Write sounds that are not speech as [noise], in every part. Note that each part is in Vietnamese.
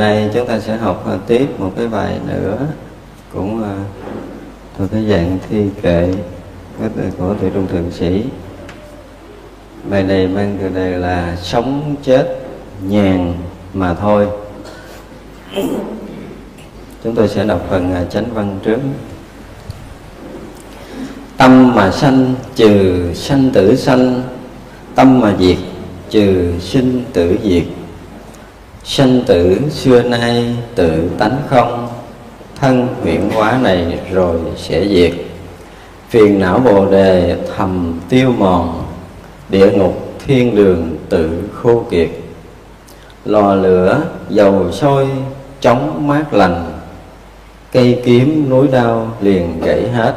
nay chúng ta sẽ học ờ, tiếp một cái bài nữa. Cũng ờ, thuộc cái dạng thi kệ của Thủy trung thượng sĩ. Bài này mang từ đề là sống chết nhàn mà thôi chúng tôi sẽ đọc phần ờ, chánh văn trước. Tâm mà sanh trừ sanh tử sanh, tâm mà diệt trừ sinh tử diệt sanh tử xưa nay tự tánh không, thân huyễn hóa này rồi sẽ diệt. Phiền não bồ đề thầm tiêu mòn, địa ngục thiên đường tự khô kiệt. Lò lửa, dầu sôi chóng mát lành. Cây kiếm, núi đao liền gãy hết.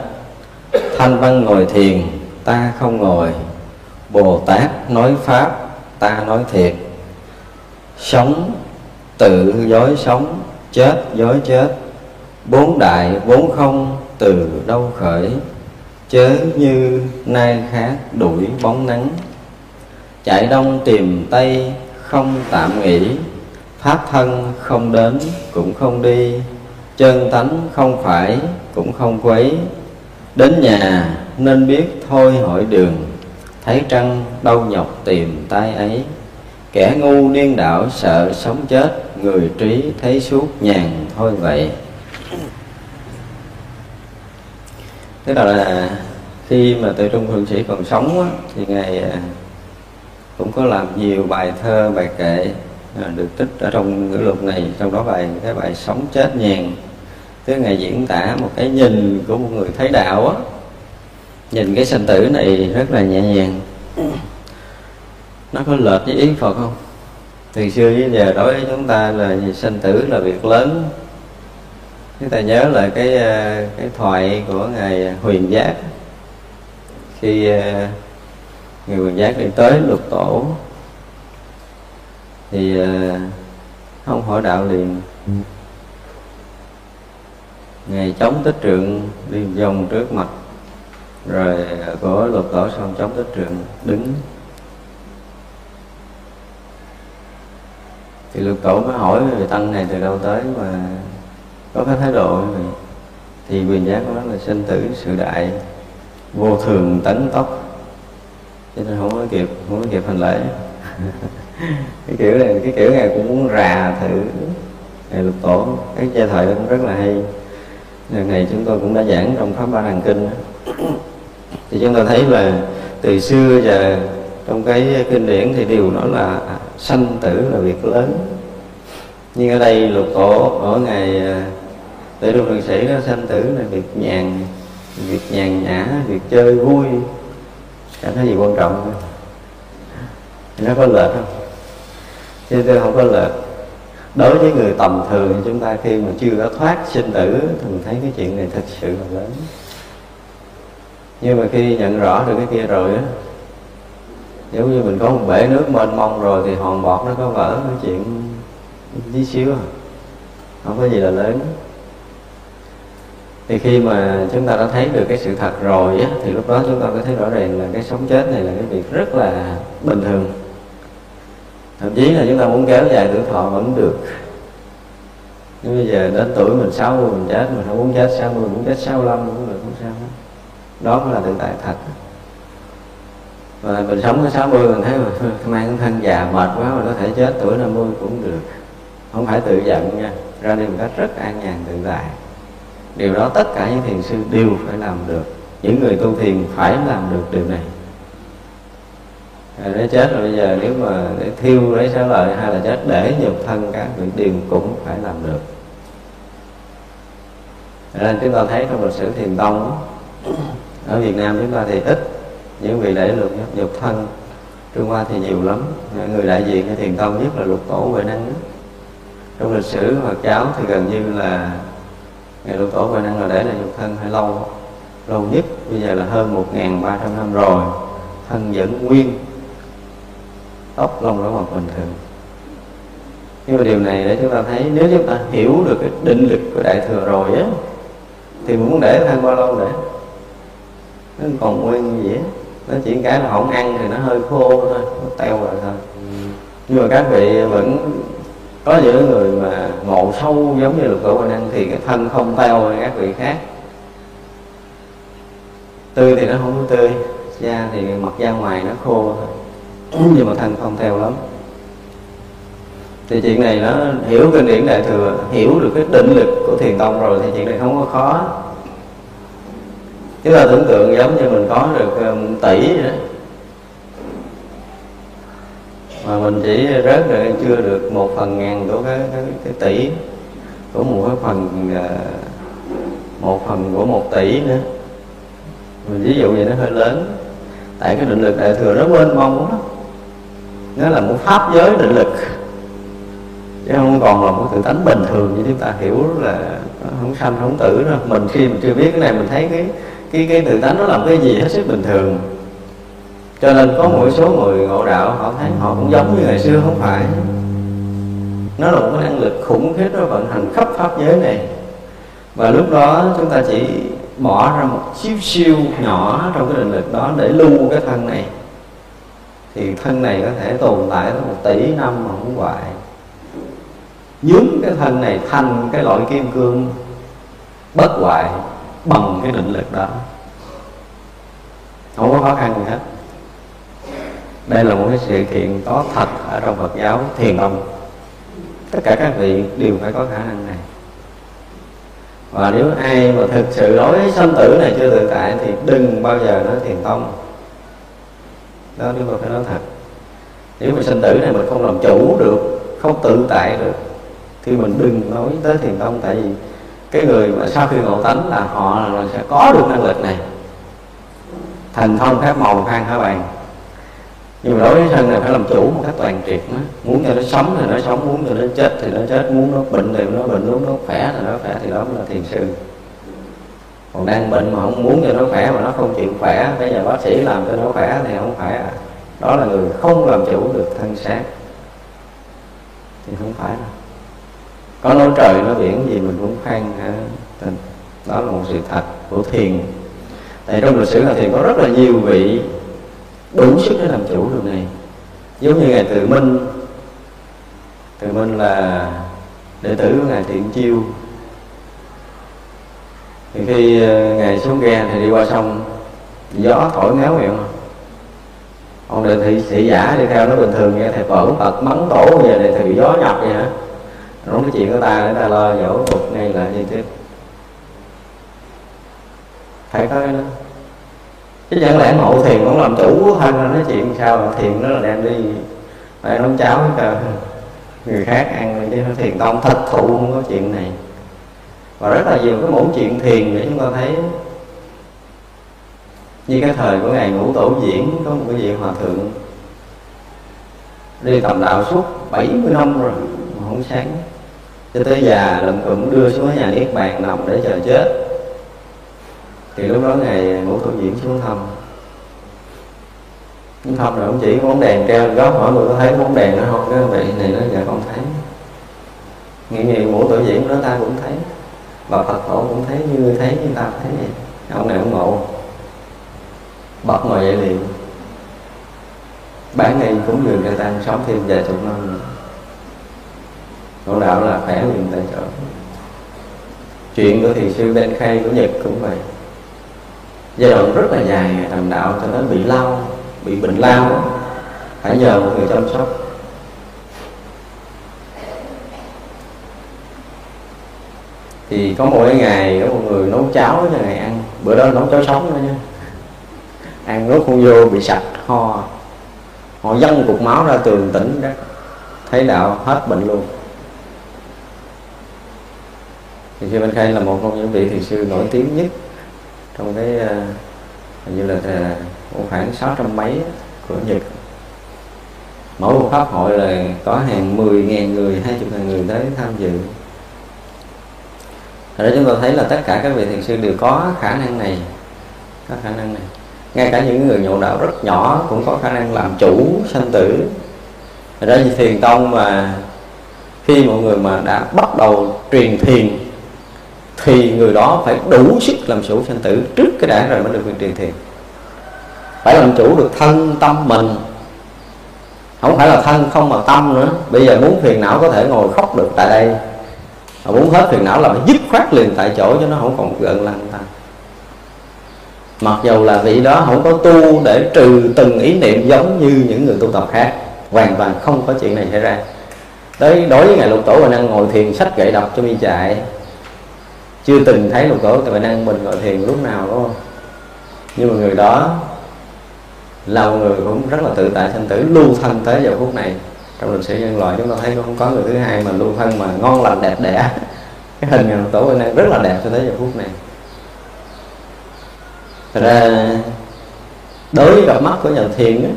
Thanh văn ngồi thiền, ta không ngồi. Bồ tát nói pháp, ta nói thiệt. Sống tự dối sống, chết dối chết. Bốn đại, bốn không, từ đâu khởi? Chớ như nay khác đuổi bóng nắng. Chạy đông tìm tây, không tạm nghỉ. Pháp thân không đến, cũng không đi. Chân tánh không phải, cũng không quấy. Đến nhà, nên biết thôi hỏi đường. Thấy trăng, đau nhọc tìm tay ấy. Kẻ ngu điên đảo sợ sống chết người trí thấy suốt nhàn thôi vậy. Tức là, là khi mà tự trung thượng sĩ còn sống á, thì ngài à, cũng có làm nhiều bài thơ bài kệ à, được tích ở trong ngữ lục này. Trong đó bài cái bài sống chết nhàn. Tức ngài diễn tả một cái nhìn của một người thấy đạo á. Nhìn cái sanh tử này rất là nhẹ nhàng. Nó có lệch với ý Phật không? Từ xưa đến giờ đối với chúng ta là sinh sanh tử là việc lớn. Chúng ta nhớ lại cái ờ, cái thoại của ngài Huyền Giác. Khi người ngài Huyền Giác đi tới lục tổ, thì ờ, không hỏi đạo liền. Ngài chống tích trượng đi vòng trước mặt, rồi của lục tổ xong chống tích trượng đứng. Thì lục tổ mới hỏi về tăng này từ đâu tới mà có cái thái độ như vậy. Thì quyền giác của nó là sinh tử sự đại, vô thường tấn tốc cho nên không có kịp, không có kịp hành lễ. [laughs] Cái kiểu này, cái kiểu này cũng muốn rà thử ngày lục tổ. Cái giai thoại cũng rất là hay. Lần này chúng tôi cũng đã giảng trong pháp ba đàn kinh thì chúng ta thấy là từ xưa giờ, trong cái kinh điển thì đều nói là sanh tử là việc lớn. Nhưng ở đây lục tổ, ở ngày à, tể đô thượng sĩ đó sanh tử là việc nhàn việc nhàn nhã, việc chơi vui. Chẳng thấy gì quan trọng đâu. nó có lệch không? Chứ tôi không có lệch. Đối với người tầm thường chúng ta khi mà chưa có thoát sinh tử thì mình thấy cái chuyện này thật sự là lớn. Nhưng mà khi nhận rõ được cái kia rồi á giống như mình có một bể nước mênh mông rồi thì hòn bọt nó có vỡ cái chuyện tí xíu à. Không có gì là lớn. Thì khi mà chúng ta đã thấy được cái sự thật rồi á, thì lúc đó chúng ta có thấy rõ ràng là cái sống chết này là cái việc rất là bình thường. Thậm chí là chúng ta muốn kéo dài tuổi thọ vẫn được. Nhưng bây giờ đến tuổi mình 60 mình chết, mình không muốn chết 60 mình muốn chết 65 cũng được, không sao đó mới là tự tại thật và mình sống tới 60 mình thấy mà mang thân già, mệt quá, mà có thể chết tuổi 50 cũng được. Không phải tự giận nha, ra đi một cách rất an nhàn tự tại. Điều đó tất cả những thiền sư đều phải làm được. Những người tu thiền phải làm được điều này. Rồi để chết rồi bây giờ nếu mà để thiêu, lấy xá lợi hay là chết để nhục thân các vị điều cũng phải làm được. Nên chúng ta thấy trong lịch sử thiền tông, ở Việt Nam chúng ta thì ít những vị để luật nhục thân. Trung Hoa thì nhiều lắm. Người đại diện cho thiền tông nhất là lục tổ huệ năng trong lịch sử Phật giáo thì gần như là ngày lục tổ huệ năng là để là nhục thân hay lâu. Lâu nhất, bây giờ là hơn một ba trăm năm rồi. Thân vẫn nguyên. Tóc lông đó mặt bình thường. Nhưng mà điều này để chúng ta thấy, nếu chúng ta hiểu được cái định lực của đại thừa rồi á, thì muốn để thân bao lâu để. Nó còn nguyên gì? vậy nó chỉ cái là không ăn thì nó hơi khô thôi, nó teo rồi thôi. Nhưng mà các vị vẫn có những người mà ngộ sâu giống như lục tổ quan năng thì cái thân không teo như các vị khác. Tươi thì nó không có tươi, da thì mặt da ngoài nó khô thôi. Nhưng mà thân không teo lắm. Thì chuyện này nó hiểu kinh điển đại thừa, hiểu được cái định lực của thiền tông rồi thì chuyện này không có khó chúng ta tưởng tượng giống như mình có được um, tỷ đó. Mà mình chỉ rớt được chưa được một phần ngàn của cái, cái, cái tỷ của một cái phần uh, một phần của một tỷ nữa. Mình ví dụ vậy nó hơi lớn. Tại cái định lực đại thừa nó mênh mông lắm nó là một pháp giới định lực. Chứ không còn là một tự tánh bình thường như chúng ta hiểu là không sanh không tử đâu. Mình khi mình chưa biết cái này mình thấy cái cái cái tự tánh nó làm cái gì hết sức bình thường. Cho nên có một số người ngộ đạo, họ thấy họ cũng giống như ngày xưa, không phải. Nó là một cái năng lực khủng khiếp nó vận hành khắp pháp giới này. Và lúc đó chúng ta chỉ bỏ ra một xíu siêu nhỏ trong cái định lực đó để lưu cái thân này. Thì thân này có thể tồn tại tới một tỷ năm mà không hoại nhúng cái thân này thành cái loại kim cương bất hoại bằng cái định lực đó. Không có khó khăn gì hết. Đây là một cái sự kiện có thật ở trong Phật giáo, thiền tông tất cả các vị đều phải có khả năng này. Và nếu ai mà thực sự đối với sanh tử này chưa tự tại thì đừng bao giờ nói thiền tông. Đó, nếu mà phải nói thật. Nếu mà sinh tử này mình không làm chủ được, không tự tại được, thì mình đừng nói tới thiền tông, tại vì cái người mà sau khi ngộ tánh là họ là sẽ có được năng lực này. Thành thông phép màu khang hả bàn nhưng mà đối với thân này phải làm chủ một cách toàn triệt đó. muốn cho nó sống thì nó sống, muốn cho nó chết thì nó chết, muốn nó bệnh thì nó bệnh, muốn nó khỏe thì nó khỏe thì đó mới là thiền sư còn đang bệnh mà không muốn cho nó khỏe mà nó không chịu khỏe, bây giờ bác sĩ làm cho nó khỏe thì không phải à. Đó là người không làm chủ được thân xác. Thì không phải đâu có nói trời, nói biển gì mình cũng khen hả? Đó là một sự thật của thiền. Tại trong lịch sử là thiền có rất là nhiều vị đủ sức để làm chủ điều này. Giống như ngài tự minh. Tự minh là đệ tử của ngài thiện chiêu. Thì khi ờ, ngài xuống ghe thì đi qua sông, gió thổi ngáo miệng ông đệ thị sĩ giả đi theo nó bình thường nghe, thầy phở phật mắng tổ bây giờ đệ thị gió nhập vậy hả? Nói cái chuyện của ta để ta lo dỗ phục ngay là như tiếp phải có cái đó. Chứ chẳng lẽ ngộ thiền cũng làm chủ của thân nói chuyện sao mà thiền đó là đem đi. Phải nấu cháo cho người khác ăn chứ thiền tông thật thụ, không có chuyện này. Và rất là nhiều cái mẫu chuyện thiền để chúng ta thấy. Như cái thời của ngài ngũ tổ diễn, có một cái vị hòa thượng đi tầm đạo suốt 70 năm rồi, mà không sáng cho tới già lận cụm đưa xuống nhà niết bàn nằm để chờ chết. Thì lúc đó ngài ngũ tổ diễn xuống thăm. Nhưng thăm rồi ông chỉ bóng đèn treo góc, hỏi người có thấy bóng đèn đó không? Cái vị này nó giờ không thấy. Nghĩ nhiều ngũ tổ diễn đó ta cũng thấy. Và phật tổ cũng thấy, như thấy như ta thấy. Vậy ông này ông ngộ. Bật ngồi dậy liền. Bản này cũng dường cho ta sống thêm vài chục năm nữa ngộ đạo là khỏe liền tại chỗ chuyện của thiền sư Ben Khay của Nhật cũng vậy. Giai đoạn rất là dài thành đạo cho đến bị lau bị bệnh lao, phải nhờ một người chăm sóc. Thì có một cái ngày có một người nấu cháo cho ngày ăn. Bữa đó nấu cháo sống thôi nha. Ăn nuốt không vô, bị sạch ho. Họ dâng cục máu ra tường tỉnh đó. Thấy đạo hết bệnh luôn thì sư Minh Khai là một trong những vị thiền sư nổi tiếng nhất trong cái uh, hình như là uh, khoảng sáu trăm mấy của Nhật. Mỗi một pháp hội là có hàng mười ngàn người hai chục ngàn người tới tham dự. Ở đó chúng ta thấy là tất cả các vị thiền sư đều có khả năng này có khả năng này. Ngay cả những người nhộn đạo rất nhỏ cũng có khả năng làm chủ sanh tử. Ở đó như thiền tông mà khi mọi người mà đã bắt đầu truyền thiền thì người đó phải đủ sức làm chủ sanh tử trước cái đã rồi mới được quyền truyền thiền. Phải làm chủ được thân tâm mình. Không phải là thân không mà tâm nữa. Bây giờ muốn phiền não có thể ngồi khóc được tại đây. Mà muốn hết phiền não là phải dứt khoát liền tại chỗ cho nó không còn gợn lăn ta. Mặc dù là vị đó không có tu để trừ từng ý niệm giống như những người tu tập khác, hoàn toàn không có chuyện này xảy ra. Tới đối với ngày lục tổ và đang ngồi thiền sách gậy đọc cho mi chạy chưa từng thấy lục tổ tại năng mình ngồi thiền lúc nào đúng không? Nhưng mà người đó là một người cũng rất là tự tại sanh tử lưu thân tới giờ phút này. Trong lịch sử nhân loại chúng ta thấy không có người thứ hai mà lưu thân mà ngon lành đẹp đẽ. Cái hình ngàn tổ bên đang rất là đẹp cho tới giờ phút này. Thật ra đối với cặp mắt của nhà thiền á,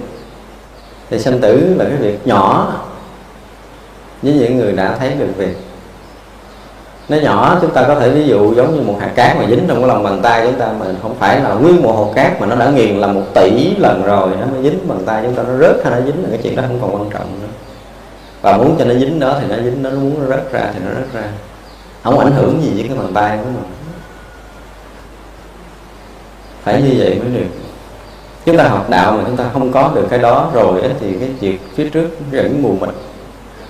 thì sanh tử là cái việc nhỏ. Với những người đã thấy được việc nó nhỏ chúng ta có thể ví dụ giống như một hạt cát mà dính trong cái lòng bàn tay chúng ta mình không phải là nguyên một hột cát mà nó đã nghiền là một tỷ lần rồi nó mới dính bàn tay chúng ta nó rớt hay nó dính là cái chuyện đó không còn quan trọng nữa. Và muốn cho nó dính đó thì nó dính nó muốn nó rớt ra thì nó rớt ra. Không ảnh hưởng gì với cái bàn tay của mình. Phải như vậy mới được. Chúng ta học đạo mà chúng ta không có được cái đó rồi ấy, thì cái việc phía trước vẫn mù mịt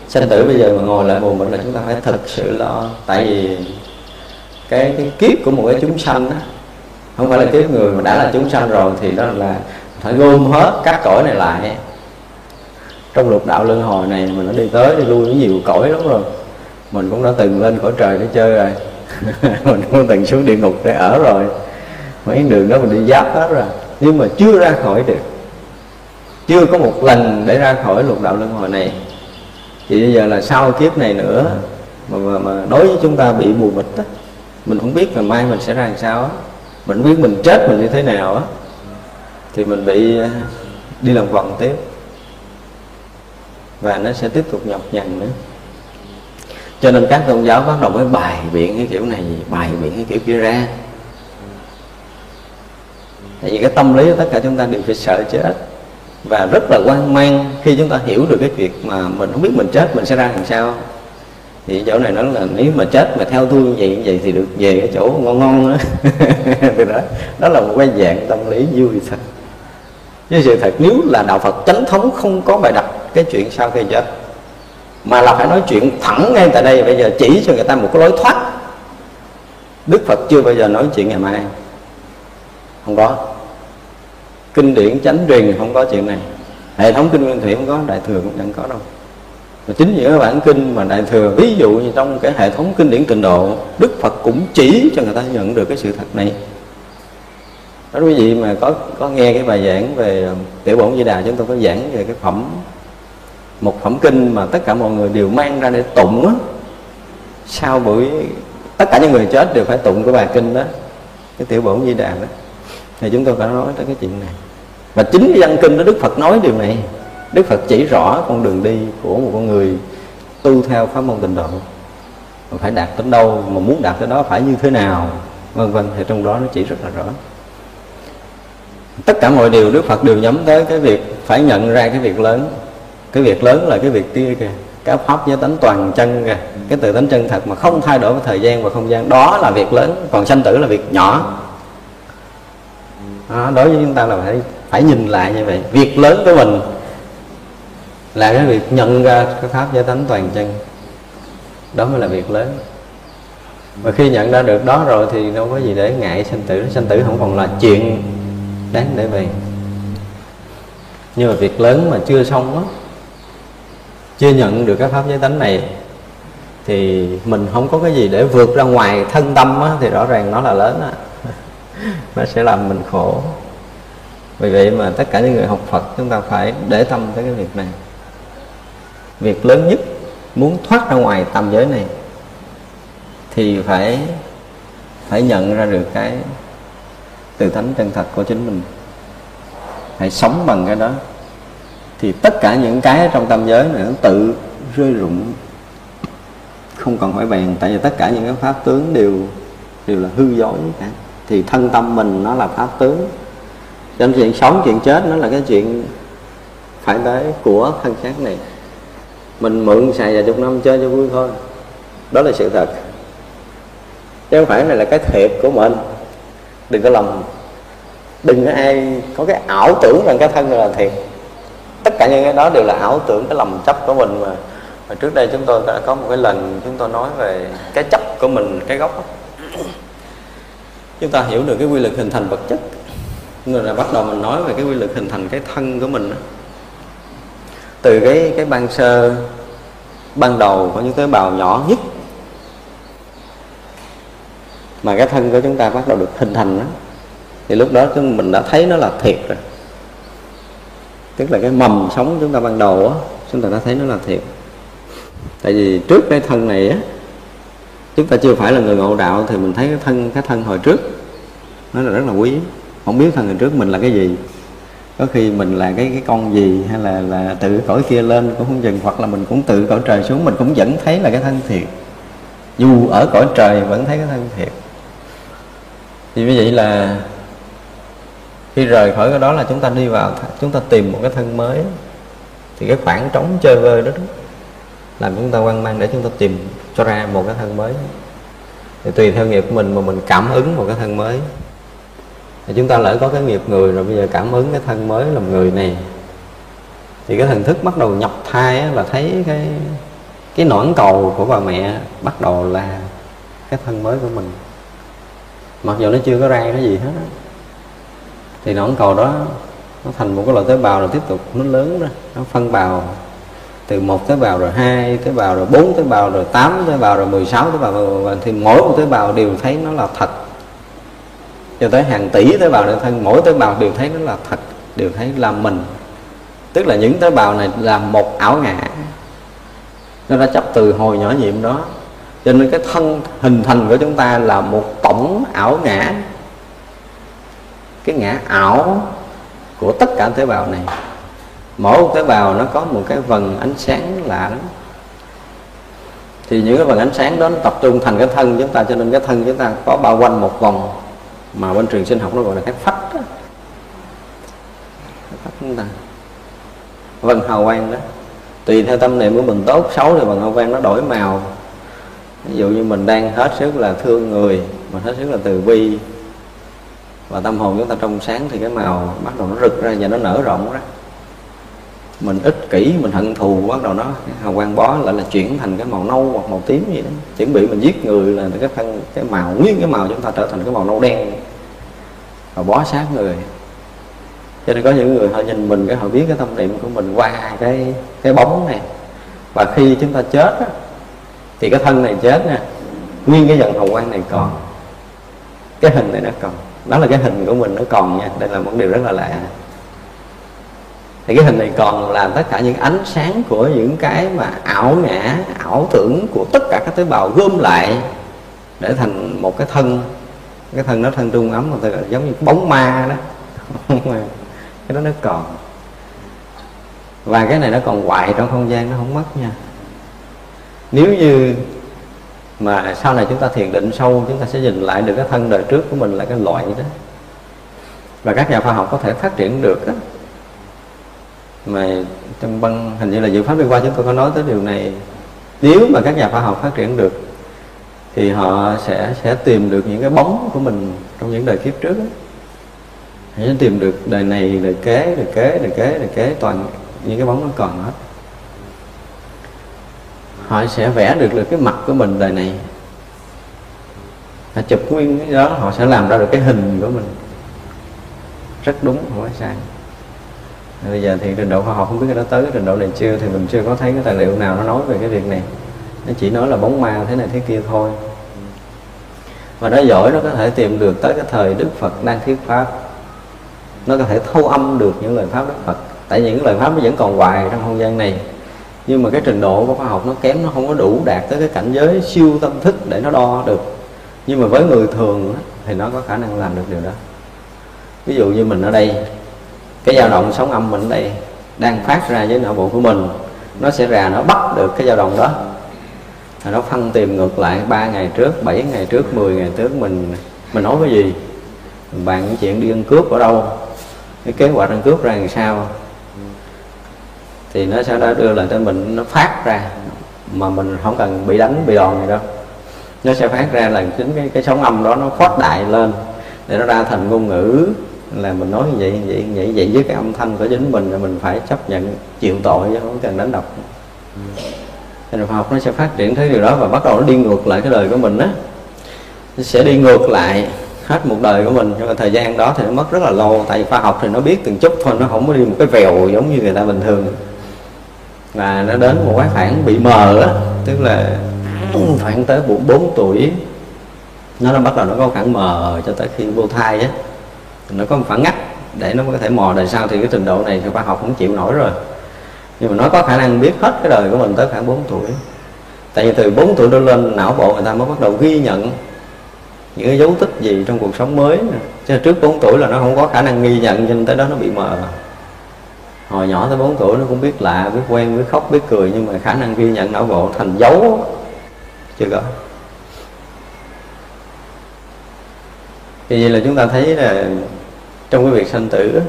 sanh tử bây giờ mà ngồi lại buồn bệnh là chúng ta phải thực sự lo. Tại vì cái cái kiếp của một cái chúng sanh đó, không phải là kiếp người mà đã là chúng sanh rồi thì đó là phải gom hết các cõi này lại. Trong lục đạo luân hồi này mình đã đi tới đi lui nhiều cõi lắm rồi. Mình cũng đã từng lên cõi trời để chơi rồi. [laughs] Mình cũng từng xuống địa ngục để ở rồi. Mấy đường đó mình đi giáp hết rồi. Nhưng mà chưa ra khỏi được. Chưa có một lần để ra khỏi lục đạo luân hồi này thì bây giờ là sau kiếp này nữa mà, mà, mà đối với chúng ta bị mù mịt á mình không biết là mai mình sẽ ra làm sao á. Mình không biết mình chết mình như thế nào á thì mình bị à, đi làm vòng tiếp. Và nó sẽ tiếp tục nhọc nhằn nữa. Cho nên các tôn giáo bắt đầu mới bài biện cái kiểu này bài biện cái kiểu kia ra. Tại vì cái tâm lý của tất cả chúng ta đều phải sợ chết và rất là quan mang khi chúng ta hiểu được cái việc mà mình không biết mình chết mình sẽ ra làm sao. Thì chỗ này nói là nếu mà chết mà theo tôi như vậy như vậy thì được về cái chỗ ngon ngon đó [laughs] thì đó đó là một cái dạng tâm lý vui thật. Với sự thật, nếu là đạo Phật chánh thống không có bài đặt cái chuyện sau khi chết, mà là phải nói chuyện thẳng ngay tại đây, bây giờ chỉ cho người ta một cái lối thoát. Đức Phật chưa bao giờ nói chuyện ngày mai. Không có kinh điển chánh truyền không có chuyện này. Hệ thống kinh nguyên thủy không có, đại thừa cũng chẳng có đâu. Và chính những cái bản kinh mà đại thừa, ví dụ như trong cái hệ thống kinh điển tịnh độ, đức phật cũng chỉ cho người ta nhận được cái sự thật này. Đó quý vị mà có có nghe cái bài giảng về um, tiểu bổn di đà, chúng tôi có giảng về cái phẩm, một phẩm kinh mà tất cả mọi người đều mang ra để tụng á. Sau buổi, tất cả những người chết đều phải tụng cái bài kinh đó, cái tiểu bổn di đà đó. Thì chúng tôi phải nói tới cái chuyện này và chính cái văn kinh đó đức phật nói điều này. Đức phật chỉ rõ con đường đi của một con người tu theo pháp môn tịnh độ. Mà phải đạt đến đâu mà muốn đạt tới đó phải như thế nào vân vân. Thì trong đó nó chỉ rất là rõ. Tất cả mọi điều đức phật đều nhắm tới cái việc phải nhận ra cái việc lớn. Cái việc lớn là cái việc kia kìa cái pháp giới tánh toàn chân kìa. Cái tự tánh chân thật mà không thay đổi với thời gian và không gian đó là việc lớn. Còn sanh tử là việc nhỏ. Đó, đối với chúng ta là phải phải nhìn lại như vậy. Việc lớn của mình là cái việc nhận ra cái pháp giới tánh toàn chân. Đó mới là việc lớn. Và khi nhận ra được đó rồi thì đâu có gì để ngại sanh tử. Sanh tử không còn là chuyện đáng để về. Nhưng mà việc lớn mà chưa xong á chưa nhận được cái pháp giới tánh này thì mình không có cái gì để vượt ra ngoài thân tâm á, thì rõ ràng nó là lớn á. [laughs] Nó sẽ làm mình khổ vì vậy mà tất cả những người học Phật, chúng ta phải để tâm tới cái việc này. Việc lớn nhất, muốn thoát ra ngoài tam giới này, thì phải phải nhận ra được cái từ thánh chân thật của chính mình. Hãy sống bằng cái đó. Thì tất cả những cái trong tam giới này nó tự rơi rụng. Không cần phải bàn tại vì tất cả những cái pháp tướng đều đều là hư dối cả. Thì thân tâm mình nó là pháp tướng nên chuyện sống, chuyện chết nó là cái chuyện phải tới của thân xác này. Mình mượn xài vài chục năm chơi cho vui thôi. Đó là sự thật. Chứ không phải này là cái thiệt của mình. Đừng có lòng đừng có ai có cái ảo tưởng rằng cái thân này là thiệt tất cả những cái đó đều là ảo tưởng, cái lầm chấp của mình mà. Và trước đây chúng tôi đã có một cái lần chúng tôi nói về cái chấp của mình, cái gốc. Đó. chúng ta hiểu được cái quy luật hình thành vật chất người là bắt đầu mình nói về cái quy luật hình thành cái thân của mình đó. từ cái cái ban sơ, ban đầu có những tế bào nhỏ nhất mà cái thân của chúng ta bắt đầu được hình thành đó thì lúc đó chúng mình đã thấy nó là thiệt rồi. Tức là cái mầm sống chúng ta ban đầu á, chúng ta đã thấy nó là thiệt. Tại vì trước cái thân này á, chúng ta chưa phải là người ngộ đạo thì mình thấy cái thân cái thân hồi trước, nó là rất là quý không biết thân người trước mình là cái gì. Có khi mình là cái cái con gì hay là là tự cõi kia lên cũng không chừng hoặc là mình cũng tự cõi trời xuống mình cũng vẫn thấy là cái thân thiệt. Dù ở cõi trời vẫn thấy cái thân thiệt. Thì như vậy là khi rời khỏi cái đó là chúng ta đi vào chúng ta tìm một cái thân mới. Thì cái khoảng trống chơi vơi đó, đó làm chúng ta quan mang để chúng ta tìm cho ra một cái thân mới. Thì tùy theo nghiệp của mình mà mình cảm ứng một cái thân mới thì chúng ta lỡ có cái nghiệp người rồi bây giờ cảm ứng cái thân mới làm người này. Thì cái thần thức bắt đầu nhập thai á, là thấy cái cái nõn cầu của bà mẹ bắt đầu là cái thân mới của mình. Mặc dù nó chưa có ra cái gì hết á. Thì nõn cầu đó nó thành một cái loại tế bào rồi tiếp tục nó lớn ra nó phân bào. Từ một tế bào rồi hai tế bào rồi bốn tế bào rồi tám tế bào rồi 16 tế bào. Và thì mỗi một tế bào đều thấy nó là thật cho tới hàng tỷ tế bào nội thân mỗi tế bào đều thấy nó là thật, đều thấy là mình. Tức là những tế bào này là một ảo ngã. Nó đã chấp từ hồi nhỏ nhiệm đó. Cho nên cái thân hình thành của chúng ta là một tổng ảo ngã. Cái ngã ảo của tất cả tế bào này. Mỗi một tế bào nó có một cái vần ánh sáng lạ lắm. Thì những cái vần ánh sáng đó nó tập trung thành cái thân chúng ta, cho nên cái thân chúng ta có bao quanh một vòng mà bên trường sinh học nó gọi là cái phách đó. phách chúng ta. Vần hào quang đó. Tùy theo tâm niệm của mình tốt, xấu thì bằng hào quang nó đổi màu. Ví dụ như mình đang hết sức là thương người, mình hết sức là từ bi, và tâm hồn chúng ta trong sáng thì cái màu bắt đầu nó rực ra và nó nở rộng ra. Mình ích kỷ, mình hận thù, bắt đầu nó hào quang bó lại là chuyển thành cái màu nâu hoặc màu tím gì đó. Chuẩn bị mình giết người là cái thân, cái màu, nguyên cái màu chúng ta trở thành cái màu nâu đen và bó sát người. Cho nên có những người họ nhìn mình cái họ biết cái tâm niệm của mình qua cái cái bóng này. Và khi chúng ta chết á, thì cái thân này chết nè nguyên cái dần hồng quang này còn. Cái hình này nó còn. Đó là cái hình của mình nó còn nha đây là một điều rất là lạ. Thì cái hình này còn là tất cả những ánh sáng của những cái mà ảo ngã ảo tưởng của tất cả các tế bào gom lại để thành một cái thân cái thân nó thân trung ấm, mà giống như bóng ma đó. [laughs] Cái đó nó còn. Và cái này nó còn hoài trong không gian, nó không mất nha. Nếu như mà sau này chúng ta thiền định sâu, chúng ta sẽ nhìn lại được cái thân đời trước của mình là cái loại đó. Và các nhà khoa học có thể phát triển được đó mà trong băng, hình như là dự pháp đi qua chúng tôi có nói tới điều này. Nếu mà các nhà khoa học phát triển được thì họ sẽ sẽ tìm được những cái bóng của mình trong những đời kiếp trước sẽ tìm được đời này, đời kế đời kế đời kế đời kế, toàn những cái bóng nó còn hết. Họ sẽ vẽ được được cái mặt của mình đời này. Họ chụp nguyên cái đó, họ sẽ làm ra được cái hình của mình. Rất đúng, không phải sai. Bây giờ thì trình độ khoa học không biết cái đó tới, cái trình độ này chưa, thì mình chưa có thấy cái tài liệu nào nó nói về cái việc này. Nó chỉ nói là bóng ma thế này thế kia thôi và nó giỏi, nó có thể tìm được tới cái thời đức phật đang thuyết pháp. Nó có thể thâu âm được những lời pháp đức phật. Tại những lời pháp nó vẫn còn hoài trong không gian này. Nhưng mà cái trình độ của khoa học nó kém, nó không có đủ đạt tới cái cảnh giới siêu tâm thức để nó đo được. Nhưng mà với người thường thì nó có khả năng làm được điều đó. Ví dụ như mình ở đây, cái dao động sóng âm mình ở đây đang phát ra với não bộ của mình, nó sẽ ra, nó bắt được cái dao động đó nó phân tìm ngược lại ba ngày trước 7 ngày trước 10 ngày trước mình mình nói cái gì? Mình bàn cái chuyện đi ăn cướp ở đâu? Cái kế hoạch ăn cướp ra làm sao? Thì nó sẽ đã đưa lại cho mình nó phát ra. Mà mình không cần bị đánh bị đòn gì đâu. Nó sẽ phát ra là chính cái cái sóng âm đó nó phát đại lên. Để nó ra thành ngôn ngữ. Là mình nói như vậy như vậy như vậy, vậy với cái âm thanh của chính mình là mình phải chấp nhận chịu tội chứ không cần đánh đập. Ừ thì Phật học nó sẽ phát triển tới điều đó và bắt đầu nó đi ngược lại cái đời của mình á. Nó sẽ đi ngược lại hết một đời của mình trong thời gian đó thì nó mất rất là lâu. Tại vì khoa học thì nó biết từng chút thôi, nó không có đi một cái vèo giống như người ta bình thường. Và nó đến một cái khoảng bị mờ á, tức là [clears throat] khoảng tới bốn tuổi, nó nó bắt đầu nó có khoảng mờ cho tới khi vô thai á. Nó có một khoảng ngắt để nó có thể mò đời sau. Thì cái trình độ này thì khoa học không chịu nổi rồi nhưng mà nó có khả năng biết hết cái đời của mình tới khoảng 4 tuổi. Tại vì từ 4 tuổi trở lên, não bộ người ta mới bắt đầu ghi nhận những cái dấu tích gì trong cuộc sống mới. Chứ trước 4 tuổi là nó không có khả năng ghi nhận nhưng tới đó nó bị mờ. Hồi nhỏ tới 4 tuổi nó cũng biết lạ, biết quen, biết khóc, biết cười, nhưng mà khả năng ghi nhận não bộ thành dấu chưa có. Thì vậy là chúng ta thấy là trong cái việc sanh tử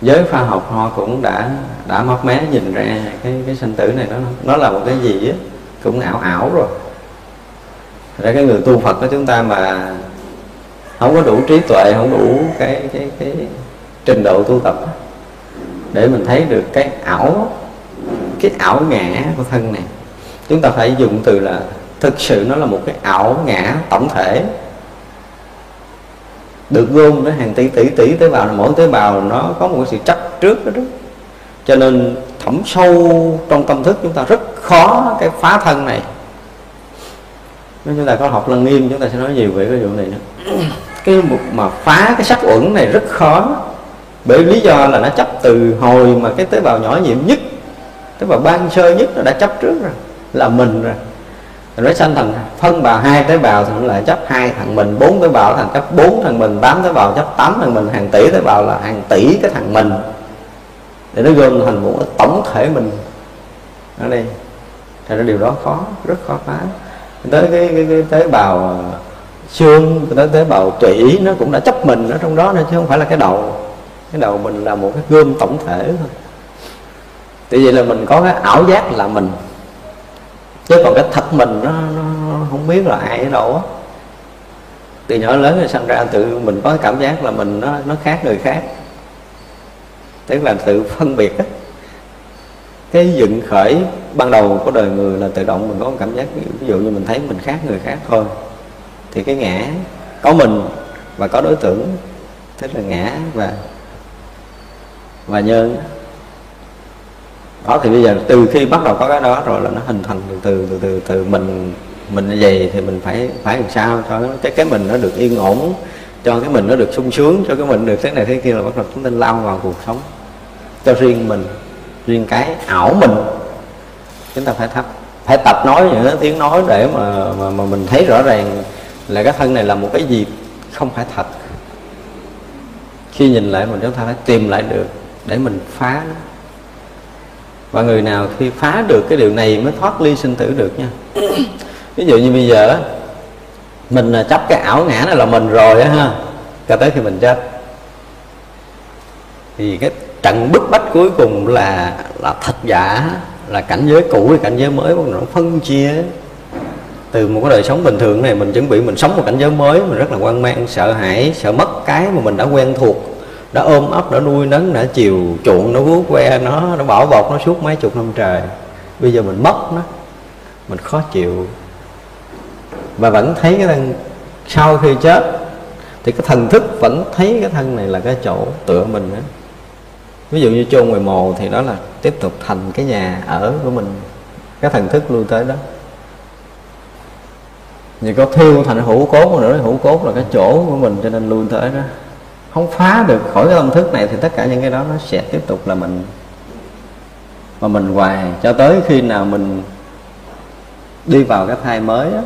giới khoa học họ cũng đã đã móc mé nhìn ra cái cái sanh tử này nó nó là một cái gì á? Cũng ảo ảo rồi. Ra cái người tu Phật của chúng ta mà không có đủ trí tuệ, không đủ cái cái cái trình độ tu tập để mình thấy được cái ảo cái ảo ngã của thân này, chúng ta phải dùng từ là thực sự nó là một cái ảo ngã tổng thể được gom nó hàng tỷ tỷ tỷ tế bào mỗi tế bào nó có một sự chấp trước đó, đó. Cho nên thẩm sâu trong tâm thức chúng ta rất khó cái phá thân này. Nếu chúng ta có học lăng nghiêm chúng ta sẽ nói nhiều về cái vụ này nữa. [clears throat] Cái mục mà phá cái sắc uẩn này rất khó bởi lý do là nó chấp từ hồi mà cái tế bào nhỏ nhiệm nhất tế bào ban sơ nhất nó đã chấp trước rồi là mình rồi rồi nó sanh thành phân bào hai tế bào thì nó lại chấp hai thằng mình bốn tế bào thành chấp bốn thằng mình tám tế bào chấp tám thằng mình hàng tỷ tế bào là hàng tỷ cái thằng mình. Để nó gom thành một cái tổng thể mình. Ở đây. Thì nó điều đó khó rất khó phá. Tới cái, cái, cái tế bào à, xương tới tế bào tủy nó cũng đã chấp mình ở trong đó nữa chứ không phải là cái đầu. Cái đầu mình là một cái gom tổng thể thôi. Tại vậy là mình có cái ảo giác là mình chứ còn cái thật mình nó, nó không biết là ai ở đâu á. Từ nhỏ lớn rồi sinh ra tự mình có cái cảm giác là mình nó nó khác người khác. Tức là tự phân biệt á. Cái dựng khởi ban đầu của đời người là tự động mình có một cảm giác ví dụ như mình thấy mình khác người khác thôi. Thì cái ngã có mình và có đối tượng tức là ngã và và nhân đó thì bây giờ từ khi bắt đầu có cái đó rồi là nó hình thành từ từ từ từ, từ mình mình như vậy thì mình phải phải làm sao cho cái cái mình nó được yên ổn cho cái mình nó được sung sướng cho cái mình được thế này thế kia là bắt đầu chúng ta lao vào cuộc sống. Cho riêng mình riêng cái ảo mình chúng ta phải thấp phải tập nói những cái tiếng nói để mà, mà mà mình thấy rõ ràng là cái thân này là một cái gì không phải thật. Khi nhìn lại mình chúng ta phải tìm lại được để mình phá nó và người nào khi phá được cái điều này mới thoát ly sinh tử được nha. Ví dụ như bây giờ, mình chấp cái ảo ngã này là mình rồi á ha. Cho tới khi mình chết. Thì cái trận bức bách cuối cùng là là thật giả, là cảnh giới cũ với cảnh giới mới nó phân chia. Từ một cái đời sống bình thường này, mình chuẩn bị mình sống một cảnh giới mới, mình rất là quan mang, sợ hãi, sợ mất cái mà mình đã quen thuộc đã ôm ấp, đã nuôi nấng, đã chiều chuộng nó vuốt ve nó nó bảo bọc nó suốt mấy chục năm trời. Bây giờ mình mất nó, mình khó chịu. Và vẫn thấy cái thân sau khi chết, thì cái thần thức vẫn thấy cái thân này là cái chỗ tựa mình đó ví dụ như chôn ngoài mồ thì đó là tiếp tục thành cái nhà ở của mình, cái thần thức lui tới đó. Vì có thiêu thành hữu cốt nữa hữu cốt là cái chỗ của mình cho nên lui tới đó không phá được khỏi cái tâm thức này thì tất cả những cái đó nó sẽ tiếp tục là mình, mà mình hoài cho tới khi nào mình đi vào cái thai mới á.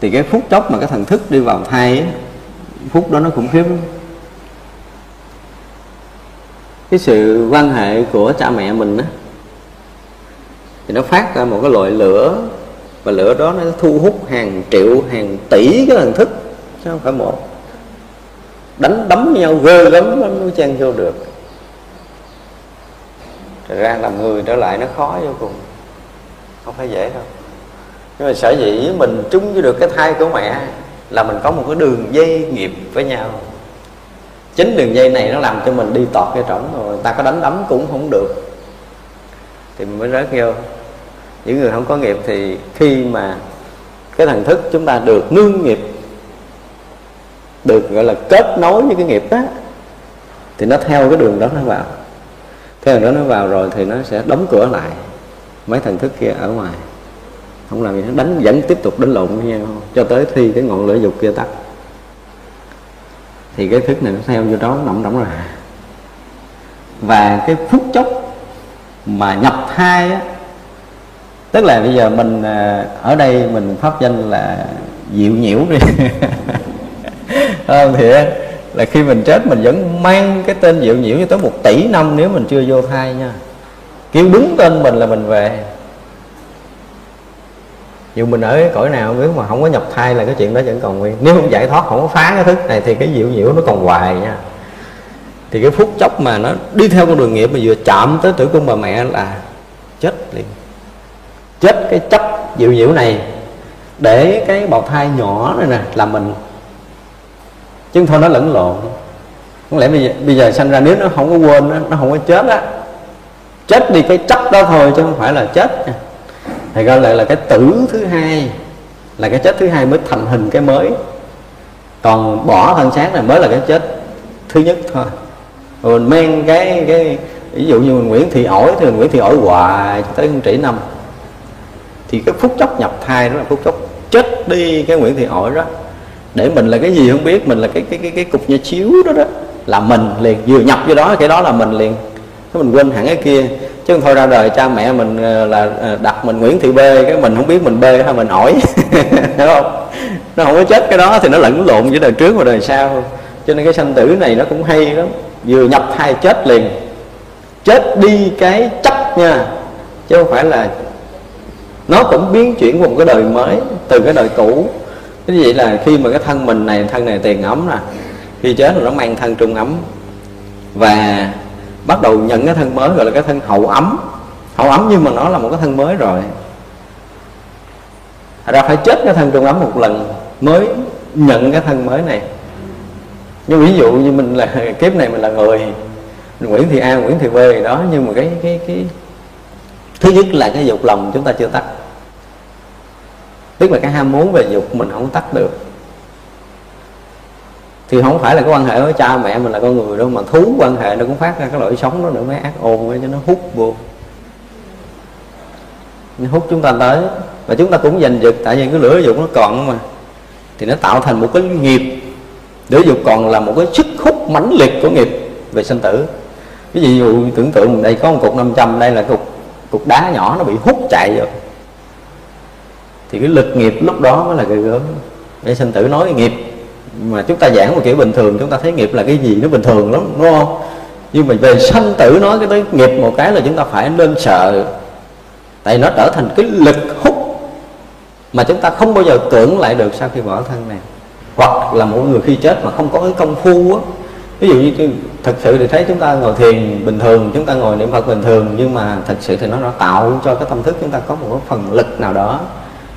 Thì cái phút chốc mà cái thần thức đi vào thai á, phút đó nó khủng khiếp lắm. Cái sự quan hệ của cha mẹ mình á, thì nó phát ra một cái loại lửa, và lửa đó nó thu hút hàng triệu, hàng tỷ cái thần thức, chứ không phải một đánh đấm nhau ghê lắm nó mới chen vô được. Thật ra làm người trở lại nó khó vô cùng. Không phải dễ đâu. Nhưng mà sở dĩ mình trúng với được cái thai của mẹ là mình có một cái đường dây nghiệp với nhau. Chính đường dây này nó làm cho mình đi tọt cái trỏng rồi ta có đánh đấm cũng không được. Thì mình mới rớt vô. Những người không có nghiệp thì khi mà cái thần thức chúng ta được nương nghiệp được gọi là kết nối với cái nghiệp đó thì nó theo cái đường đó nó vào. Theo đường đó nó vào rồi thì nó sẽ đóng cửa lại mấy thần thức kia ở ngoài. Không làm gì nó đánh, vẫn tiếp tục đánh lộn với nhau cho tới khi cái ngọn lửa dục kia tắt. Thì cái thức này nó theo vô đó nằm đóng rồi và cái phút chốc mà nhập thai á, tức là bây giờ mình à, ở đây mình pháp danh là dịu nhiễu đi. [laughs] à, thì là khi mình chết mình vẫn mang cái tên diệu nhiễu cho tới một tỷ năm nếu mình chưa vô thai nha. Kêu đúng tên mình là mình về. Dù mình ở cái cõi nào nếu mà không có nhập thai là cái chuyện đó vẫn còn nguyên. Nếu không giải thoát không có phá cái thức này thì cái diệu nhiễu nó còn hoài nha. Thì cái phút chốc mà nó đi theo con đường nghiệp mà vừa chạm tới tử cung bà mẹ là chết liền. Chết cái chấp diệu nhiễu này để cái bào thai nhỏ này nè là mình chứ thôi nó lẫn lộn. Không lẽ bây giờ, bây giờ sanh ra nếu nó không có quên nó không có chết á chết đi cái chấp đó thôi chứ không phải là chết nha. Thì gọi lại là cái tử thứ hai là cái chết thứ hai mới thành hình cái mới. Còn bỏ thân xác này mới là cái chết thứ nhất thôi. Rồi mình men cái cái ví dụ như mình Nguyễn Thị ổi thì mình Nguyễn Thị ổi hoài cho tới không trĩ năm. Thì cái phút chốc nhập thai đó là phút chốc chết đi cái Nguyễn Thị ổi đó để mình là cái gì không biết mình là cái cái cái, cái cục nhà chiếu đó đó. Là mình liền vừa nhập vô đó cái đó là mình liền. Cái mình quên hẳn cái kia. Chứ không thôi ra đời cha mẹ mình ờ, là ờ, đặt mình Nguyễn Thị B cái mình không biết mình B hay mình ỏi hiểu [laughs] không? Nó không có chết cái đó thì nó lẫn lộn với đời trước và đời sau. Cho nên cái sanh tử này nó cũng hay lắm. Vừa nhập thai chết liền. Chết đi cái chấp nha. Chứ không phải là nó cũng biến chuyển một cái đời mới từ cái đời cũ cái vậy là khi mà cái thân mình này thân này tiền ấm nè khi chết rồi nó mang thân trung ấm. Và bắt đầu nhận cái thân mới gọi là cái thân hậu ấm. Hậu ấm nhưng mà nó là một cái thân mới rồi. Ra phải chết cái thân trung ấm một lần mới nhận cái thân mới này. Nhưng ví dụ như mình là [laughs] kiếp này mình là người Nguyễn Thị A, Nguyễn Thị B gì đó nhưng mà cái cái cái thứ nhất là cái dục lòng chúng ta chưa tắt tức là cái ham muốn về dục mình không tắt được. Thì không phải là cái quan hệ với cha mẹ mình là con người đâu, mà thú quan hệ nó cũng phát ra cái loại sống đó nữa, mới ác ôn cho nó hút vô. Nó hút chúng ta tới. Và chúng ta cũng giành giật tại vì cái lửa dục nó còn mà. Thì nó tạo thành một cái nghiệp. Lửa dục còn là một cái sức hút mãnh liệt của nghiệp về sinh tử. Ví dụ tưởng tượng đây có một cục 500 đây là cục cục đá nhỏ nó bị hút chạy rồi thì cái lực nghiệp lúc đó mới là cái gớm. Để sinh tử nói nghiệp. Mà chúng ta giảng một kiểu bình thường, chúng ta thấy nghiệp là cái gì nó bình thường lắm, đúng không? Nhưng mà về sanh tử nói cái tới nghiệp một cái là chúng ta phải nên sợ. Tại nó trở thành cái lực hút mà chúng ta không bao giờ tưởng lại được sau khi bỏ thân này. Hoặc là một người khi chết mà không có cái công phu á. Ví dụ như thật sự thì thấy chúng ta ngồi thiền bình thường, chúng ta ngồi niệm phật bình thường, nhưng mà thật sự thì nó đã tạo cho cái tâm thức chúng ta có một cái phần lực nào đó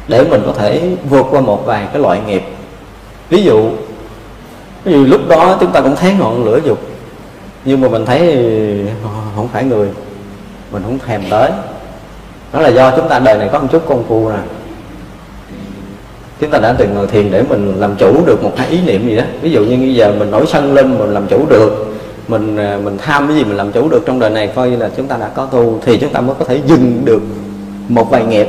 để mình có thể vượt qua một vài cái loại nghiệp. Ví dụ ví dụ lúc đó chúng ta cũng thấy ngọn lửa dục, nhưng mà mình thấy ờ, không phải người, mình không thèm tới. Đó là do chúng ta đời này có một chút công phu nè. Chúng ta đã từng thiền để mình làm chủ được một hai ý niệm gì đó. Ví dụ như bây giờ mình nổi sân lên, mình làm chủ được, mình ờ, mình tham cái gì mình làm chủ được trong đời này, coi như là chúng ta đã có tu, thì chúng ta mới có thể dừng được một vài nghiệp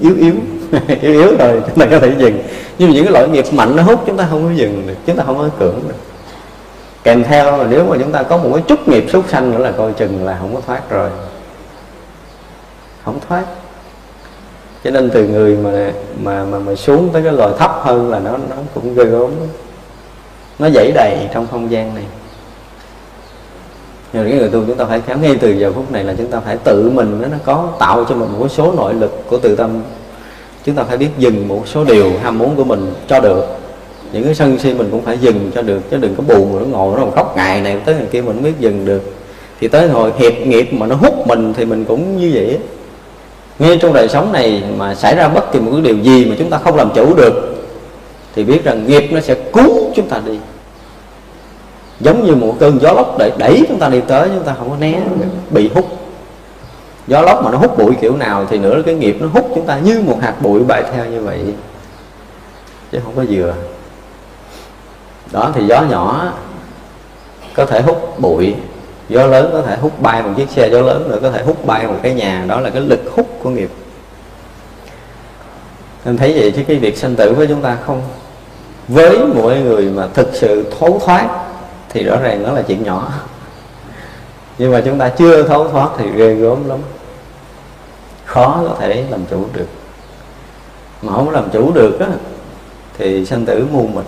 yếu yếu. [laughs] yếu yếu rồi chúng ta có thể dừng. Nhưng mà những cái loại nghiệp mạnh nó hút chúng ta không có dừng được chúng ta không có cưỡng được. Kèm theo là nếu mà chúng ta có một cái chút nghiệp súc sanh nữa là coi chừng là không có thoát rồi. Không thoát. Cho nên từ người mà mà mà, mà xuống tới cái loài thấp hơn là nó nó cũng ghê gớm nó dãy đầy trong không gian này. Nhưng cái người tu chúng ta phải khéo ngay từ giờ phút này là chúng ta phải tự mình nó có tạo cho mình một số nội lực của tự tâm chúng ta phải biết dừng một số điều ham muốn của mình cho được. Những cái sân si mình cũng phải dừng cho được, chứ đừng có buồn mà nó ngồi nó khóc ngày này tới ngày kia mình không biết dừng được. Thì tới hồi hiệp nghiệp mà nó hút mình thì mình cũng như vậy ngay trong đời sống này mà xảy ra bất kỳ một cái điều gì mà chúng ta không làm chủ được, thì biết rằng nghiệp nó sẽ cuốn chúng ta đi. Giống như một cơn gió lốc để đẩy chúng ta đi tới, chúng ta không có né, bị hút gió lốc mà nó hút bụi kiểu nào thì nữa cái nghiệp nó hút chúng ta như một hạt bụi bay theo như vậy. Chứ không có vừa đó, thì gió nhỏ có thể hút bụi, gió lớn có thể hút bay một chiếc xe, gió lớn nữa có thể hút bay một cái nhà. Đó là cái lực hút của nghiệp. Nên thấy vậy chứ cái việc sanh tử với chúng ta không. Với mỗi người mà thực sự thấu thoát thì rõ ràng đó là chuyện nhỏ. Nhưng mà chúng ta chưa thấu thoát thì ghê gớm lắm khó có thể làm chủ được. Mà không làm chủ được á, thì sanh tử muôn mình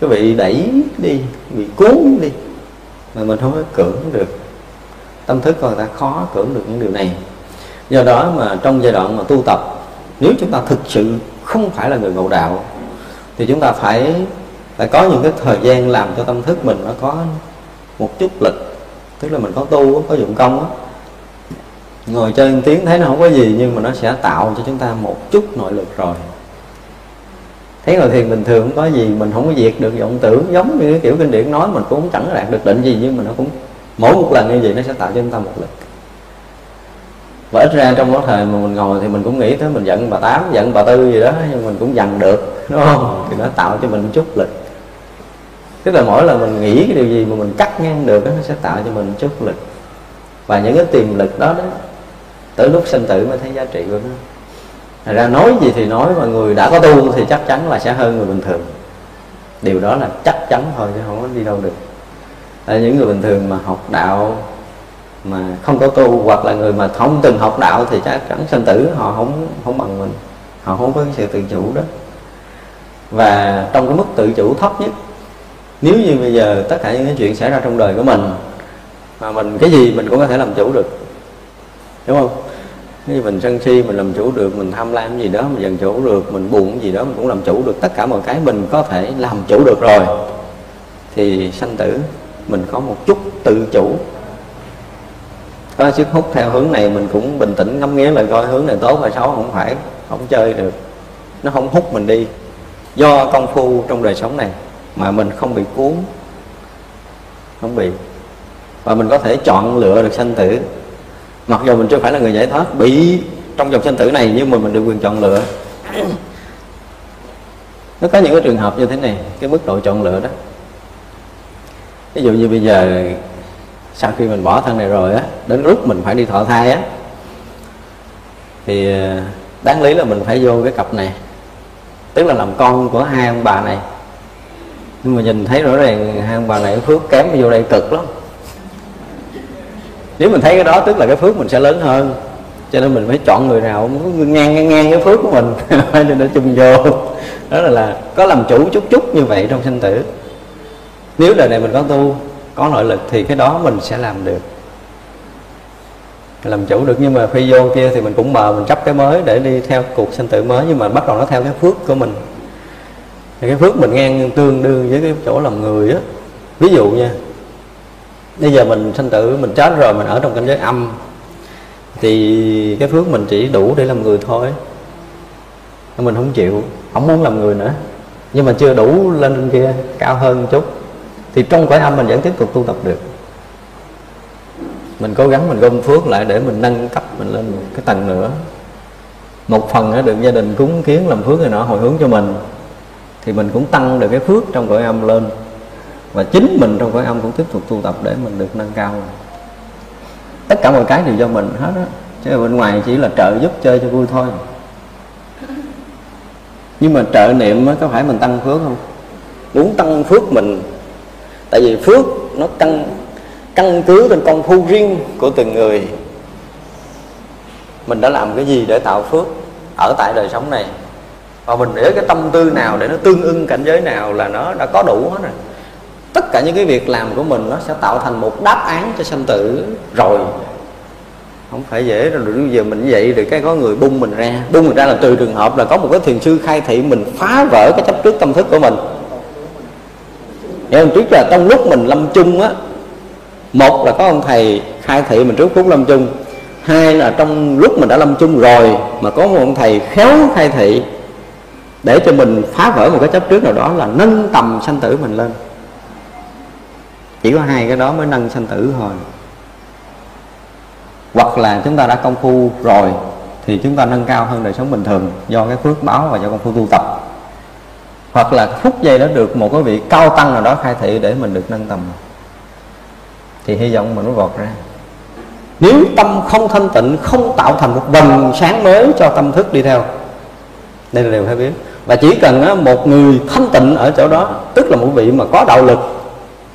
cứ bị đẩy đi bị cuốn đi, mà mình không có cưỡng được. Tâm thức của người ta khó cưỡng được những điều này. Do đó mà trong giai đoạn mà tu tập, nếu chúng ta thực sự không phải là người ngộ đạo, thì chúng ta phải phải có những cái thời gian làm cho tâm thức mình nó có một chút lực. Tức là mình có tu, có dụng công đó ngồi chơi tiếng thấy nó không có gì nhưng mà nó sẽ tạo cho chúng ta một chút nội lực rồi. Thấy ngồi thiền bình thường không có gì mình không có diệt được vọng tưởng giống như cái kiểu kinh điển nói mình cũng chẳng đạt được định gì nhưng mà nó cũng mỗi một lần như vậy nó sẽ tạo cho chúng ta một lực. Và ít ra trong cái thời mà mình ngồi thì mình cũng nghĩ tới mình giận bà tám giận bà tư gì đó nhưng mình cũng dằn được đúng không? Thì nó tạo cho mình một chút lực. Tức là mỗi lần mình nghĩ cái điều gì mà mình cắt ngang được đó, nó sẽ tạo cho mình một chút lực. Và những cái tiềm lực đó đó tới lúc sinh tử mới thấy giá trị của nó. Thật ra nói gì thì nói mà người đã có tu thì chắc chắn là sẽ hơn người bình thường. Điều đó là chắc chắn thôi chứ không có đi đâu được. Là những người bình thường mà học đạo mà không có tu hoặc là người mà không từng học đạo thì chắc chắn sinh tử họ không không bằng mình. Họ không có cái sự tự chủ đó. Và trong cái mức tự chủ thấp nhất, nếu như bây giờ tất cả những cái chuyện xảy ra trong đời của mình, mà mình cái gì mình cũng có thể làm chủ được đúng không? Nếu mình sân si, mình làm chủ được, mình tham lam gì đó, mình dần chủ được, mình buồn gì đó, mình cũng làm chủ được. Tất cả mọi cái mình có thể làm chủ được rồi. Thì sanh tử, mình có một chút tự chủ. Có sức hút theo hướng này, mình cũng bình tĩnh, ngắm nghía lại coi hướng này tốt hay xấu, không phải, không chơi được. Nó không hút mình đi. Do công phu trong đời sống này mà mình không bị cuốn, không bị. Và mình có thể chọn lựa được sanh tử mặc dù mình chưa phải là người giải thoát, bị trong dòng sinh tử này, nhưng mà mình được quyền chọn lựa. [clears throat] Nó có những cái trường hợp như thế này, cái mức độ chọn lựa đó. Ví dụ như bây giờ, sau khi mình bỏ thân này rồi á, đến lúc mình phải đi thọ thai á, thì ờ, đáng lý là mình phải vô cái cặp này. Tức là làm con của hai ông bà này. Nhưng mà nhìn thấy rõ ràng hai ông bà này phước kém vô đây cực lắm nếu mình thấy cái đó tức là cái phước mình sẽ lớn hơn. Cho nên mình phải chọn người nào cũng ngang ngang ngang cái phước của mình. [laughs] Cho nó chung vô. Đó là, là có làm chủ chút chút như vậy trong sinh tử. Nếu đời này mình có tu có nội lực thì cái đó mình sẽ làm được. Làm chủ được. Nhưng mà khi vô kia thì mình cũng mờ mình chấp cái mới để đi theo cuộc sinh tử mới. Nhưng mà bắt đầu nó theo cái phước của mình. Thì cái phước mình ngang tương đương với cái chỗ làm người á. Ví dụ nha bây giờ mình sanh tử, mình chết rồi, mình ở trong cảnh giới âm. Thì cái phước mình chỉ đủ để làm người thôi. Mình không chịu, không muốn làm người nữa. Nhưng mà chưa đủ lên trên kia, cao hơn một chút. Thì trong cõi âm mình vẫn tiếp tục tu tập được. Mình cố gắng, mình gom phước lại để mình nâng cấp, mình lên một cái tầng nữa. Một phần nữa được gia đình cúng kiến làm phước này nọ hồi hướng cho mình, thì mình cũng tăng được cái phước trong cõi âm lên và chính mình trong cõi âm cũng tiếp tục tu tập để mình được nâng cao. Tất cả mọi cái đều do mình hết á. Chứ bên ngoài chỉ là trợ giúp chơi cho vui thôi. Nhưng mà trợ niệm có phải mình tăng phước không? Muốn tăng phước mình. Tại vì phước nó căn căn cứ trên công phu riêng của từng người. Mình đã làm cái gì để tạo phước ở tại đời sống này? Và mình để cái tâm tư nào để nó tương ưng cảnh giới nào là nó đã có đủ hết rồi tất cả những cái việc làm của mình nó sẽ tạo thành một đáp án cho sanh tử rồi. Không phải dễ rồi bây giờ mình vậy được cái có người bung mình ra. Bung mình ra là từ trường hợp là có một cái thiền sư khai thị mình phá vỡ cái chấp trước tâm thức của mình. Hiểu không? Trước là trong lúc mình lâm chung á, Một là có ông thầy khai thị mình trước phút lâm chung, Hai là trong lúc mình đã lâm chung rồi Mà có một ông thầy khéo khai thị Để cho mình phá vỡ một cái chấp trước nào đó Là nâng tầm sanh tử mình lên. Chỉ có hai cái đó mới nâng sanh tử thôi. Hoặc là chúng ta đã công phu rồi, Thì chúng ta nâng cao hơn đời sống bình thường Do cái phước báo và do công phu tu tập. Hoặc là phút giây đó được một cái vị cao tăng nào đó khai thị để mình được nâng tầm. Thì hy vọng mình nó vọt ra. Nếu tâm không thanh tịnh, không tạo thành một vầng sáng mới cho tâm thức đi theo. Đây là điều phải biết. Và chỉ cần một người thanh tịnh ở chỗ đó, tức là một vị mà có đạo lực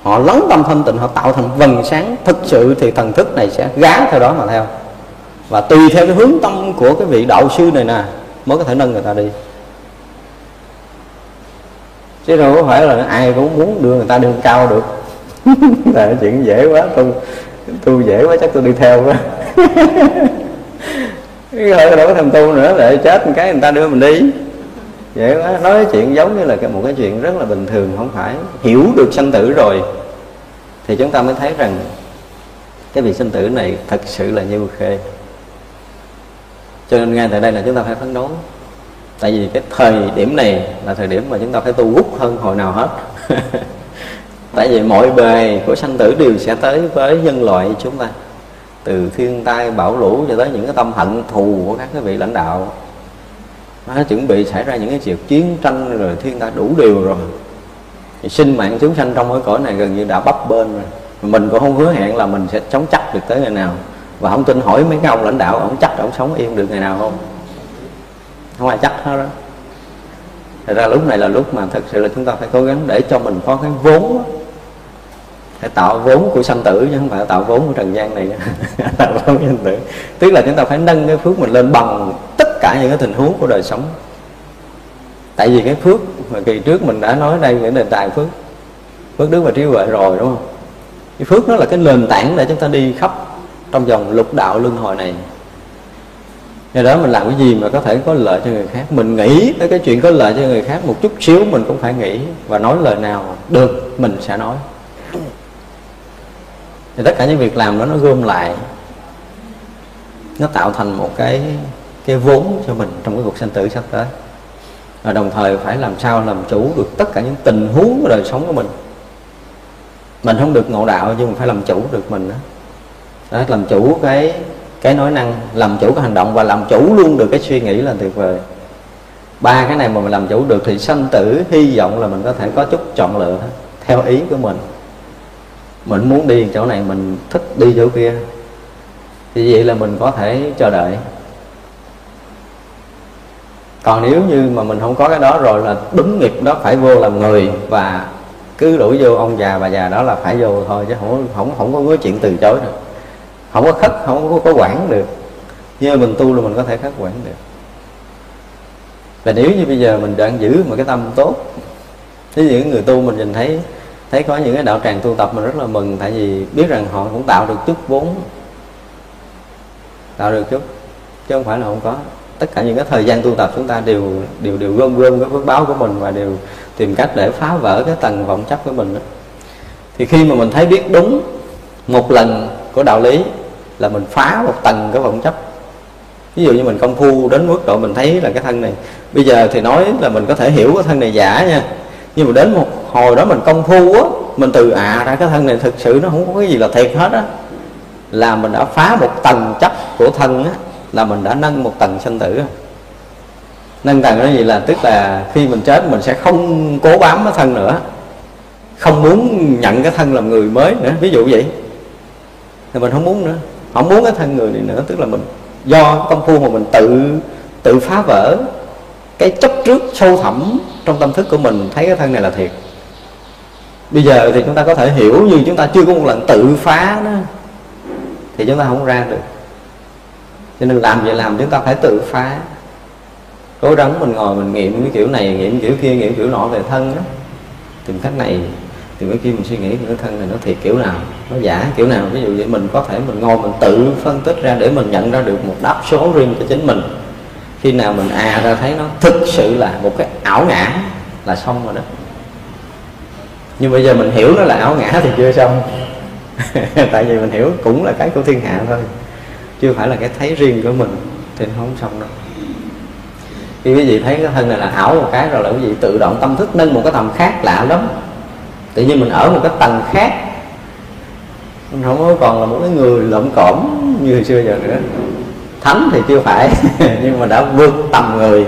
họ lắng tâm thanh tịnh, họ tạo thành vầng sáng thực sự thì thần thức này sẽ gán theo đó mà theo. Và tùy theo cái hướng tâm của cái vị đạo sư này nè, mới có thể nâng người ta đi. Chứ đâu có phải là ai cũng muốn đưa người ta lên cao được. [laughs] Là chuyện dễ quá tu tu dễ quá, chắc tôi đi theo quá. [laughs] Cái hơi đâu có thèm tu nữa để chết một cái người ta đưa mình đi dễ quá nói chuyện giống như là cái một cái chuyện rất là bình thường, không phải. Hiểu được sanh tử rồi, thì chúng ta mới thấy rằng cái việc sinh tử này thật sự là như khê. Cho nên ngay tại đây là chúng ta phải phấn đấu tại vì cái thời điểm này là thời điểm mà chúng ta phải tu hút hơn hồi nào hết. [laughs] Tại vì mọi bề của sanh tử đều sẽ tới với nhân loại chúng ta. Từ thiên tai bão lũ cho tới những cái tâm hận thù của các cái vị lãnh đạo nó chuẩn bị xảy ra những cái chuyện chiến tranh rồi, thiên tai đủ điều rồi. Thì sinh mạng chúng sanh trong cái cõi này gần như đã bấp bên rồi. Mình cũng không hứa hẹn là mình sẽ chống chắc được tới ngày nào. Và không tin hỏi mấy cái ông lãnh đạo, ông chắc ông sống yên được ngày nào không? Không ai chắc hết đó Thật ra lúc này là lúc mà thật sự là chúng ta phải cố gắng để cho mình có cái vốn phải tạo vốn của sanh tử chứ không phải tạo vốn của trần gian này. [laughs] Tạo vốn của sanh tử. Tức là chúng ta phải nâng cái phước mình lên bằng tất cả những cái tình huống của đời sống. Tại vì cái phước mà kỳ trước mình đã nói đây những đề tài phước phước đức và trí huệ rồi, đúng không? Cái phước nó là cái nền tảng để chúng ta đi khắp trong vòng lục đạo luân hồi này. Do đó mình làm cái gì mà có thể có lợi cho người khác? Mình nghĩ tới cái chuyện có lợi cho người khác một chút xíu, mình cũng phải nghĩ và nói lời nào được mình sẽ nói. Thì tất cả những việc làm đó nó gom lại, nó tạo thành một cái cái vốn cho mình trong cái cuộc sinh tử sắp tới. Và đồng thời phải làm sao làm chủ được tất cả những tình huống của đời sống của mình. Mình không được ngộ đạo nhưng mà phải làm chủ được mình đó, đó làm chủ cái cái nói năng làm chủ cái hành động và làm chủ luôn được cái suy nghĩ là tuyệt vời. Ba cái này mà mình làm chủ được thì sanh tử hy vọng là mình có thể có chút chọn lựa theo ý của mình. Mình muốn đi chỗ này mình thích đi chỗ kia. Thì vậy là mình có thể chờ đợi còn nếu như mà mình không có cái đó rồi là đúng nghiệp đó phải vô làm người và cứ đuổi vô ông già bà già đó là phải vô thôi chứ không không không có cái chuyện từ chối được. Không có khất không có, có quản được. Như mình tu là mình có thể khất quản được. Và nếu như bây giờ mình đang giữ một cái tâm tốt thế những người tu mình nhìn thấy thấy có những cái đạo tràng tu tập mình rất là mừng tại vì biết rằng họ cũng tạo được chút vốn tạo được chút chứ không phải là không có tất cả những cái thời gian tu tập chúng ta đều đều đều gom gom cái phước báo của mình và đều tìm cách để phá vỡ cái tầng vọng chấp của mình đó. thì khi mà mình thấy biết đúng một lần của đạo lý là mình phá một tầng cái vọng chấp ví dụ như mình công phu đến mức độ mình thấy là cái thân này, bây giờ thì nói là mình có thể hiểu cái thân này giả nha, nhưng mà đến một hồi đó mình công phu á, mình từ à ra cái thân này thực sự nó không có cái gì là thiệt hết á, là mình đã phá một tầng chấp của thân á là mình đã nâng một tầng sanh tử. Nâng tầng đó gì là, tức là khi mình chết mình sẽ không cố bám cái thân nữa. Không muốn nhận cái thân làm người mới nữa, ví dụ vậy. Thì mình không muốn nữa. Không muốn cái thân người này nữa, tức là mình, do công phu mà mình tự tự phá vỡ cái chấp trước sâu thẳm trong tâm thức của mình, thấy cái thân này là thiệt. Bây giờ thì chúng ta có thể hiểu như chúng ta chưa có một lần tự phá nó thì chúng ta không ra được cho nên làm vậy làm chúng ta phải tự phá. Cố gắng mình ngồi mình nghiệm cái kiểu này, nghiệm kiểu kia, nghiệm kiểu nọ về thân đó. Tìm cách này, tìm cái kia mình suy nghĩ cái thân này nó thiệt kiểu nào, nó giả kiểu nào. Ví dụ vậy mình có thể mình ngồi mình tự phân tích ra để mình nhận ra được một đáp số riêng cho chính mình. Khi nào mình à ra thấy nó thực sự là một cái ảo ngã là xong rồi đó. Nhưng bây giờ mình hiểu nó là ảo ngã thì chưa xong. [laughs] Tại vì mình hiểu cũng là cái của thiên hạ thôi chưa phải là cái thấy riêng của mình thì nó không xong đâu. Khi quý vị thấy cái thân này là ảo một cái rồi là quý vị tự động tâm thức nâng một cái tầm khác lạ lắm. Tự nhiên mình ở một cái tầng khác. Mình không còn là một cái người lộn cổm như hồi xưa giờ nữa. Thánh thì chưa phải, [laughs] nhưng mà đã vượt tầm người.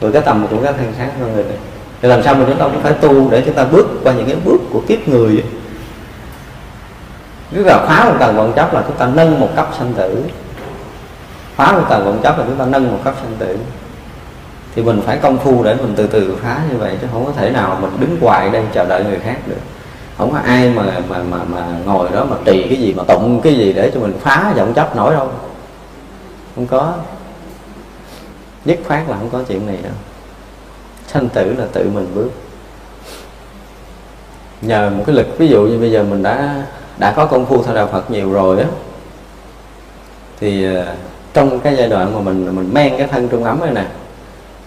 Vượt cái tầm của các thân sáng con người này. Thì làm sao mà chúng ta cũng phải tu để chúng ta bước qua những cái bước của kiếp người nếu là phá một tầng vận chấp là chúng ta nâng một cấp sanh tử. Phá một tầng vận chấp là chúng ta nâng một cấp sanh tử. Thì mình phải công phu để mình từ từ phá như vậy, chứ không có thể nào mình đứng hoài đây chờ đợi người khác được. Không có ai mà mà mà mà ngồi đó mà trì cái gì, mà tụng cái gì để cho mình phá vọng chấp nổi đâu. Không có. Nhất khoát là không có chuyện này đâu. Sanh tử là tự mình bước. Nhờ một cái lực, ví dụ như bây giờ mình đã đã có công phu theo đạo Phật nhiều rồi á. Thì ờ, trong cái giai đoạn mà mình mình men cái thân trung ấm này nè,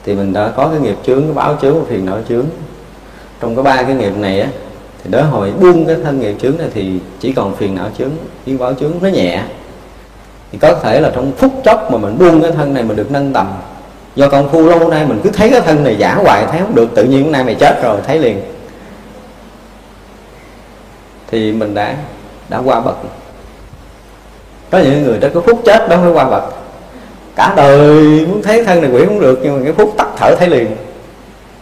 thì mình đã có cái nghiệp chướng, cái báo chướng và phiền não chướng. Trong cái ba cái nghiệp này á, thì đối hồi buông cái thân nghiệp chướng này thì chỉ còn phiền não chướng với báo chướng nó nhẹ. Thì có thể là trong phút chốc mà mình buông cái thân này mình được nâng tầm. Do công phu lâu nay mình cứ thấy cái thân này giả hoài, thấy không được, tự nhiên hôm nay mày chết rồi, thấy liền. Thì mình đã đã qua bậc. Có những người tới cái phút chết đó mới qua bậc. Cả đời muốn thấy thân này quỷ cũng được, nhưng mà cái phút tắt thở thấy liền.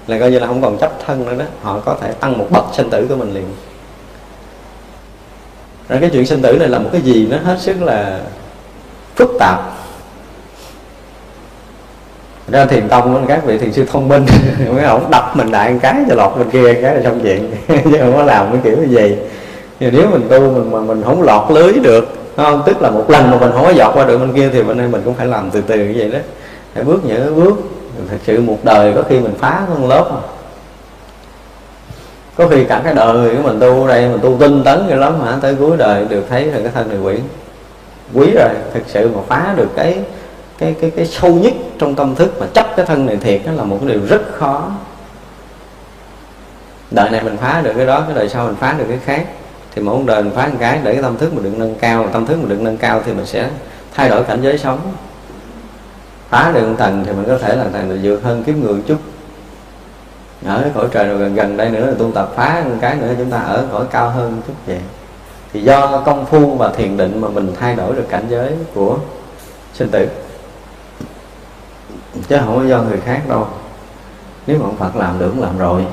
Là coi như là không còn chấp thân nữa đó. Họ có thể tăng một bậc sinh tử của mình liền. Rồi cái chuyện sinh tử này là một cái gì? Nó hết sức là phức tạp. Ra thiền tông các vị thiền sư thông minh, [laughs] mấy ông đập mình đại một cái, cho lọt bên kia cái là xong chuyện. [laughs] Chứ không có làm cái kiểu như vậy thì nếu mình tu mình mà mình không lọt lưới được không? Tức là một lần mà mình không có dọt qua được bên kia thì bên đây mình cũng phải làm từ từ như vậy đó. Phải bước những bước thật sự một đời có khi mình phá hơn lớp mà. Có khi cả cái đời của mình tu ở đây, mình tu tinh tấn cái lắm hả tới cuối đời được thấy là cái thân này quỷ. Quý rồi, thực sự mà phá được cái cái cái cái sâu nhất trong tâm thức mà chấp cái thân này thiệt, đó là một cái điều rất khó. Đời này mình phá được cái đó, cái đời sau mình phá được cái khác thì mỗi đời mình phá một cái để cái tâm thức mình được nâng cao. Tâm thức mình được nâng cao thì mình sẽ thay đổi cảnh giới sống. Phá được một tầng thì mình có thể là tầng được vượt hơn kiếp người chút. Ở cái cõi trời rồi gần gần đây nữa là tu tập phá một cái nữa, chúng ta ở cõi cao hơn chút vậy. Thì do công phu và thiền định mà mình thay đổi được cảnh giới của sinh tử. Chứ không có do người khác đâu. Nếu mà ông Phật làm được cũng làm rồi.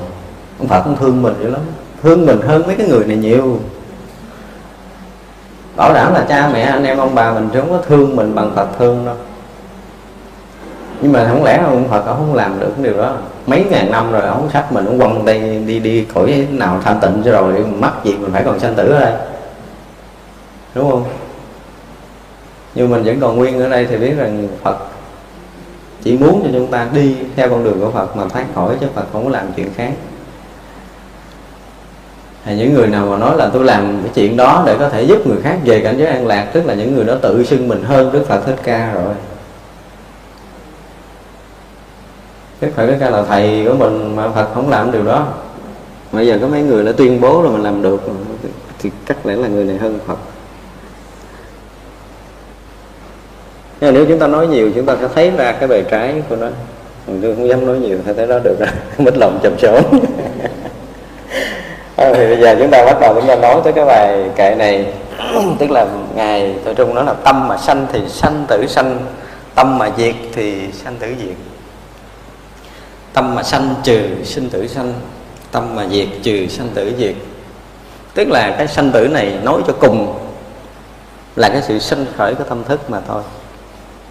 Ông Phật cũng thương mình dữ lắm. Thương mình hơn mấy cái người này nhiều bảo đảm là cha mẹ, anh em, ông bà mình không có thương mình bằng Phật thương đâu. Nhưng mà không lẽ ông Phật ông không làm được cái điều đó? Mấy ngàn năm rồi ông sách mình, ông quăng đây đi đi cõi nào thanh tịnh cho rồi, mắc gì mình phải còn sanh tử ở đây? Đúng không? Nhưng mình vẫn còn nguyên ở đây thì biết rằng Phật chỉ muốn cho chúng ta đi theo con đường của Phật mà thoát khỏi chứ Phật, không có làm chuyện khác hay những người nào mà nói là tôi làm cái chuyện đó để có thể giúp người khác về cảnh giới an lạc, tức là những người đó tự xưng mình hơn Đức Phật Thích Ca rồi. Đức Phật Thích Ca là thầy của mình mà Phật không làm điều đó. Bây giờ có mấy người đã tuyên bố là mình làm được thì chắc lẽ là người này hơn Phật. Nhưng mà nếu chúng ta nói nhiều, chúng ta sẽ thấy ra cái bề trái của nó. Tôi không dám nói nhiều thấy đó được rồi, [laughs] mất lòng chậm số [laughs] à, thì bây giờ chúng ta bắt đầu chúng ta nói tới cái bài kệ này. [clears throat] Tức là ngài tôi trung nói là tâm mà sanh thì sanh tử sanh tâm mà diệt thì sanh tử diệt. Tâm mà sanh trừ sinh tử sanh tâm mà diệt trừ sanh tử diệt. Tức là cái sanh tử này nói cho cùng là cái sự sanh khởi của tâm thức mà thôi.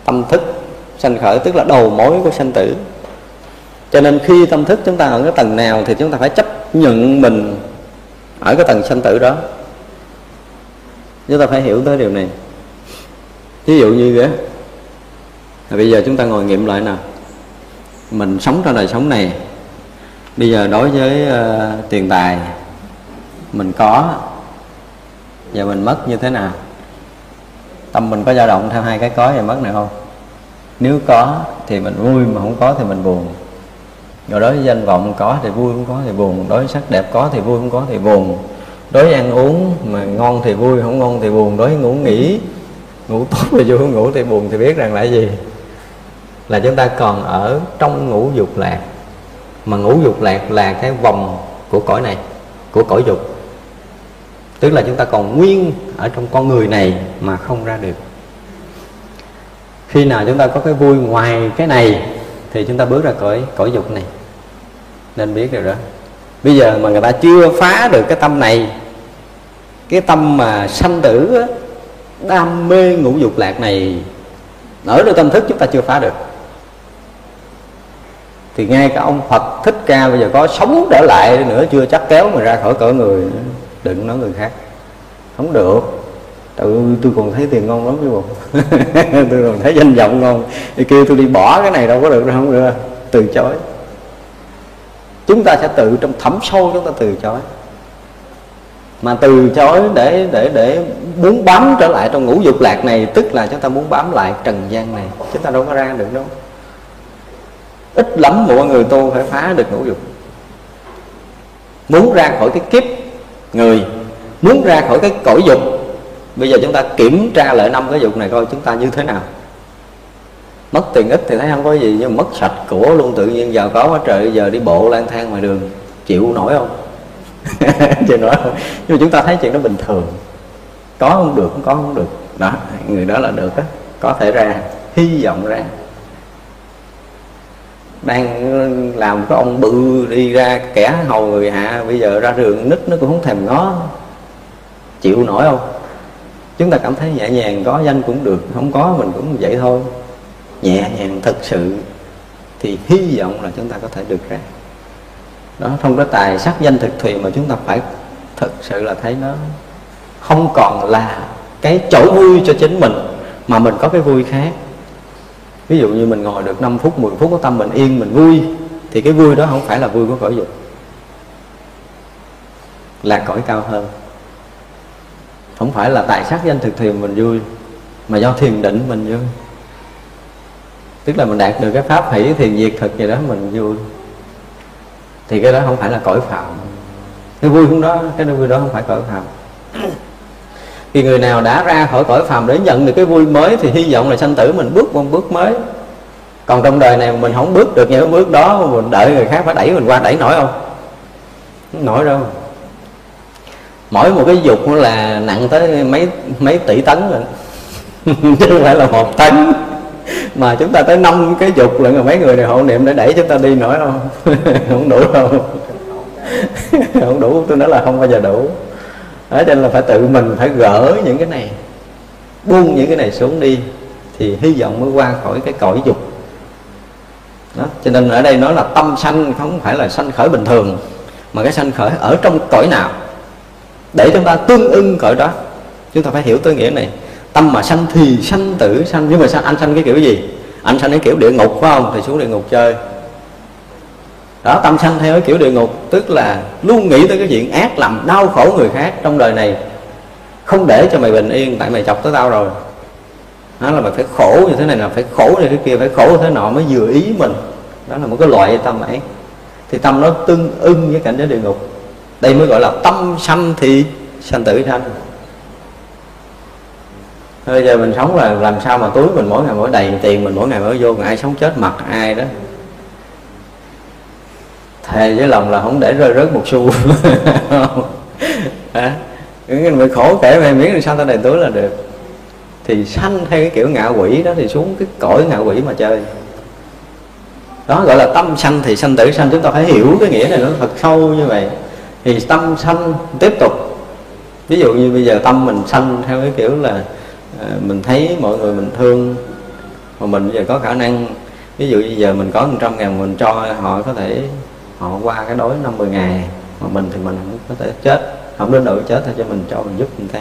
Tâm thức sanh khởi tức là đầu mối của sanh tử. Cho nên khi tâm thức chúng ta ở cái tầng nào thì chúng ta phải chấp nhận mình ở cái tầng sanh tử đó. Chúng ta phải hiểu tới điều này. Ví dụ như thế bây giờ chúng ta ngồi nghiệm lại nào. Mình sống trong đời sống này. Bây giờ đối với uh, tiền tài mình có và mình mất như thế nào? Tâm mình có dao động theo hai cái có và mất này không? Nếu có thì mình vui mà không có thì mình buồn do đối với danh vọng có thì vui cũng có thì buồn. Đối với sắc đẹp có thì vui cũng có thì buồn. Đối với ăn uống mà ngon thì vui, không ngon thì buồn. Đối với ngủ nghỉ, ngủ tốt thì vui ngủ thì buồn thì biết rằng là gì? Là chúng ta còn ở trong ngũ dục lạc. Mà ngũ dục lạc là cái vòng của cõi này, của cõi dục. Tức là chúng ta còn nguyên ở trong con người này mà không ra được. Khi nào chúng ta có cái vui ngoài cái này thì chúng ta bước ra cõi cõi dục này. Nên biết rồi đó. Bây giờ mà người ta chưa phá được cái tâm này, cái tâm mà sanh tử đam mê ngũ dục lạc này ở trong tâm thức chúng ta chưa phá được. Thì ngay cả ông Phật thích ca bây giờ có sống trở lại nữa, chưa chắc kéo mình ra khỏi cõi người, đừng nói người khác. Không được tôi, tôi còn thấy tiền ngon lắm chứ bộ. [laughs] Tôi còn thấy danh vọng ngon. Thì kêu tôi đi bỏ cái này đâu có được đâu không được. Từ chối. Chúng ta sẽ tự trong thẩm sâu chúng ta từ chối. Mà từ chối để để để muốn bám trở lại trong ngũ dục lạc này tức là chúng ta muốn bám lại trần gian này. Chúng ta đâu có ra được đâu. Ít lắm mọi người tu phải phá được ngũ dục. Muốn ra khỏi cái kiếp người muốn ra khỏi cái cõi dục bây giờ chúng ta kiểm tra lại năm cái dục này coi chúng ta như thế nào. Mất tiền ít thì thấy không có gì, nhưng mất sạch của luôn, tự nhiên giàu có quá trời, giờ đi bộ lang thang ngoài đường, chịu nổi không? [laughs] Chịu nổi không? Nhưng mà chúng ta thấy chuyện đó bình thường. Có không được, không có không được. Đó, người đó là được á. Có thể ra, hy vọng ra. Đang làm cái ông bự đi ra, kẻ hầu người hạ, bây giờ ra đường, nứt nó cũng không thèm ngó. Chịu nổi không? Chúng ta cảm thấy nhẹ nhàng, có danh cũng được, không có mình cũng vậy thôi. Nhẹ nhàng thực sự, thì hy vọng là chúng ta có thể được ra. Đó, không có tài sắc danh thực thùy mà chúng ta phải thực sự là thấy nó không còn là cái chỗ vui cho chính mình, mà mình có cái vui khác. Ví dụ như mình ngồi được 5 phút 10 phút có tâm mình yên, mình vui, thì cái vui đó không phải là vui của cõi dục. Là cõi cao hơn không phải là tài sắc danh thực thiền mình vui, mà do thiền định mình vui. Tức là mình đạt được cái pháp hỷ thiền diệt thực gì đó mình vui. Thì cái đó không phải là cõi phạm. Cái vui không đó, cái vui đó không phải cõi phạm. Khi người nào đã ra khỏi cõi phàm để nhận được cái vui mới thì hy vọng là sanh tử mình bước một bước mới. Còn trong đời này mình không bước được những bước đó, mình đợi người khác phải đẩy mình qua đẩy nổi không? Không nổi đâu mỗi một cái dục là nặng tới mấy mấy tỷ tấn rồi [laughs] chứ không phải là một tấn. Mà chúng ta tới năm cái dục là mấy người này hộ niệm để đẩy chúng ta đi nổi không? [laughs] Không đủ đâu. [laughs] Không đủ, tôi nói là không bao giờ đủ. Đó cho nên là phải tự mình phải gỡ những cái này, buông những cái này xuống đi, thì hy vọng mới qua khỏi cái cõi dục. Đó, cho nên ở đây nói là tâm sanh không phải là sanh khởi bình thường, mà cái sanh khởi ở trong cõi nào để chúng ta tương ưng cõi đó. Chúng ta phải hiểu tới nghĩa này. Tâm mà sanh thì sanh tử sanh. Nhưng mà sao anh sanh cái kiểu gì? Anh sanh cái kiểu địa ngục, phải không? Thì xuống địa ngục chơi. Đó, tâm sanh theo cái kiểu địa ngục. Tức là luôn nghĩ tới cái chuyện ác làm đau khổ người khác trong đời này. Không để cho mày bình yên, tại mày chọc tới tao rồi. Đó là mày phải khổ như thế này là phải khổ như thế kia, phải khổ như thế nọ mới vừa ý mình. Đó là một cái loại tâm ấy. Thì tâm nó tương ưng với cảnh giới địa ngục đây mới gọi là tâm sanh thì sanh tử sanh bây giờ mình sống là làm sao mà túi mình mỗi ngày mỗi đầy tiền mình mỗi ngày mỗi vô ai sống chết mặt ai đó. Thề với lòng là không để rơi rớt một xu. [laughs] À, mình khổ kể mày miếng sao ta đầy túi là được. Thì sanh theo cái kiểu ngạ quỷ đó thì xuống cái cõi ngạ quỷ mà chơi. Đó gọi là tâm sanh thì sanh tử sanh chúng ta phải hiểu cái nghĩa này nó thật sâu như vậy thì tâm sanh tiếp tục. Ví dụ như bây giờ tâm mình sanh theo cái kiểu là ờ, mình thấy mọi người mình thương, mà mình bây giờ có khả năng, ví dụ bây giờ mình có 100 ngàn mình cho họ có thể, họ qua cái đói 50 ngày mà mình thì mình không có thể chết, không đến nỗi chết thôi cho mình cho mình giúp người ta.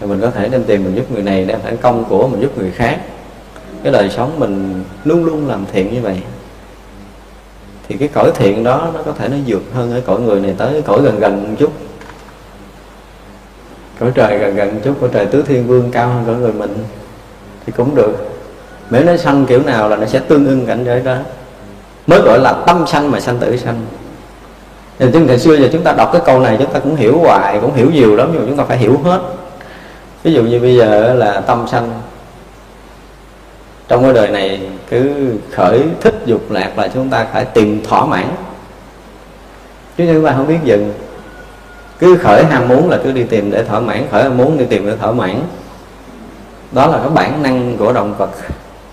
Thì mình có thể đem tiền mình giúp người này, đem thành công của mình giúp người khác. Cái đời sống mình luôn luôn làm thiện như vậy thì cái cõi thiện đó nó có thể nó vượt hơn cái cõi người này tới cõi gần gần một chút. Cõi trời gần gần một chút, cõi trời tứ thiên vương cao hơn cõi người mình thì cũng được. Nếu nó sanh kiểu nào là nó sẽ tương ưng cảnh giới đó. Mới gọi là tâm sanh mà sanh tử sanh. Thì chúng ngày xưa giờ chúng ta đọc cái câu này chúng ta cũng hiểu hoài, cũng hiểu nhiều lắm, nhưng mà chúng ta phải hiểu hết. Ví dụ như bây giờ là tâm sanh trong cái đời này cứ khởi thích dục lạc là chúng ta phải tìm thỏa mãn. Chứ chúng ta không biết dừng. Cứ khởi ham muốn là cứ đi tìm để thỏa mãn, khởi ham muốn đi tìm để thỏa mãn. Đó là cái bản năng của động vật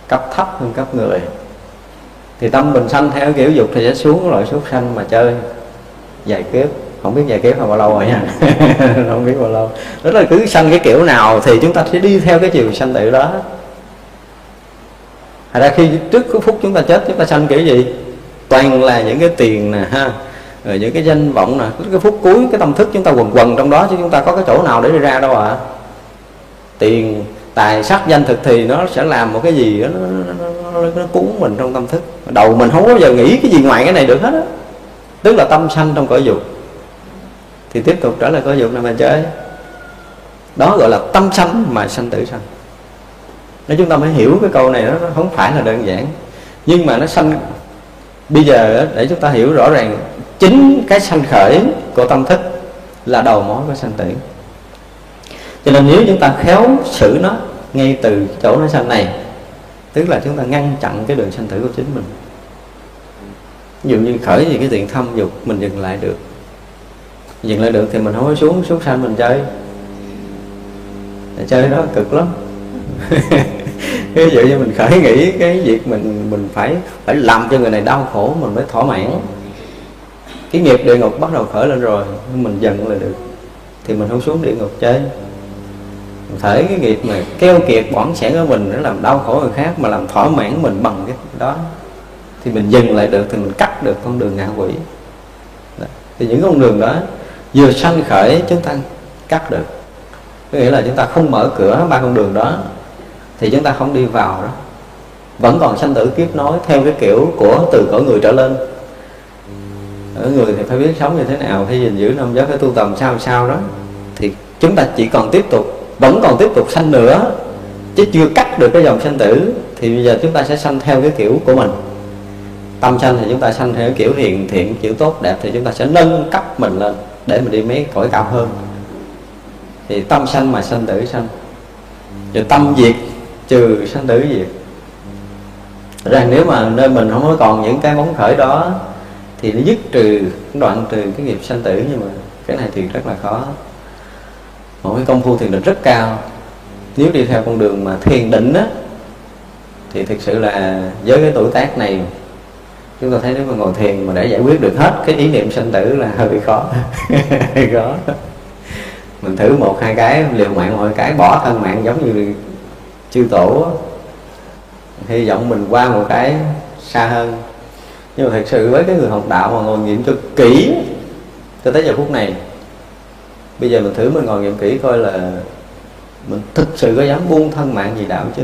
cấp thấp hơn cấp người. Thì tâm mình sanh theo kiểu dục thì sẽ xuống loại súc sanh mà chơi. Dài kiếp. Không biết dài kiếp là bao lâu rồi nha. [laughs] Không biết bao lâu. Đó là cứ sanh cái kiểu nào thì chúng ta sẽ đi theo cái chiều sanh tự đó. Thật ra khi trước cái phút chúng ta chết chúng ta sanh kiểu gì? Toàn là những cái tiền nè ha. Rồi những cái danh vọng nè cái phút cuối cái tâm thức chúng ta quần quần trong đó chứ chúng ta có cái chỗ nào để đi ra đâu ạ. À? tiền tài sắc danh thực thì nó sẽ làm một cái gì đó nó, nó, nó, nó cuốn mình trong tâm thức. Đầu mình không bao giờ nghĩ cái gì ngoài cái này được hết á. Tức là tâm sanh trong cõi dục. Thì tiếp tục trở lại cõi dục này mà chơi. Đó gọi là tâm sanh mà sanh tử sanh nếu chúng ta mới hiểu cái câu này, nó không phải là đơn giản. Nhưng mà nó sanh, bây giờ để chúng ta hiểu rõ ràng, chính cái sanh khởi của tâm thức là đầu mối của sanh tử. Cho nên nếu chúng ta khéo xử nó ngay từ chỗ nó sanh này, tức là chúng ta ngăn chặn cái đường sanh tử của chính mình. Ví dụ như khởi gì cái tiền thâm dục mình dừng lại được. Dừng lại được thì mình không có xuống xuống sanh mình chơi. Để chơi đó cực lắm. [laughs] ví dụ như mình khởi nghĩ cái việc mình mình phải phải làm cho người này đau khổ, mình mới thỏa mãn. Cái nghiệp địa ngục bắt đầu khởi lên rồi mình dần lại được. Thì mình không xuống địa ngục chơi. Thể cái nghiệp mà keo kiệt, bỏng sẻn của mình, nó làm đau khổ người khác, mà làm thỏa mãn mình bằng cái đó. Thì mình dừng lại được, thì mình cắt được con đường ngạ quỷ. Đó. thì những con đường đó vừa sanh khởi, chúng ta cắt được. Có nghĩa là chúng ta không mở cửa ba con đường đó thì chúng ta không đi vào đó. Vẫn còn sanh tử kiếp nối theo cái kiểu của từ cõi người trở lên. Ở người thì phải biết sống như thế nào, phải gìn giữ năm giới, phải tu tầm sao sao đó. Thì chúng ta chỉ còn tiếp tục, vẫn còn tiếp tục sanh nữa, chứ chưa cắt được cái dòng sanh tử. Thì bây giờ chúng ta sẽ sanh theo cái kiểu của mình. Tâm sanh thì chúng ta sanh theo kiểu hiền thiện, kiểu tốt, đẹp, thì chúng ta sẽ nâng cấp mình lên để mình đi mấy cõi cao hơn. Thì tâm sanh mà sanh tử sanh. Rồi tâm diệt trừ sanh tử diệt rằng nếu mà nơi mình không có còn những cái bóng khởi đó, thì nó dứt trừ đoạn trừ cái nghiệp sanh tử, nhưng mà cái này thì rất là khó. Một cái công phu thiền định rất cao. Nếu đi theo con đường mà thiền định á, thì thực sự là với cái tuổi tác này, chúng ta thấy nếu mà ngồi thiền mà để giải quyết được hết cái ý niệm sanh tử là hơi khó. [laughs] Hơi khó. Mình thử một, hai cái, liều mạng một cái, bỏ thân mạng giống như chư tổ hy vọng mình qua một cái xa hơn. Nhưng mà thật sự với cái người học đạo mà ngồi nghiệm cho kỹ, cho tới giờ phút này, bây giờ mình thử mình ngồi nghiệm kỹ coi là mình thực sự có dám buông thân mạng gì đạo chứ.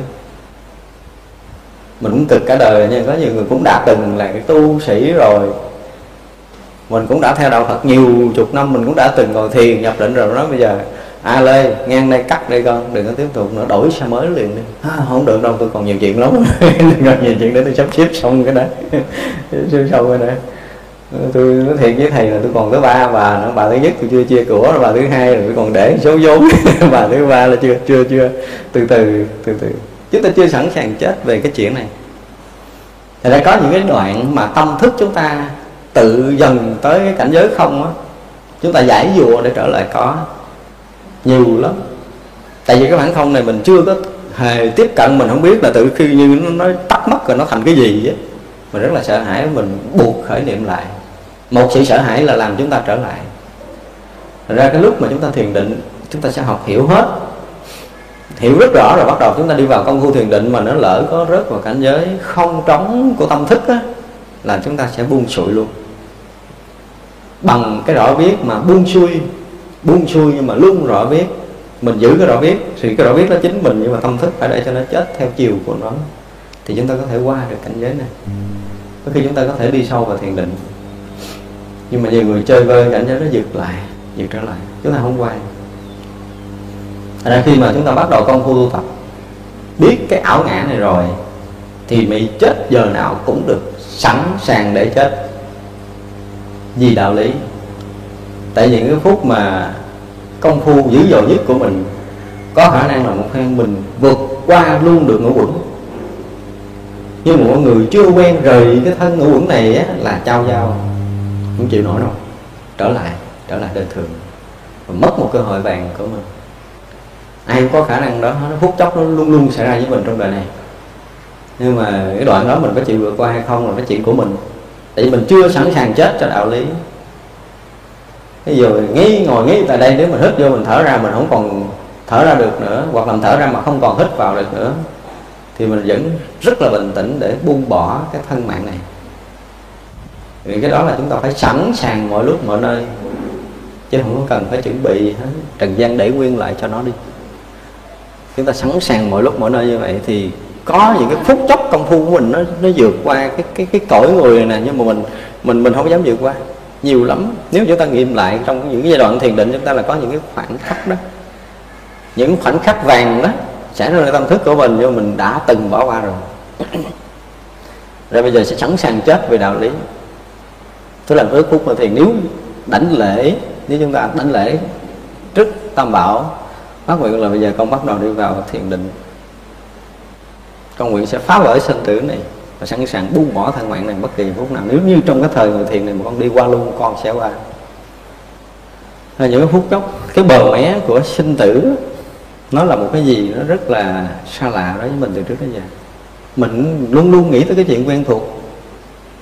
Mình cũng cực cả đời nha, có nhiều người cũng đã từng là cái tu sĩ rồi. Mình cũng đã theo đạo Phật nhiều chục năm, mình cũng đã từng ngồi thiền, nhập định rồi. Đó bây giờ a lê ngang đây cắt đây con đừng có tiếp tục nữa đổi xe mới liền đi. À, không được đâu tôi còn nhiều chuyện lắm. [laughs] Đừng còn nhiều chuyện để tôi sắp xếp xong cái đấy. [laughs] Xong cái đấy. Tôi nói thiệt với thầy là tôi còn tới ba bà nữa. Bà thứ nhất tôi chưa chia của bà thứ hai là tôi còn để số vốn. [laughs] Bà thứ ba là chưa chưa chưa. Từ từ từ từ. Chúng ta chưa sẵn sàng chết về cái chuyện này. Thì đã có những cái đoạn mà tâm thức chúng ta tự dần tới cái cảnh giới không á chúng ta giải dùa để trở lại có nhiều lắm. Tại vì cái bản không này mình chưa có hề tiếp cận mình không biết là tự khi như nó, nó tắt mất rồi nó thành cái gì á mình rất là sợ hãi mình buộc khởi niệm lại. Một sự sợ hãi là làm chúng ta trở lại. Thật ra cái lúc mà chúng ta thiền định chúng ta sẽ học hiểu hết. Hiểu rất rõ rồi bắt đầu chúng ta đi vào công phu thiền định mà nó lỡ có rớt vào cảnh giới không trống của tâm thức á là chúng ta sẽ buông xuôi luôn. Bằng cái rõ biết mà buông xuôi buông xuôi nhưng mà luôn rõ biết mình giữ cái rõ biết thì cái rõ biết nó chính mình, nhưng mà tâm thức phải để cho nó chết theo chiều của nó. Thì chúng ta có thể qua được cảnh giới này. Có khi chúng ta có thể đi sâu vào thiền định. Nhưng mà nhiều người chơi vơi, cảnh giới nó giật lại giật trở lại. Chúng ta không qua Thành ra khi mà chúng ta bắt đầu công phu tu tập, biết cái ảo ngã này rồi, thì mày chết giờ nào cũng được sẵn sàng để chết. Vì đạo lý tại những cái phút mà công phu dữ dội nhất của mình có khả năng là một phen mình vượt qua luôn được ngũ quẩn. Nhưng mọi người chưa quen rời cái thân ngũ quẩn này á, là trao giao không chịu nổi đâu trở lại trở lại đời thường. Và mất một cơ hội vàng của mình. Ai cũng có khả năng đó nó phút chốc nó luôn luôn xảy ra với mình trong đời này. Nhưng mà cái đoạn đó mình có chịu vượt qua hay không là cái chuyện của mình. Tại vì mình chưa sẵn sàng chết cho đạo lý ví dụ nghĩ ngồi nghĩ tại đây, nếu mình hít vô mình thở ra, mình không còn thở ra được nữa, hoặc làm thở ra mà không còn hít vào được nữa, thì mình vẫn rất là bình tĩnh để buông bỏ cái thân mạng này. Vì cái đó là chúng ta phải sẵn sàng mọi lúc, mọi nơi, chứ không có cần phải chuẩn bị hết trần gian để nguyên lại cho nó đi. Chúng ta sẵn sàng mọi lúc, mọi nơi như vậy thì có những cái phút chốc công phu của mình nó nó vượt qua cái cái cái cõi người này nè nhưng mà mình mình mình không dám vượt qua nhiều lắm. Nếu chúng ta nghiệm lại trong những giai đoạn thiền định, chúng ta là có những cái khoảnh khắc đó. Những khoảnh khắc vàng đó xảy ra trong tâm thức của mình, nhưng mình đã từng bỏ qua rồi. [clears throat] Rồi bây giờ sẽ sẵn sàng chết về đạo lý. Tức là ước phút mà thiền nếu đảnh lễ, nếu chúng ta đảnh lễ trước tam bảo phát nguyện là bây giờ con bắt đầu đi vào thiền định, con nguyện sẽ phá vỡ sinh tử này và sẵn sàng buông bỏ thân mạng này bất kỳ phút nào. Nếu như trong cái thời ngồi thiền này mà con đi qua luôn, con sẽ qua. Là những cái phút chốc, cái bờ mé của sinh tử, nó là một cái gì nó rất là xa lạ đối với mình từ trước đến giờ. Mình luôn luôn nghĩ tới cái chuyện quen thuộc.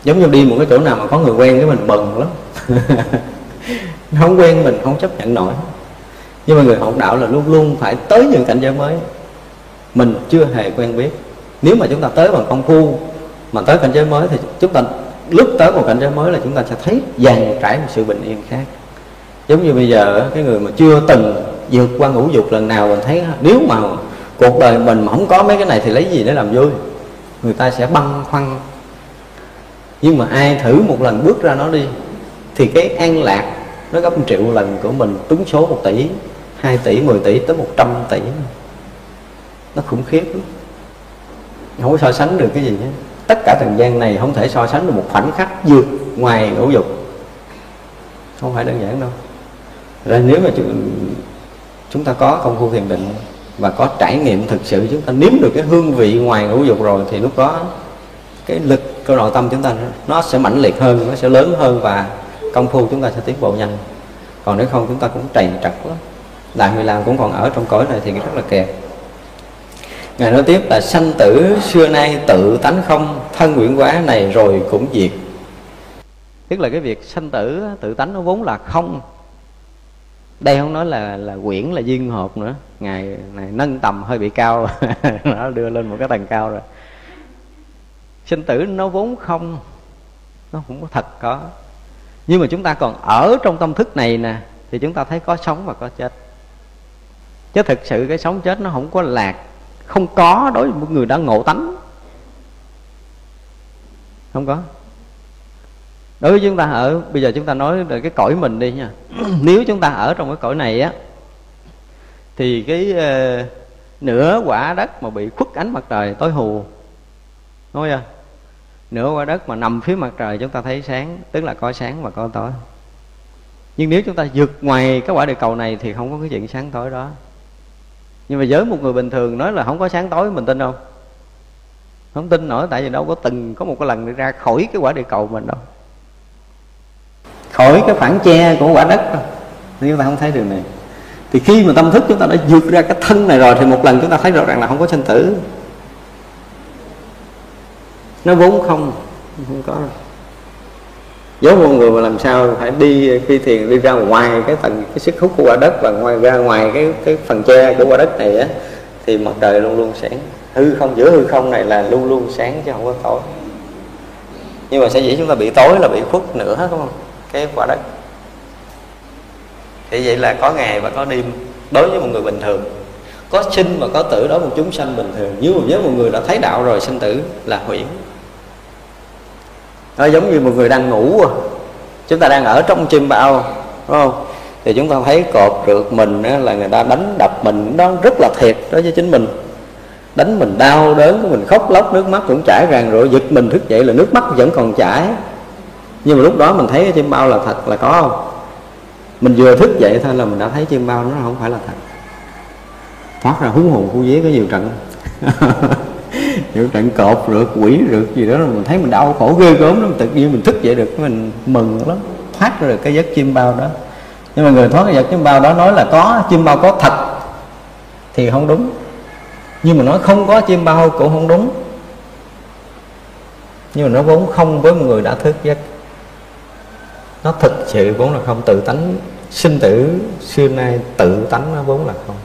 Giống như đi một cái chỗ nào mà có người quen cái mình bần lắm. [laughs] Không quen mình, không chấp nhận nổi. Nhưng mà người học đạo là luôn luôn phải tới những cảnh giới mới. Mình chưa hề quen biết. Nếu mà chúng ta tới bằng công phu mà tới cảnh giới mới thì chúng ta, lúc tới một cảnh giới mới là chúng ta sẽ thấy dàn trải một sự bình yên khác. Giống như bây giờ, cái người mà chưa từng vượt qua ngũ dục lần nào mình thấy, nếu mà cuộc đời mình mà không có mấy cái này thì lấy gì để làm vui? Người ta sẽ băn khoăn. Nhưng mà ai thử một lần bước ra nó đi, thì cái an lạc nó gấp một triệu lần của mình trúng số một tỷ 2 tỷ 10 tỷ tới 100 tỷ. Nó khủng khiếp lắm. Không có so sánh được cái gì hết tất cả thời gian này không thể so sánh được một khoảnh khắc vượt ngoài ngũ dục. Không phải đơn giản đâu. Rồi nếu mà chúng ta có công phu thiền định và có trải nghiệm thực sự, chúng ta nếm được cái hương vị ngoài ngũ dục rồi, thì lúc đó cái lực của nội tâm chúng ta nó sẽ mãnh liệt hơn, nó sẽ lớn hơn và công phu chúng ta sẽ tiến bộ nhanh. Còn nếu không, chúng ta cũng trầy trật lắm. Đại người làm cũng còn ở trong cõi này thì rất là kẹt. Ngài nói tiếp là sanh tử xưa nay tự tánh không, Thân nguyện quá này rồi cũng diệt. Tức là cái việc sanh tử, tự tánh nó vốn là không. Đây không nói là là quyển, là duyên hộp nữa. Ngài này nâng tầm hơi bị cao, [laughs] Nó đưa lên một cái tầng cao rồi. Sinh tử nó vốn không, Nó không có thật có. Nhưng mà chúng ta còn ở trong tâm thức này nè, Thì chúng ta thấy có sống và có chết. Chứ thực sự cái sống chết nó không có lạc không có đối với một người đã ngộ tánh. Không có. Đối với chúng ta ở bây giờ chúng ta nói về cái cõi mình đi nha. [clears throat] Nếu chúng ta ở trong cái cõi này á thì cái uh, nửa quả đất mà bị khuất ánh mặt trời tối hù. Nói chưa nửa quả đất mà nằm phía mặt trời chúng ta thấy sáng tức là có sáng và có tối. Nhưng nếu chúng ta vượt ngoài cái quả địa cầu này thì không có cái chuyện sáng tối đó nhưng mà với một người bình thường nói là không có sáng tối, mình tin không? Không tin nổi, tại vì đâu có từng có một cái lần đi ra khỏi cái quả địa cầu mình đâu. Khỏi cái phản che của quả đất đâu nhưng chúng ta không thấy điều này. Thì khi mà tâm thức chúng ta đã vượt ra cái thân này rồi, thì một lần chúng ta thấy rõ ràng là không có sinh tử. Nó vốn không không có giống con người mà làm sao phải đi khi thiền, đi ra ngoài cái phần cái sức hút của quả đất và ngoài, ra ngoài cái cái phần che của quả đất này á, thì mặt trời luôn luôn sáng. Hư không, giữa hư không này là luôn luôn sáng chứ không có tối. Nhưng mà sẽ dĩ chúng ta bị tối là bị khuất nữa đúng không? Cái quả đất. Thì vậy là có ngày và có đêm, đối với một người bình thường. Có sinh và có tử đó một chúng sanh bình thường. Nhưng mà với một người đã thấy đạo rồi sinh tử là huyễn nó giống như một người đang ngủ à. chúng ta đang ở trong chim bao đúng không? Thì chúng ta thấy cột rượt mình á, là người ta đánh đập mình. Đó rất là thiệt đối với chính mình. Đánh mình đau đớn của mình khóc lóc nước mắt cũng chảy ràng rồi giật mình thức dậy là nước mắt vẫn còn chảy. Nhưng mà lúc đó mình thấy chim bao là thật là có không? Mình vừa thức dậy thôi là mình đã thấy chim bao nó không phải là thật. Thoát ra hú hồn hú vía có nhiều trận. [laughs] nhiều trận cột rượt quỷ rượt gì đó, mình thấy mình đau khổ ghê gớm lắm. Tự nhiên mình thức dậy được, mình mừng lắm. Thoát ra được cái giấc chim bao đó. Nhưng mà người thoát cái giấc chim bao đó nói là có, chim bao có thật thì không đúng. Nhưng mà nói không có chim bao cũng không đúng. Nhưng mà nó vốn không với một người đã thức giấc. Nó thực sự vốn là không, tự tánh sinh tử xưa nay tự tánh nó vốn là không.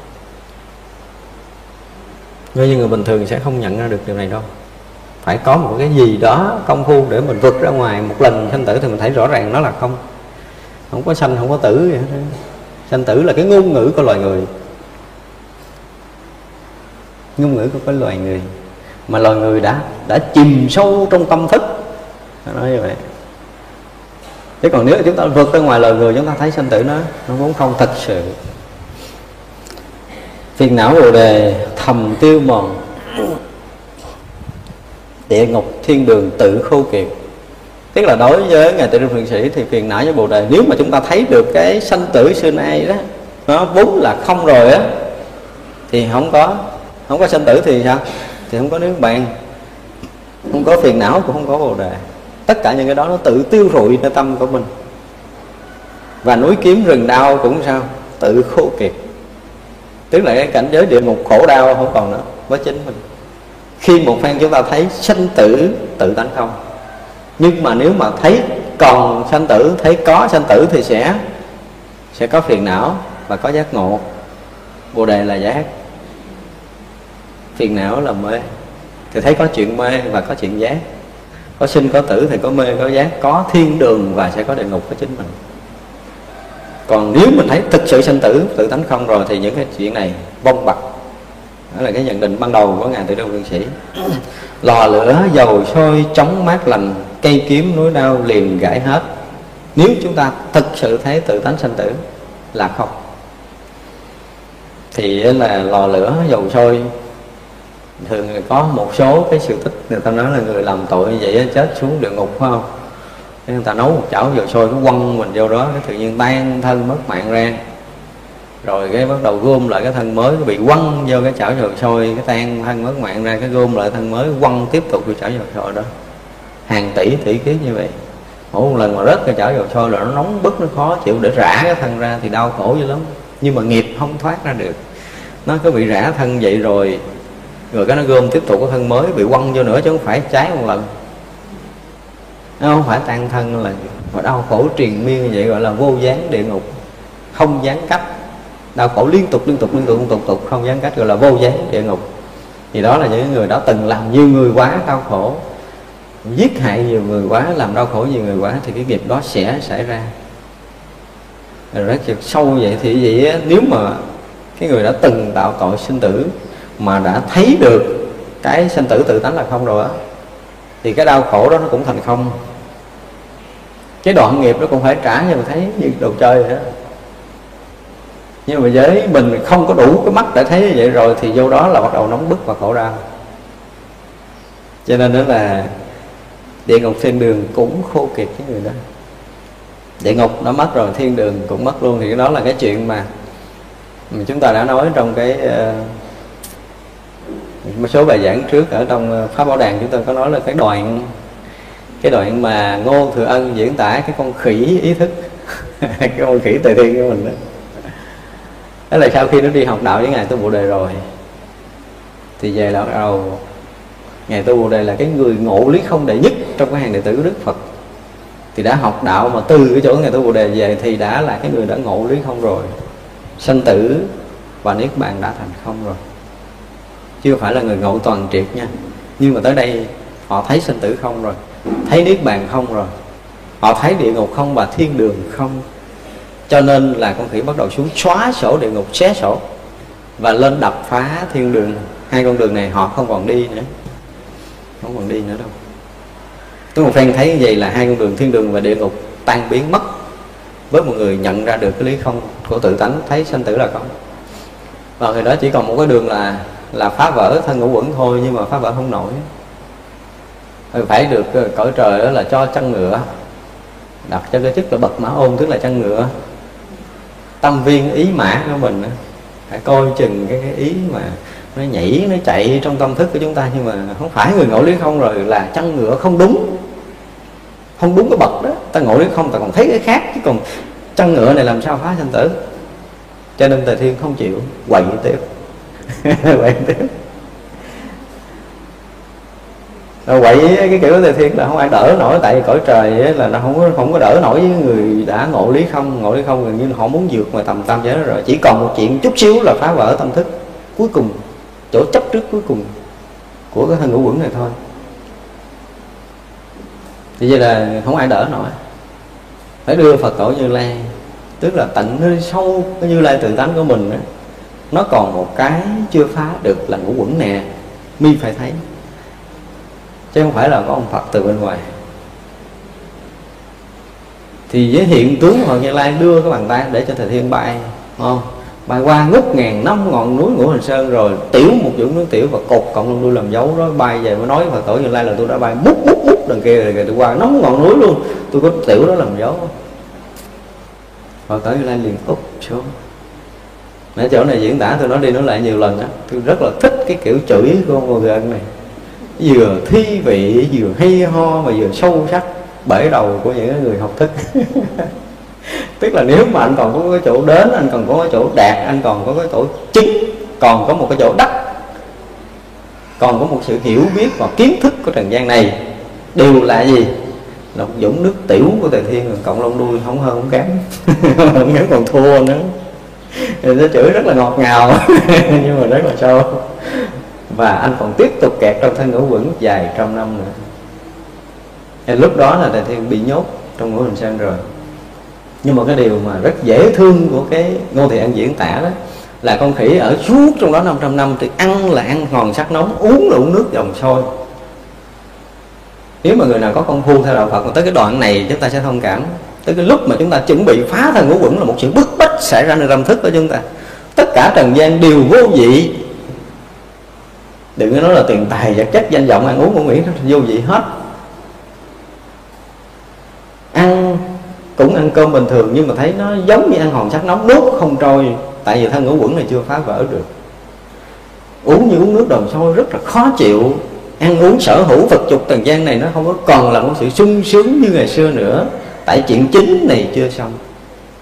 Ngay như người bình thường sẽ không nhận ra được điều này đâu. Phải có một cái gì đó công phu để mình vượt ra ngoài một lần sanh tử thì mình thấy rõ ràng nó là không. Không có sanh, không có tử vậy hết sanh tử là cái ngôn ngữ của loài người. Ngôn ngữ của cái loài người. Mà loài người đã đã chìm sâu trong tâm thức. Nói như vậy. Chứ còn nếu chúng ta vượt ra ngoài loài người, chúng ta thấy sanh tử nó nó vốn không thật sự phiền não bồ đề, thầm tiêu mòn. Địa ngục thiên đường tự khô kiệt. Tức là đối với ngài tự trung thượng sĩ thì phiền não với bồ đề, nếu mà chúng ta thấy được cái sanh tử xưa nay đó, nó vốn là không rồi á, thì không có không có sanh tử thì sao? Thì không có nước bạn không có phiền não, cũng không có bồ đề. Tất cả những cái đó nó tự tiêu rụi nơi tâm của mình. Và núi kiếm rừng đau cũng sao? Tự khô kiệt tức là cái cảnh giới địa ngục khổ đau không còn nữa với chính mình. Khi một phen chúng ta thấy sanh tử tự tánh không. Nhưng mà nếu mà thấy còn sanh tử, thấy có sanh tử thì sẽ sẽ có phiền não và có giác ngộ. Bồ đề là giác. Phiền não là mê. Thì thấy có chuyện mê và có chuyện giác. Có sinh có tử thì có mê, có giác. Có thiên đường và sẽ có địa ngục của chính mình còn nếu mình thấy thực sự sanh tử, tự tánh không rồi thì những cái chuyện này vong bặt đó là cái nhận định ban đầu của ngài tự đông đương sĩ. [clears throat] Lò lửa, dầu sôi chống mát lành, cây kiếm, núi đao liền gãy hết. Nếu chúng ta thực sự thấy tự tánh sanh tử là không. Thì là lò lửa, dầu sôi, thường có một số cái sự tích, người ta nói là người làm tội như vậy chết xuống địa ngục, phải không? Thế người ta nấu một chảo dầu sôi cứ quăng mình vô đó, cái tự nhiên tan thân mất mạng ra. Rồi cái bắt đầu gom lại cái thân mới bị quăng vô cái chảo dầu sôi, cái tan thân mất mạng ra, cái gom lại thân mới, quăng tiếp tục vô chảo dầu sôi đó. Hàng tỷ tỷ kiếp như vậy. Mỗi một lần mà rớt cái chảo dầu sôi là nó nóng bức, nó khó chịu. Để rã cái thân ra thì đau khổ dữ lắm. Nhưng mà nghiệp không thoát ra được. Nó cứ bị rã thân vậy rồi rồi cái nó gom tiếp tục cái thân mới, bị quăng vô nữa chứ không phải cháy một lần nó không phải tan thân là mà đau khổ triền miên như vậy gọi là vô gián địa ngục. Không gián cách. Đau khổ liên tục liên tục liên tục liên tục, tục. Không gián cách gọi là vô gián địa ngục. Thì đó là những người đã từng làm nhiều người quá đau khổ. Giết hại nhiều người quá làm đau khổ nhiều người quá thì cái nghiệp đó sẽ xảy ra. Rồi rất sâu vậy thì vậy nếu mà cái người đã từng tạo tội sinh tử mà đã thấy được cái sinh tử tự tánh là không rồi á thì cái đau khổ đó nó cũng thành không cái đoạn nghiệp nó cũng phải trả như mình thấy như đồ chơi vậy đó. Nhưng mà với mình không có đủ cái mắt để thấy như vậy rồi thì vô đó là bắt đầu nóng bức và khổ đau. Cho nên đó là địa ngục thiên đường cũng khô kiệt cái người đó. Địa ngục nó mất rồi thiên đường cũng mất luôn. Thì cái đó là cái chuyện mà chúng ta đã nói trong cái uh, một số bài giảng trước ở trong ờ, pháp bảo đàn chúng tôi có nói là cái đoạn cái đoạn mà ngô thừa ân diễn tả cái con khỉ ý thức. [laughs] Cái con khỉ tề thiên của mình đó. Đó là sau khi nó đi học đạo với ngài tu bồ đề rồi, thì về là bắt đầu, ngài tu bồ đề là cái người ngộ lý không đệ nhất trong cái hàng đệ tử của đức phật. Thì đã học đạo mà từ cái chỗ ngài tu bồ đề về thì đã là cái người đã ngộ lý không rồi. Sanh tử và niết bàn đã thành không rồi. Chưa phải là người ngộ toàn triệt nha. Nhưng mà tới đây họ thấy sinh tử không rồi thấy niết bàn không rồi? Họ thấy địa ngục không và thiên đường không? Cho nên là con khỉ bắt đầu xuống xóa sổ địa ngục, xé sổ và lên đập phá thiên đường. Hai con đường này họ không còn đi nữa. Không còn đi nữa đâu. Tôi một phen thấy như vậy là hai con đường thiên đường và địa ngục tan biến mất. Với một người nhận ra được cái lý không của tự tánh, thấy sanh tử là không. Và người đó chỉ còn một cái đường là là phá vỡ thân ngũ quẩn thôi, nhưng mà phá vỡ không nổi phải được ờ, cõi trời đó là cho chân ngựa. Đặt cho cái chức là bậc mã ôn tức là chân ngựa. Tâm viên ý mã của mình phải coi chừng cái, cái ý mà nó nhảy nó chạy trong tâm thức của chúng ta. Nhưng mà không phải người ngộ lý không rồi là chân ngựa không đúng. Không đúng cái bậc đó. Ta ngộ lý không ta còn thấy cái khác. Chứ còn chân ngựa này làm sao phá sanh tử? Cho nên tề thiên không chịu quậy tiếp. [laughs] Quậy tiếp rồi quậy cái kiểu tề thiên là không ai đỡ nổi tại vì cõi trời là nó không có không có đỡ nổi với người đã ngộ lý không ngộ lý không gần như họ muốn vượt ngoài tầm tam giới đó rồi. Chỉ còn một chuyện chút xíu là phá vỡ tâm thức cuối cùng chỗ chấp trước cuối cùng của cái thân ngũ quẩn này thôi. Thì vậy là không ai đỡ nổi. Phải đưa phật tổ như lai tức là tận nơi sâu cái như lai tự tánh của mình đó, nó còn một cái chưa phá được là ngũ quẩn nè mi phải thấy chứ không phải là có ông phật từ bên ngoài. Thì với hiện tướng Phật Như Lai đưa cái bàn tay để cho thầy Thiên bay không? Bay qua ngút ngàn năm ngọn núi ngũ hành sơn rồi, tiểu một dũng nước tiểu và cột cộng luôn đuôi làm dấu đó, bay về mới nói Phật tổ Như Lai là tôi đã bay bút bút bút đằng kia rồi tôi qua nóng ngọn núi luôn, tôi có tiểu đó làm dấu. Phật tổ Như Lai liền úp xuống. Nãy chỗ này diễn tả, tôi nói đi nói lại nhiều lần á, Tôi rất là thích cái kiểu chửi của ông Morgan này. Vừa thi vị, vừa hay ho mà vừa sâu sắc Bể đầu của những người học thức. [laughs] Tức là nếu mà anh còn có cái chỗ đến, anh còn có cái chỗ đạt, anh còn có cái chỗ chứng Còn có một cái chỗ đắc Còn có một sự hiểu biết và kiến thức của trần gian này Đều là gì? là một dũng nước tiểu của tề thiên cộng lông đuôi không hơn không kém. [laughs] Không kém còn thua nữa. Thì nó chửi rất là ngọt ngào [laughs] nhưng mà rất là sâu và anh còn tiếp tục kẹt trong thân ngũ quẩn dài trong năm nữa. Thì lúc đó là đại thiên bị nhốt trong ngũ hành sơn rồi. Nhưng mà cái điều mà rất dễ thương của cái ngô thị an diễn tả đó là con khỉ ở suốt trong đó 500 năm thì ăn là ăn hòn sắc nóng, uống là uống nước dòng sôi. Nếu mà người nào có công phu theo đạo Phật còn tới cái đoạn này chúng ta sẽ thông cảm. Tới cái lúc mà chúng ta chuẩn bị phá thân ngũ quẩn là một sự bức bách xảy ra nơi tâm thức của chúng ta. Tất cả trần gian đều vô vị đừng có nói là tiền tài vật chất danh vọng, ăn uống ngủ nghỉ vô vị hết. Ăn, cũng ăn cơm bình thường, nhưng mà thấy nó giống như ăn hòn sắt nóng, nuốt không trôi. Tại vì thân ngũ quẩn này chưa phá vỡ được. Uống như uống nước đồng sôi rất là khó chịu. Ăn uống sở hữu vật dục trần gian này nó không có còn là một sự sung sướng như ngày xưa nữa. Tại chuyện chính này chưa xong.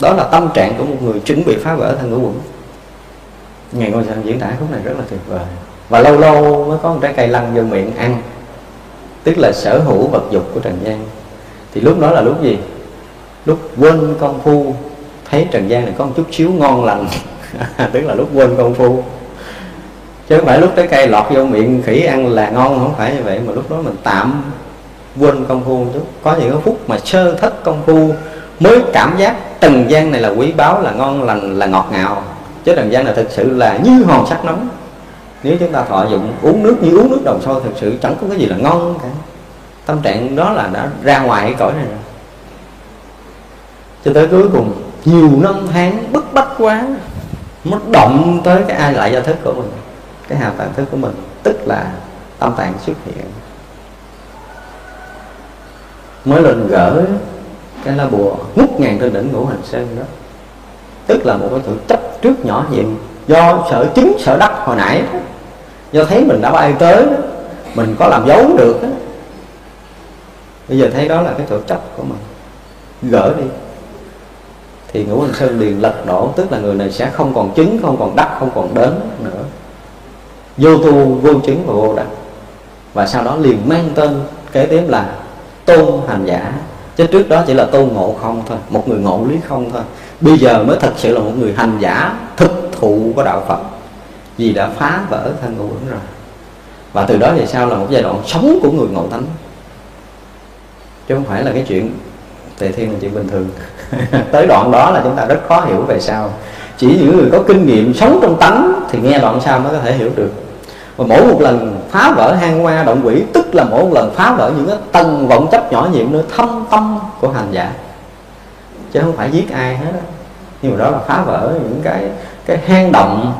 Đó là tâm trạng của một người chuẩn bị phá vỡ thân ngũ quẩn. Ngày ngôi sao diễn tả khúc này rất là tuyệt vời và lâu lâu mới có một trái cây lăn vô miệng ăn. Tức là sở hữu vật dục của trần gian. Thì lúc đó là lúc gì? Lúc quên công phu. Thấy trần gian này có một chút xíu ngon lành. [laughs] Tức là lúc quên công phu. Chứ không phải lúc trái cây lọt vô miệng khỉ ăn là ngon, không phải như vậy, mà lúc đó mình tạm quên công phu chút. Có những cái phút mà sơ thất công phu mới cảm giác trần gian này là quý báu, là ngon lành, là ngọt ngào. Chứ trần gian là thực sự là như hòn sắt nóng nếu chúng ta thọ dụng uống nước như uống nước đồng sôi thực sự, chẳng có cái gì là ngon cả. Tâm trạng đó là đã ra ngoài cái cõi này rồi. Cho tới cuối cùng, nhiều năm tháng bức bách quá, nó động tới cái ai lại do thức của mình, cái hào tạng thức của mình, tức là tâm tạng xuất hiện. Mới lên gỡ cái lá bùa ngút ngàn trên đỉnh ngũ hành sơn đó. Tức là một cái sự chấp trước nhỏ nhiệm do sợ chứng, sợ đắc hồi nãy đó do thấy mình đã bay tới đó. mình có làm dấu được đó. bây giờ thấy đó là cái chỗ chấp của mình. Gỡ đi. Thì ngũ hành sơn liền lật đổ, tức là người này sẽ không còn chứng, không còn đắc, không còn đến nữa. Vô tu, vô chứng và vô đắc. Và sau đó liền mang tên, kế tiếp là tôn hành giả. Chứ trước đó chỉ là tôn ngộ không thôi, một người ngộ lý không thôi. Bây giờ mới thật sự là một người hành giả thực thụ của đạo phật vì đã phá vỡ thân ngũ uẩn rồi. Và từ đó về sau là một giai đoạn sống của người ngộ tánh. Chứ không phải là cái chuyện tề thiên là chuyện bình thường. [laughs] Tới đoạn đó là chúng ta rất khó hiểu về sau. Chỉ những người có kinh nghiệm sống trong tánh thì nghe đoạn sau mới có thể hiểu được. Và mỗi một lần phá vỡ hang hoa động quỷ, tức là mỗi một lần phá vỡ những cái tầng vọng chấp nhỏ nhiệm nơi thâm tâm của hành giả. Chứ không phải giết ai hết đó. nhưng mà đó là phá vỡ những cái cái hang động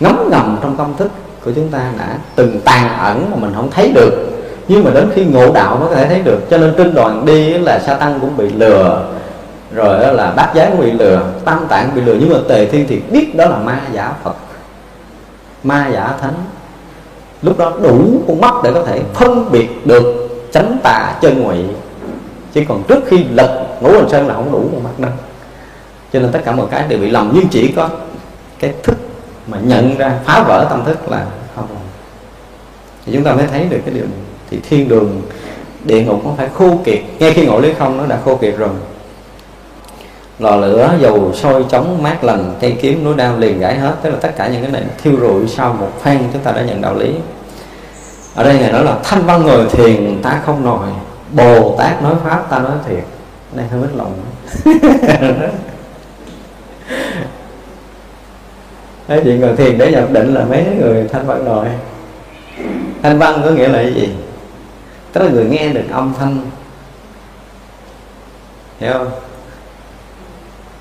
ngấm ngầm trong tâm thức của chúng ta đã từng tàn ẩn mà mình không thấy được. Nhưng mà đến khi ngộ đạo mới có thể thấy được. Cho nên trên đoàn đi là sa tăng cũng bị lừa, rồi là bát giới cũng bị lừa, tam tạng bị lừa. Nhưng mà tề thiên thì biết đó là ma giả phật, ma giả thánh. Lúc đó đủ con mắt để có thể phân biệt được chánh tà chân ngụy. Chứ còn trước khi lật ngũ hành sơn là không đủ con mắt đâu cho nên tất cả mọi cái đều bị lầm. Nhưng chỉ có cái thức mà nhận ra, phá vỡ tâm thức là không thì chúng ta mới thấy được cái điều này. Thì thiên đường, địa ngục nó phải khô kiệt. Ngay khi ngộ lý không, nó đã khô kiệt rồi. Lò lửa, dầu sôi chống mát lành cây kiếm, núi đao liền gãy hết. Tức là tất cả những cái này thiêu rụi sau một phen, chúng ta đã nhận đạo lý. Ở đây này nói là thanh văn ngồi thiền, ta không nổi bồ tát nói pháp, ta nói thiệt. Đây hơi mất lòng. [laughs] Thế chuyện người thiền để nhập định là mấy người thanh văn rồi. Thanh văn có nghĩa là cái gì? Tức là người nghe được âm thanh. Hiểu không?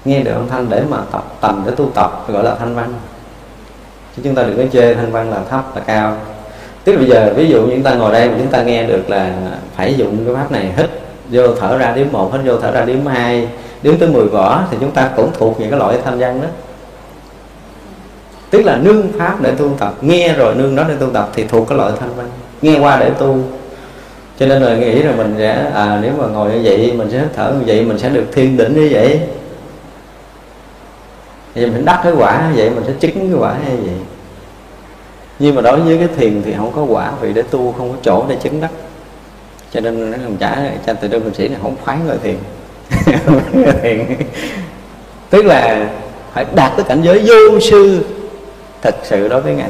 Nghe được âm thanh để mà tập, tầm để tu tập, gọi là thanh văn. Chứ chúng ta đừng có chê thanh văn là thấp, là cao. Tức là bây giờ, ví dụ chúng ta ngồi đây mà chúng ta nghe được là phải dùng cái pháp này, hít, vô thở ra điếm một, hít vô thở ra điếm hai điếm tới 10 vỏ, thì chúng ta cũng thuộc những cái loại thanh văn đó tức là nương pháp để tu tập. Nghe rồi nương đó để tu tập thì thuộc cái loại thanh văn. Nghe qua để tu. Cho nên là nghĩ là mình sẽ à nếu mà ngồi như vậy, mình sẽ thở như vậy, mình sẽ được thiên đỉnh như vậy. Thì mình đắc cái quả như vậy, mình sẽ chứng cái quả như vậy. Nhưng mà đối với cái thiền thì không có quả, vì để tu không có chỗ để chứng đắc. Cho nên nó làm trả cha tự đơn sĩ này không khoái người thiền. [laughs] Thiền. Tức là phải đạt tới cảnh giới vô sư thật sự đối với ngài.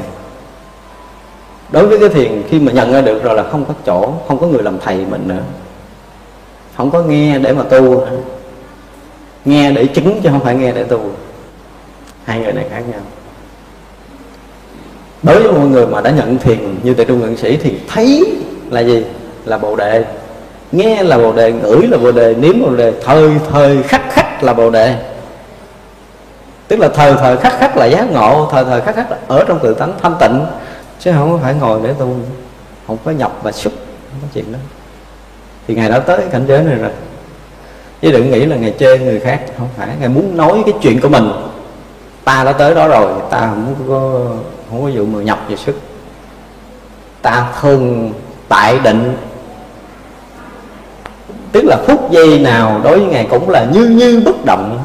Đối với cái thiền, khi mà nhận ra được rồi là không có chỗ, không có người làm thầy mình nữa. Không có nghe để mà tu. Nghe để chứng chứ không phải nghe để tu. Hai người này khác nhau. Đối với mọi người mà đã nhận thiền như tại trung ngưỡng sĩ thì thấy là gì? Là bồ đề. Nghe là bồ đề, ngửi là bồ đề, nếm bồ đề, thời thời khắc khắc là bồ đề tức là thời thời khắc khắc là giác ngộ, thời thời khắc khắc là ở trong tự tánh thanh tịnh. Chứ không có phải ngồi để tu, không có nhập và xuất, không có chuyện đó. Thì ngài đã tới cảnh giới này rồi. Chứ đừng nghĩ là ngài chê người khác, không phải. Ngài muốn nói cái chuyện của mình. Ta đã tới đó rồi, ta không có không có vụ mà nhập về sức ta thường tại định. Tức là phút giây nào đối với ngài cũng là như như bất động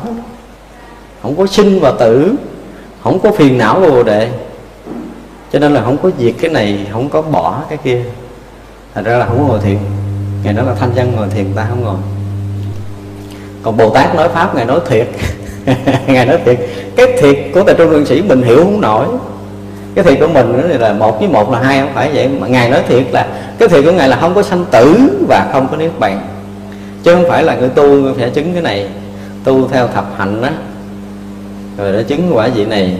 không có sinh và tử, không có phiền não vô đề. Cho nên là không có diệt cái này, không có bỏ cái kia. Thành ra là không có ngồi thiền. Ngày nói là thanh văn ngồi thiền, ta không ngồi. Còn bồ tát nói pháp, ngài nói thiệt. [laughs] Ngài nói thiệt. Cái thiệt của tại trung luân sĩ mình hiểu không nổi. Cái thiệt của mình đó là một với một là hai, không phải vậy. Mà ngài nói thiệt là cái thiệt của ngài là không có sanh tử và không có niết bàn. Chứ không phải là người tu phải chứng cái này, tu theo thập hạnh đó rồi đã chứng quả vị này,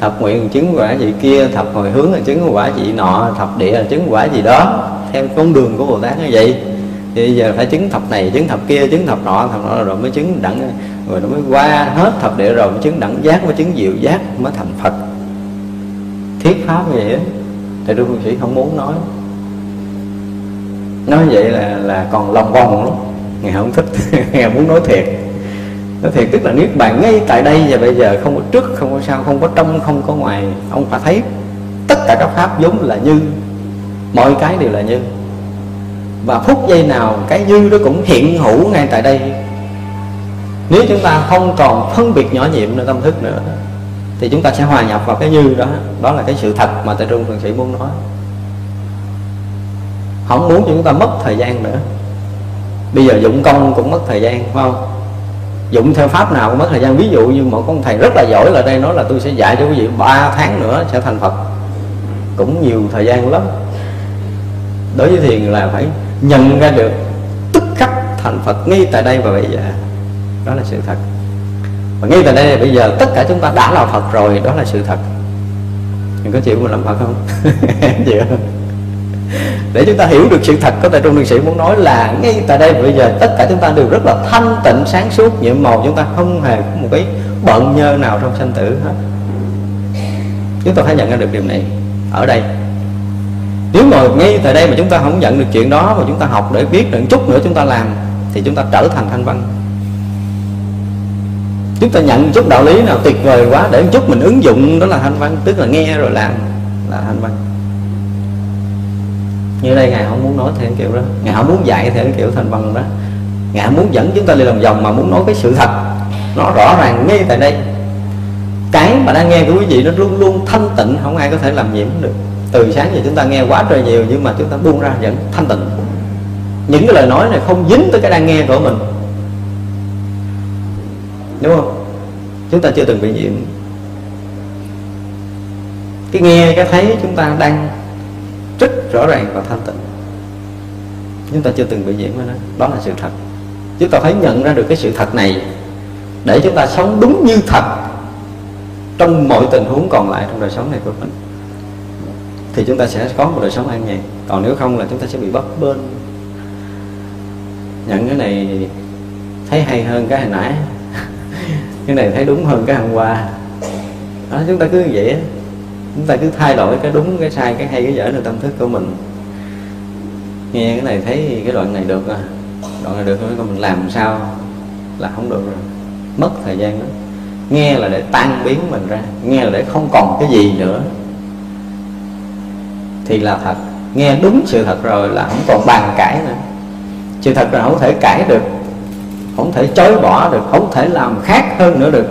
thập nguyện chứng quả vị kia, thập hồi hướng là chứng quả vị nọ, thập địa là chứng quả gì đó. Theo con đường của bồ tát như vậy, thì bây giờ phải chứng thập này, chứng thập kia, chứng thập nọ thập nọ rồi mới chứng đẳng, rồi nó mới qua hết thập địa rồi mới chứng đẳng giác, mới chứng diệu giác, mới thành phật. Thiết pháp như vậy thì đức sĩ không muốn nói. Nói vậy là là còn lòng vòng lắm. Ngài không thích, [laughs] ngài muốn nói thiệt nó thiệt, tức là niết bàn ngay tại đây và bây giờ không có trước, không có sau, không có trong, không có ngoài, ông phải thấy tất cả các pháp vốn là như, mọi cái đều là như. Và phút giây nào cái như đó cũng hiện hữu ngay tại đây. Nếu chúng ta không còn phân biệt nhỏ nhiệm nơi tâm thức nữa, thì chúng ta sẽ hòa nhập vào cái như đó. Đó là cái sự thật mà tại trung thượng sĩ muốn nói. Không muốn cho chúng ta mất thời gian nữa. Bây giờ dụng công cũng mất thời gian, phải không? Dụng theo pháp nào cũng mất thời gian. Ví dụ như một con thầy rất là giỏi là đây, nói là tôi sẽ dạy cho quý vị 3 tháng nữa sẽ thành phật. Cũng nhiều thời gian lắm. Đối với thiền là phải nhận ra được tức khắc thành phật ngay tại đây và bây giờ. Đó là sự thật. Và ngay tại đây bây giờ tất cả chúng ta đã là phật rồi, đó là sự thật. Mình có chịu mình làm phật không? [laughs] Chịu để chúng ta hiểu được sự thật, có thể trung đường sĩ muốn nói là ngay tại đây bây giờ tất cả chúng ta đều rất là thanh tịnh, sáng suốt, nhiệm màu, chúng ta không hề có một cái bận nhơ nào trong sanh tử hết. Chúng ta phải nhận ra được điều này ở đây. Nếu mà ngay tại đây mà chúng ta không nhận được chuyện đó mà chúng ta học để biết được chút nữa chúng ta làm, thì chúng ta trở thành thanh văn. Chúng ta nhận chút đạo lý nào tuyệt vời quá để chút mình ứng dụng, đó là thanh văn, tức là nghe rồi làm, là thanh văn như đây, ngài không muốn nói theo kiểu đó. Ngài không muốn dạy theo kiểu thành văn đó. Ngài không muốn dẫn chúng ta đi lòng vòng mà muốn nói cái sự thật. Nó rõ ràng ngay tại đây. Cái mà đang nghe của quý vị nó luôn luôn thanh tịnh, không ai có thể làm nhiễm được. Từ sáng giờ chúng ta nghe quá trời nhiều nhưng mà chúng ta buông ra vẫn thanh tịnh. Những cái lời nói này không dính tới cái đang nghe của mình. Đúng không? Chúng ta chưa từng bị nhiễm. Cái nghe, cái thấy chúng ta đang rất rõ ràng và thanh tịnh. Chúng ta chưa từng bị nhiễm với nó. Đó là sự thật. Chúng ta phải nhận ra được cái sự thật này để chúng ta sống đúng như thật trong mọi tình huống còn lại trong đời sống này của mình. Thì chúng ta sẽ có một đời sống an nhàn. Còn nếu không là chúng ta sẽ bị bấp bênh. Nhận cái này thấy hay hơn cái hồi nãy. [laughs] Cái này thấy đúng hơn cái hôm qua. Đó, chúng ta cứ vậy chúng ta cứ thay đổi cái đúng, cái sai, cái hay, cái dở trong tâm thức của mình. Nghe cái này thấy cái đoạn này được à? Đoạn này được rồi mình làm sao là không được rồi. Mất thời gian đó nghe là để tan biến mình ra, nghe là để không còn cái gì nữa. Thì là thật. Nghe đúng sự thật rồi là không còn bàn cãi nữa. Sự thật là không thể cãi được, không thể chối bỏ được, không thể làm khác hơn nữa được.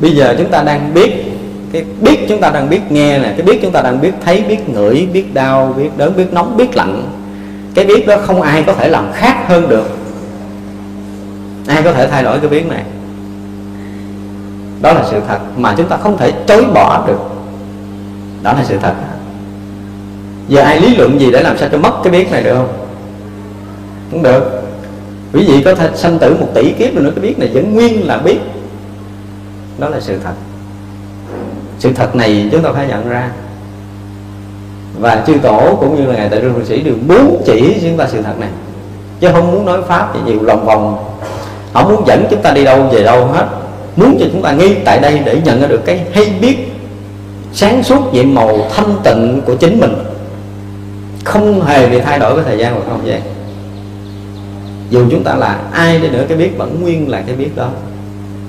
Bây giờ chúng ta đang biết cái biết chúng ta đang biết nghe nè, cái biết chúng ta đang biết thấy, biết ngửi, biết đau, biết đớn, biết nóng, biết lạnh. Cái biết đó không ai có thể làm khác hơn được. Ai có thể thay đổi cái biết này? Đó là sự thật mà chúng ta không thể chối bỏ được. Đó là sự thật. Giờ ai lý luận gì để làm sao cho mất cái biết này được không? Cũng được. Quý vị có thể sanh tử một tỷ kiếp rồi nữa, cái biết này vẫn nguyên là biết. Đó là sự thật sự thật này chúng ta phải nhận ra. Và chư tổ cũng như là ngài tại trương sĩ đều muốn chỉ chúng ta sự thật này, chứ không muốn nói pháp thì nhiều lòng vòng. Không muốn dẫn chúng ta đi đâu về đâu hết, muốn cho chúng ta nghi tại đây để nhận ra được cái hay biết, sáng suốt nhiệm màu thanh tịnh của chính mình. Không hề bị thay đổi với thời gian và không gian. Dù chúng ta là ai đi nữa, cái biết vẫn nguyên là cái biết đó.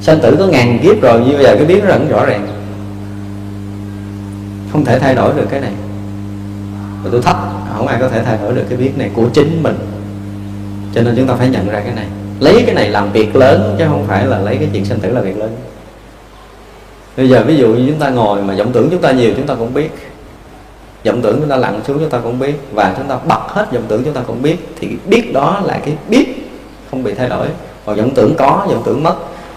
Sanh tử có ngàn kiếp rồi, như bây giờ cái biết nó rất rõ ràng không thể thay đổi được cái này. Và tôi thách, không ai có thể thay đổi được cái biết này của chính mình. Cho nên chúng ta phải nhận ra cái này. Lấy cái này làm việc lớn, chứ không phải là lấy cái chuyện sinh tử là việc lớn. Bây giờ ví dụ như chúng ta ngồi mà vọng tưởng chúng ta nhiều, chúng ta cũng biết. Vọng tưởng chúng ta lặn xuống, chúng ta cũng biết. Và chúng ta bật hết vọng tưởng chúng ta cũng biết, thì biết đó là cái biết không bị thay đổi. Còn vọng tưởng có, vọng tưởng mất.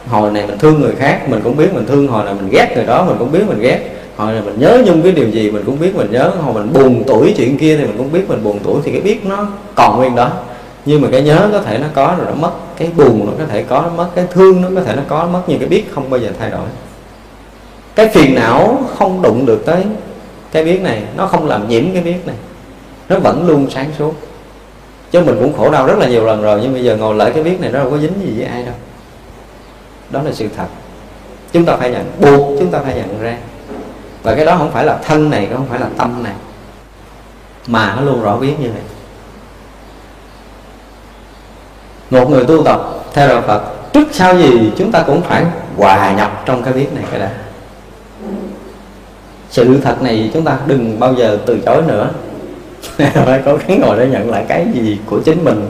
Hồi này mình thương người khác, mình cũng biết mình thương. Hồi này mình ghét người đó, mình cũng biết mình ghét hoặc là mình nhớ nhung cái điều gì mình cũng biết, mình nhớ hồi mình buồn tuổi chuyện kia thì mình cũng biết mình buồn tuổi thì cái biết nó còn nguyên đó. Nhưng mà cái nhớ có thể nó có rồi nó mất, cái buồn nó có thể có, nó mất, cái thương nó có thể nó có, nó mất, nhưng cái biết không bao giờ thay đổi. Cái phiền não không đụng được tới cái biết này, nó không làm nhiễm cái biết này, nó vẫn luôn sáng suốt. Chứ mình cũng khổ đau rất là nhiều lần rồi, nhưng bây giờ ngồi lại cái biết này nó đâu có dính gì với ai đâu. Đó là sự thật. Chúng ta phải nhận, buộc chúng ta phải nhận ra và cái đó không phải là thân này, không phải là tâm này. Mà nó luôn rõ biết như vậy. Một người tu tập theo đạo Phật, trước sau gì chúng ta cũng phải hòa nhập trong cái biết này cái đã. Sự thật này chúng ta đừng bao giờ từ chối nữa. [laughs] Phải cố gắng ngồi để nhận lại cái gì của chính mình.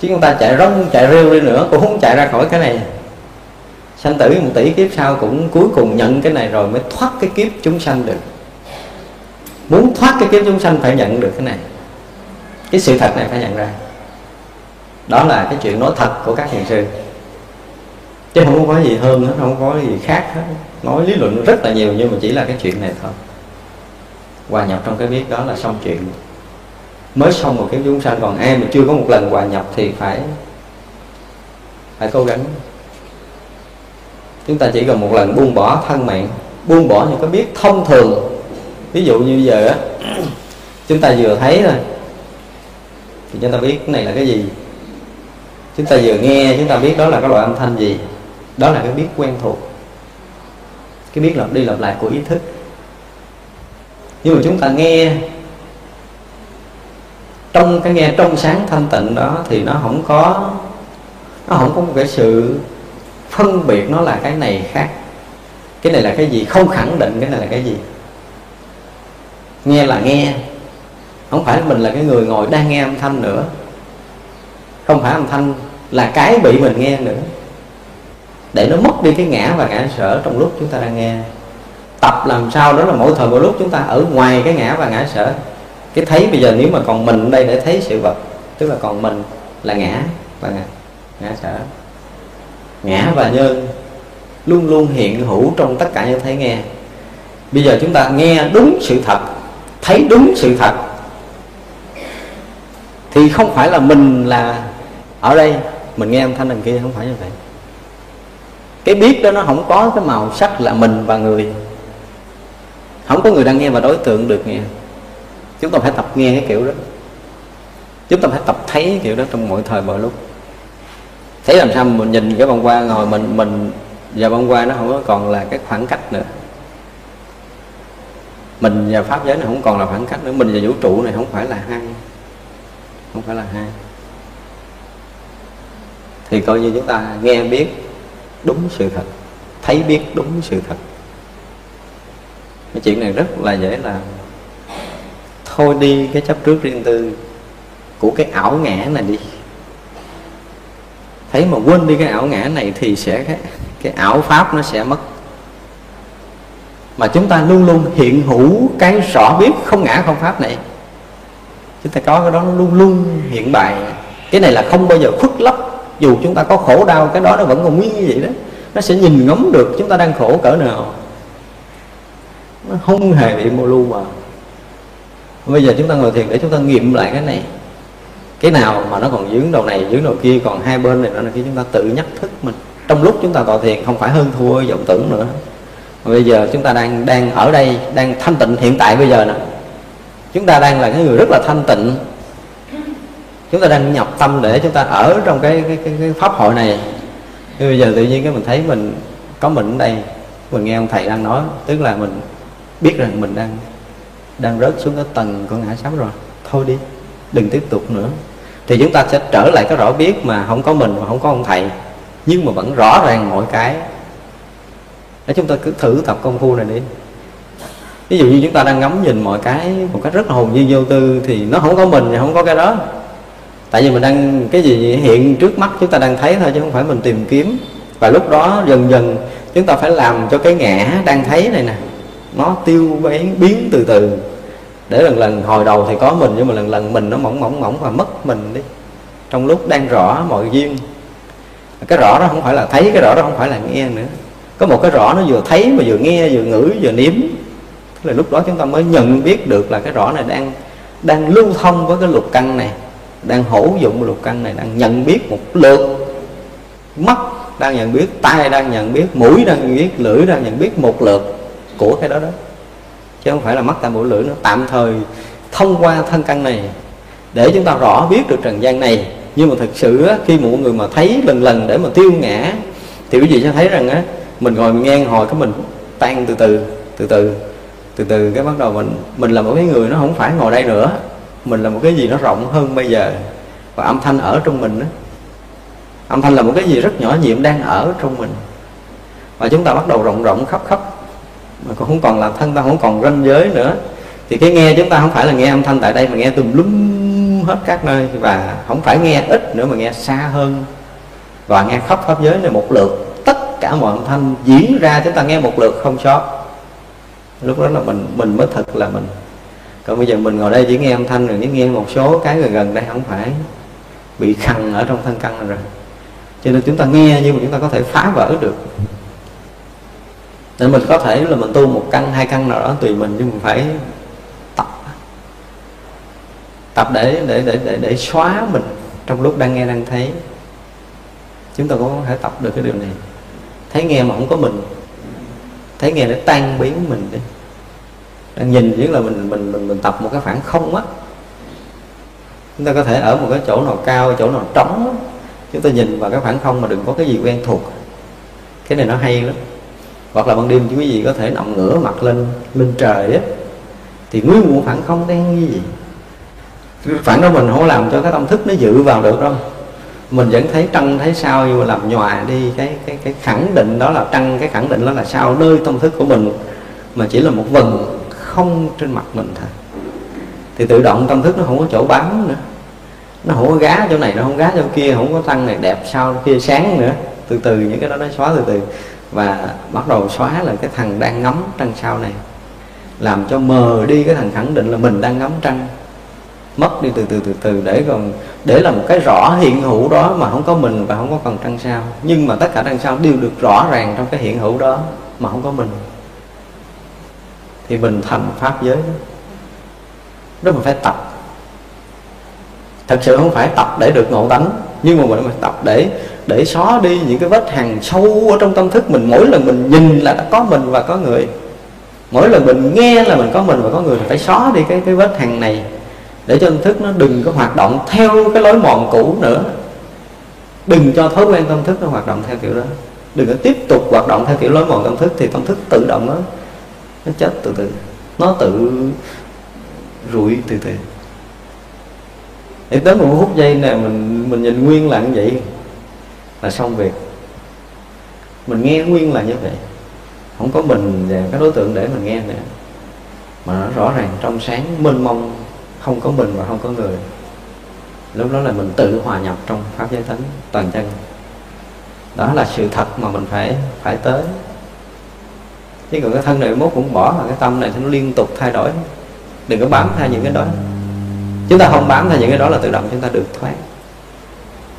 Chứ chúng ta chạy rong, chạy rêu đi nữa, cũng không chạy ra khỏi cái này sanh tử một tỷ kiếp sau cũng cuối cùng nhận cái này rồi mới thoát cái kiếp chúng sanh được. Muốn thoát cái kiếp chúng sanh phải nhận được cái này. Cái sự thật này phải nhận ra. Đó là cái chuyện nói thật của các thiền sư. Chứ không có gì hơn hết, không có gì khác hết. Nói lý luận rất là nhiều nhưng mà chỉ là cái chuyện này thôi. Hòa nhập trong cái biết đó là xong chuyện. Mới xong một cái chúng sanh, còn ai mà chưa có một lần hòa nhập thì phải phải cố gắng chúng ta chỉ cần một lần buông bỏ thân mạng, buông bỏ những cái biết thông thường. Ví dụ như giờ á, chúng ta vừa thấy thôi. Thì chúng ta biết cái này là cái gì? Chúng ta vừa nghe, chúng ta biết đó là cái loại âm thanh gì. Đó là cái biết quen thuộc. Cái biết lặp đi lặp lại của ý thức. Nhưng mà chúng ta nghe, trong cái nghe trong sáng thanh tịnh đó thì nó không có, nó không có một cái sự phân biệt nó là cái này khác. Cái này là cái gì? Không khẳng định cái này là cái gì. Nghe là nghe. Không phải mình là cái người ngồi đang nghe âm thanh nữa. Không phải âm thanh là cái bị mình nghe nữa. Để nó mất đi cái ngã và ngã sở trong lúc chúng ta đang nghe. Tập làm sao đó là mỗi thời mỗi lúc chúng ta ở ngoài cái ngã và ngã sở. Cái thấy bây giờ nếu mà còn mình đây để thấy sự vật tức là còn mình là ngã và ngã, ngã sở ngã và nhân luôn luôn hiện hữu trong tất cả những thấy nghe. Bây giờ chúng ta nghe đúng sự thật, thấy đúng sự thật, thì không phải là mình là ở đây, mình nghe âm thanh đằng kia không phải như vậy. Cái biết đó nó không có cái màu sắc là mình và người. Không có người đang nghe và đối tượng được nghe. Chúng ta phải tập nghe cái kiểu đó. Chúng ta phải tập thấy cái kiểu đó trong mọi thời, mọi lúc thấy làm sao mình nhìn cái bông hoa ngồi mình mình và bông hoa nó không có còn là cái khoảng cách nữa. Mình và pháp giới này không còn là khoảng cách nữa. Mình và vũ trụ này không phải là hai. Không phải là hai. Thì coi như chúng ta nghe biết đúng sự thật, thấy biết đúng sự thật. Cái chuyện này rất là dễ làm. Thôi đi cái chấp trước riêng tư của cái ảo ngã này đi thấy mà quên đi cái ảo ngã này thì sẽ cái, cái ảo pháp nó sẽ mất. Mà chúng ta luôn luôn hiện hữu cái rõ biết không ngã không pháp này. Chúng ta có cái đó nó luôn luôn hiện bài. Cái này là không bao giờ khuất lấp. Dù chúng ta có khổ đau cái đó nó vẫn còn nguyên như vậy đó. Nó sẽ nhìn ngắm được chúng ta đang khổ cỡ nào. Nó không hề bị mô lưu mà. Bây giờ chúng ta ngồi thiền để chúng ta nghiệm lại cái này cái nào mà nó còn dướng đầu này dướng đầu kia còn hai bên này nó khi chúng ta tự nhắc thức mình. Trong lúc chúng ta tọa thiền không phải hơn thua vọng tưởng nữa. Mà bây giờ chúng ta đang đang ở đây đang thanh tịnh hiện tại bây giờ nè. Chúng ta đang là cái người rất là thanh tịnh. Chúng ta đang nhập tâm để chúng ta ở trong cái cái, cái, cái pháp hội này. Thì bây giờ tự nhiên cái mình thấy mình có mình ở đây. Mình nghe ông thầy đang nói tức là mình biết rằng mình đang đang rớt xuống cái tầng của ngã sắp rồi. Thôi đi đừng tiếp tục nữa thì chúng ta sẽ trở lại cái rõ biết mà không có mình mà không có ông thầy. Nhưng mà vẫn rõ ràng mọi cái. Để chúng ta cứ thử tập công phu này đi. Ví dụ như chúng ta đang ngắm nhìn mọi cái một cách rất là hồn nhiên vô tư thì nó không có mình và không có cái đó. Tại vì mình đang, cái gì hiện trước mắt chúng ta đang thấy thôi chứ không phải mình tìm kiếm. Và lúc đó dần dần chúng ta phải làm cho cái ngã đang thấy này nè, nó tiêu biến biến từ từ để lần lần, hồi đầu thì có mình, nhưng mà lần lần mình nó mỏng mỏng mỏng và mất mình đi. Trong lúc đang rõ mọi duyên. Cái rõ đó không phải là thấy, cái rõ đó không phải là nghe nữa. Có một cái rõ nó vừa thấy mà vừa nghe, vừa ngửi, vừa nếm. Là lúc đó chúng ta mới nhận biết được là cái rõ này đang đang lưu thông với cái lục căn này, đang hữu dụng lục căn này, đang nhận biết một lượt. Mắt đang nhận biết, tai đang nhận biết, mũi đang nhận biết, lưỡi đang nhận biết một lượt của cái đó đó chứ không phải là mắt tai mũi lưỡi nó tạm thời thông qua thân căn này để chúng ta rõ biết được trần gian này. Nhưng mà thực sự á, khi mọi người mà thấy lần lần để mà tiêu ngã thì quý vị sẽ thấy rằng á mình ngồi mình nghe hồi cái mình tan từ từ từ từ từ từ cái bắt đầu mình mình là một cái người nó không phải ngồi đây nữa. Mình là một cái gì nó rộng hơn bây giờ. Và âm thanh ở trong mình đó âm thanh là một cái gì rất nhỏ nhiệm đang ở trong mình. Và chúng ta bắt đầu rộng rộng khắp khắp cũng không còn là thân, ta không còn ranh giới nữa. Thì cái nghe chúng ta không phải là nghe âm thanh tại đây mà nghe tùm lum hết các nơi. Và không phải nghe ít nữa mà nghe xa hơn. Và nghe khắp pháp giới này một lượt. Tất cả mọi âm thanh diễn ra, chúng ta nghe một lượt không sót. Lúc đó là mình mình mới thật là mình. Còn bây giờ mình ngồi đây chỉ nghe âm thanh rồi, chỉ nghe một số cái gần gần đây, không phải. Bị khăn ở trong thân căn rồi. Cho nên chúng ta nghe nhưng mà chúng ta có thể phá vỡ được nên mình có thể là mình tu một căn, hai căn nào đó tùy mình nhưng mình phải tập. Tập để để để để để xóa mình trong lúc đang nghe, đang thấy. Chúng ta có thể tập được cái điều này. Thấy nghe mà không có mình. Thấy nghe để tan biến mình đi. Đang nhìn chỉ là mình mình mình mình tập một cái khoảng không á. Chúng ta có thể ở một cái chỗ nào cao, chỗ nào trống chúng ta nhìn vào cái khoảng không mà đừng có cái gì quen thuộc. Cái này nó hay lắm hoặc là ban đêm chứ quý vị có thể nằm ngửa mặt lên lên trời á, thì nguyên nguồn phản không đen như gì? Phản đó mình không làm cho cái tâm thức nó dự vào được đâu. Mình vẫn thấy trăng, thấy sao nhưng mà làm nhòa đi, cái cái cái khẳng định đó là trăng, cái khẳng định đó là sao, nơi tâm thức của mình mà chỉ là một vần không trên mặt mình thôi. Thì tự động tâm thức nó không có chỗ bám nữa. Nó không có gá chỗ này, nó không gá chỗ kia, không có tăng này đẹp, sao kia sáng nữa. Từ từ, những cái đó nó xóa từ từ và bắt đầu xóa là cái thằng đang ngắm trăng sao này. Làm cho mờ đi cái thằng khẳng định là mình đang ngắm trăng. Mất đi từ từ từ từ để còn, để là một cái rõ hiện hữu đó mà không có mình và không có còn trăng sao nhưng mà tất cả trăng sao đều được rõ ràng trong cái hiện hữu đó mà không có mình. Thì mình thành pháp giới. Đó đó mình phải tập. Thật sự không phải tập để được ngộ tánh, nhưng mà mình phải tập để để xóa đi những cái vết hằn sâu ở trong tâm thức mình, mỗi lần mình nhìn là đã có mình và có người. Mỗi lần mình nghe là mình có mình và có người phải xóa đi cái cái vết hằn này. Để cho tâm thức nó đừng có hoạt động theo cái lối mòn cũ nữa. Đừng cho thói quen tâm thức nó hoạt động theo kiểu đó. Đừng có tiếp tục hoạt động theo kiểu lối mòn tâm thức thì tâm thức tự động nó nó chết từ từ. Nó tự rụi từ từ. Để tới một phút giây này mình mình nhìn nguyên là như vậy là xong việc. Mình nghe nguyên là như vậy. Không có mình và các đối tượng để mình nghe nữa. Mà nó rõ ràng trong sáng, mênh mông, không có mình và không có người. Lúc đó là mình tự hòa nhập trong pháp giới tánh, toàn chân. Đó là sự thật mà mình phải phải tới. Chứ còn cái thân này mốt cũng bỏ mà, cái tâm này nó liên tục thay đổi. Đừng có bám theo những cái đó. Chúng ta không bám theo những cái đó là tự động chúng ta được thoát